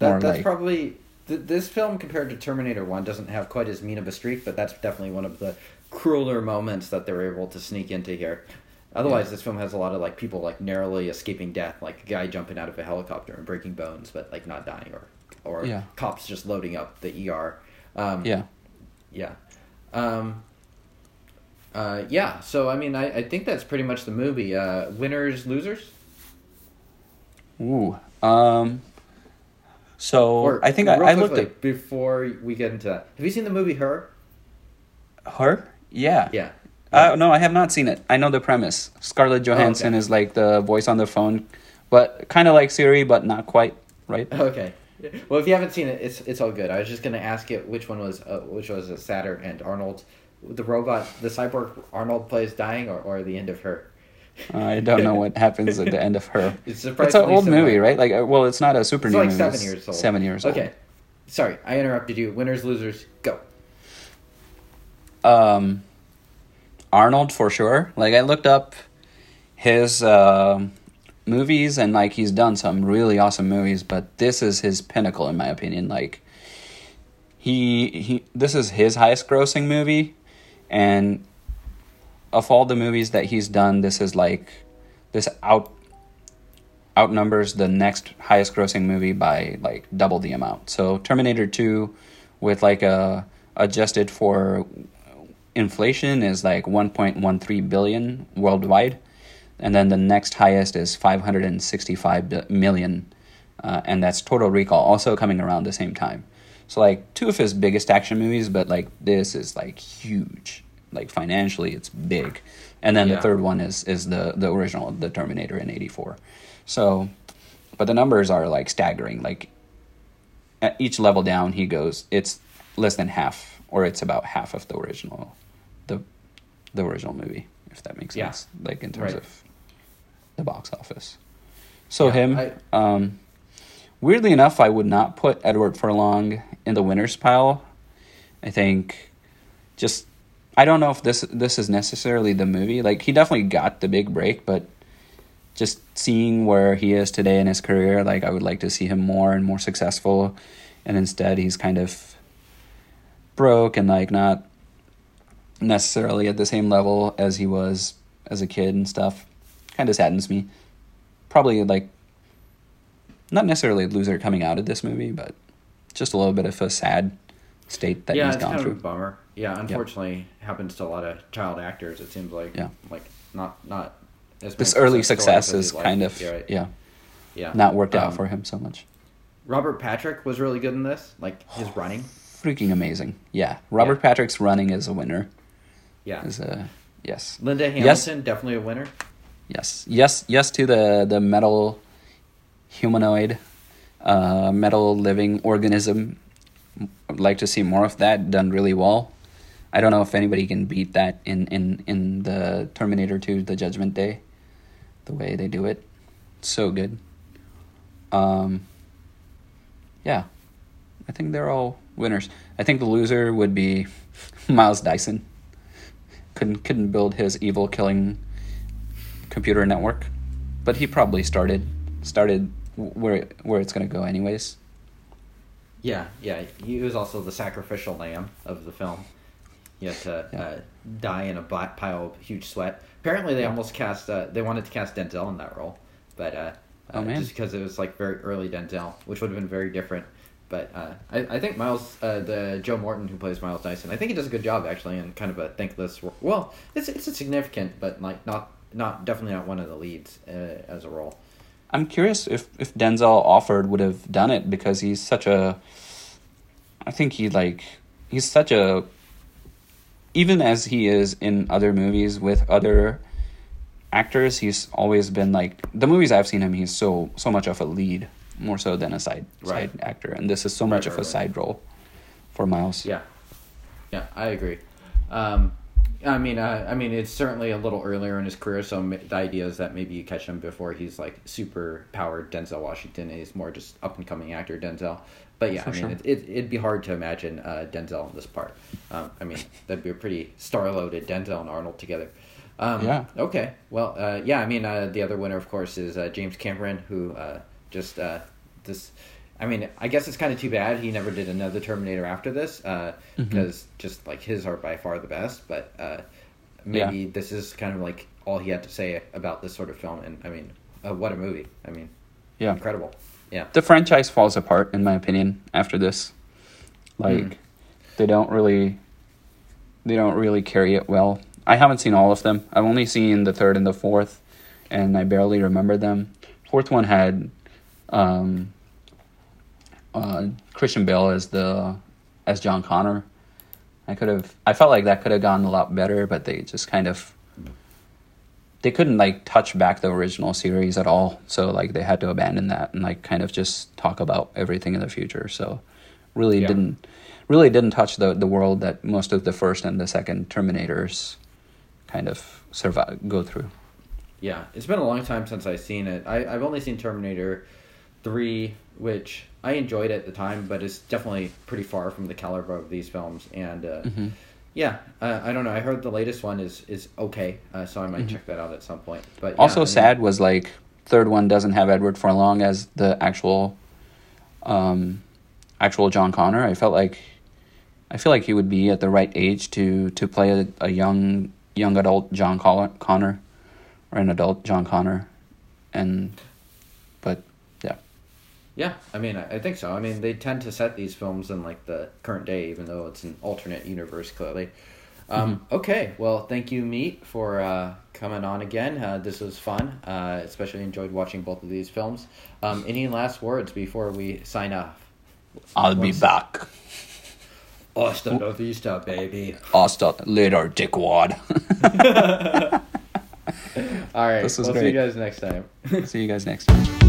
That, more that's like probably th- this film compared to Terminator One doesn't have quite as mean of a streak, but that's definitely one of the crueler moments that they were able to sneak into here. Otherwise, Yeah. this film has a lot of like people like narrowly escaping death, like a guy jumping out of a helicopter and breaking bones, but like not dying, or or Yeah. cops just loading up the ER. Um, yeah yeah. Um, uh, yeah. So I mean, I, I think that's pretty much the movie. Uh, winners, losers. ooh um so Or I think I, I looked at before we get into that. Have you seen the movie Her? her yeah Yeah. Uh, no, I have not seen it. I know the premise. Scarlett Johansson okay. is like the voice on the phone, but kind of like Siri, but not quite, right? Okay. Well, if you haven't seen it, it's it's all good. I was just gonna ask it which one was uh, which was uh, sadder and Arnold, the robot, the cyborg Arnold plays dying, or, or the end of her. I don't know what happens at the end of her. It's It's an old similar. movie, right? Like, uh, well, it's not a super It's new like movie. seven years old. Seven years old. Okay. Sorry, I interrupted you. Winners, losers, go. Um, Arnold for sure. Like I looked up his um movies and like he's done some really awesome movies, but this is his pinnacle in my opinion. Like he he this is his highest grossing movie and of all the movies that he's done, this is like this out outnumbers the next highest grossing movie by like double the amount. So Terminator 2 with like a adjusted for inflation is like 1.13 billion worldwide. And then the next highest is 565 million uh, and that's total recall also coming around the same time. So like two of his biggest action movies but like this is like huge like financially it's big and then Yeah. the third one is is the the original the terminator in 84 so but the numbers are like staggering like at each level down he goes it's less than half or it's about half of the original the the original movie if that makes Yeah. sense like in terms Right. of the box office so Yeah, him I- um weirdly enough i would not put edward furlong in the winners pile i think just i don't know if this this is necessarily the movie like he definitely got the big break but just seeing where he is today in his career, like I would like to see him more and more successful, and instead he's kind of broke and like not necessarily at the same level as he was as a kid and stuff. Kind of saddens me. Probably like not necessarily a loser coming out of this movie, but just a little bit of a sad state that yeah, he's gone kind through. bummer. Yeah, unfortunately, happens to a lot of child actors. It seems like. Yeah. Like not not as This early success success stories as is like. kind of Yeah, right. yeah, yeah. not worked out Um, for him so much. Robert Patrick was really good in this, like his running. Freaking amazing. Yeah, Robert Yeah. Patrick's running is a winner. Yeah. Is a yes. Linda Yes. Hamilton, definitely a winner. Yes, yes, yes to the the metal humanoid, uh, metal living organism. I'd like to see more of that done really well. I don't know if anybody can beat that in in in the Terminator Two: The Judgment Day, the way they do it, so good. Um. Yeah, I think they're all winners. I think the loser would be Miles Dyson. Couldn't couldn't build his evil killing computer network, but he probably started started where where it's gonna go anyways. Yeah, yeah. He was also the sacrificial lamb of the film. He had to Yeah. uh, die in a black pile of huge sweat. Apparently, they Yeah. almost cast. Uh, they wanted to cast Denzel in that role, but uh, Oh, uh, just because it was like very early Denzel, which would have been very different. But uh, I, I think Miles, uh, the Joe Morton who plays Miles Dyson, I think he does a good job actually, in kind of a thankless. Well, it's it's a significant, but like not not definitely not one of the leads uh, as a role. I'm curious if if Denzel offered would have done it because he's such a. I think he like he's such a. Even as he is in other movies with other actors, he's always been like the movies I've seen him. He's so so much of a lead, more so than a side Right. side actor, and this is so Right, much of a right. side role for Miles. Yeah, yeah, I agree. Um, I mean, uh, I mean, it's certainly a little earlier in his career, so the idea is that maybe you catch him before he's like super powered Denzel Washington, and he's more just up and coming actor Denzel. But yeah, For I mean, sure. it, it, it'd be hard to imagine uh, Denzel in this part. Um, I mean, that'd be a pretty star loaded Denzel and Arnold together. Um, Yeah. Okay. Well, uh, yeah. I mean, uh, the other winner, of course, is uh, James Cameron, who uh, just uh, this. I mean, I guess it's kind of too bad he never did another Terminator after this, uh, because just like his are by far the best. But uh, maybe this is kind of like all he had to say about this sort of film. And I mean, uh, what a movie! I mean, Yeah. incredible. Yeah. the franchise falls apart in my opinion after this. Like Hmm. they don't really they don't really carry it well. I haven't seen all of them. I've only seen the third and the fourth and i barely remember them. Fourth one had um uh christian bale as the as john connor. I could have i felt like that could have gone a lot better but they just kind of they couldn't like touch back the original series at all so like they had to abandon that and like kind of just talk about everything in the future so really Yeah. didn't really didn't touch the the world that most of the first and the second terminators kind of survive go through Yeah, it's been a long time since I've seen it. I, I've only seen Terminator 3, which I enjoyed at the time, but it's definitely pretty far from the caliber of these films. And uh, Mm-hmm. Yeah, uh, I don't know. I heard the latest one is, is okay, uh, so I might check that out at some point. But yeah, also I mean- sad was like third one doesn't have edward furlong as the actual um actual john connor i felt like i feel like he would be at the right age to to play a, a young young adult john connor or an adult john connor and Yeah, I mean, I, I think so. I mean, they tend to set these films in like the current day, even though it's an alternate universe, clearly. Um, Okay, well, thank you, Meat, for uh, coming on again. Uh, this was fun. Uh, especially enjoyed watching both of these films. Um, any last words before we sign off? i'll be Once- back Hasta la vista, baby. hasta later dickwad All right, This was we'll see you guys next time. see you guys next time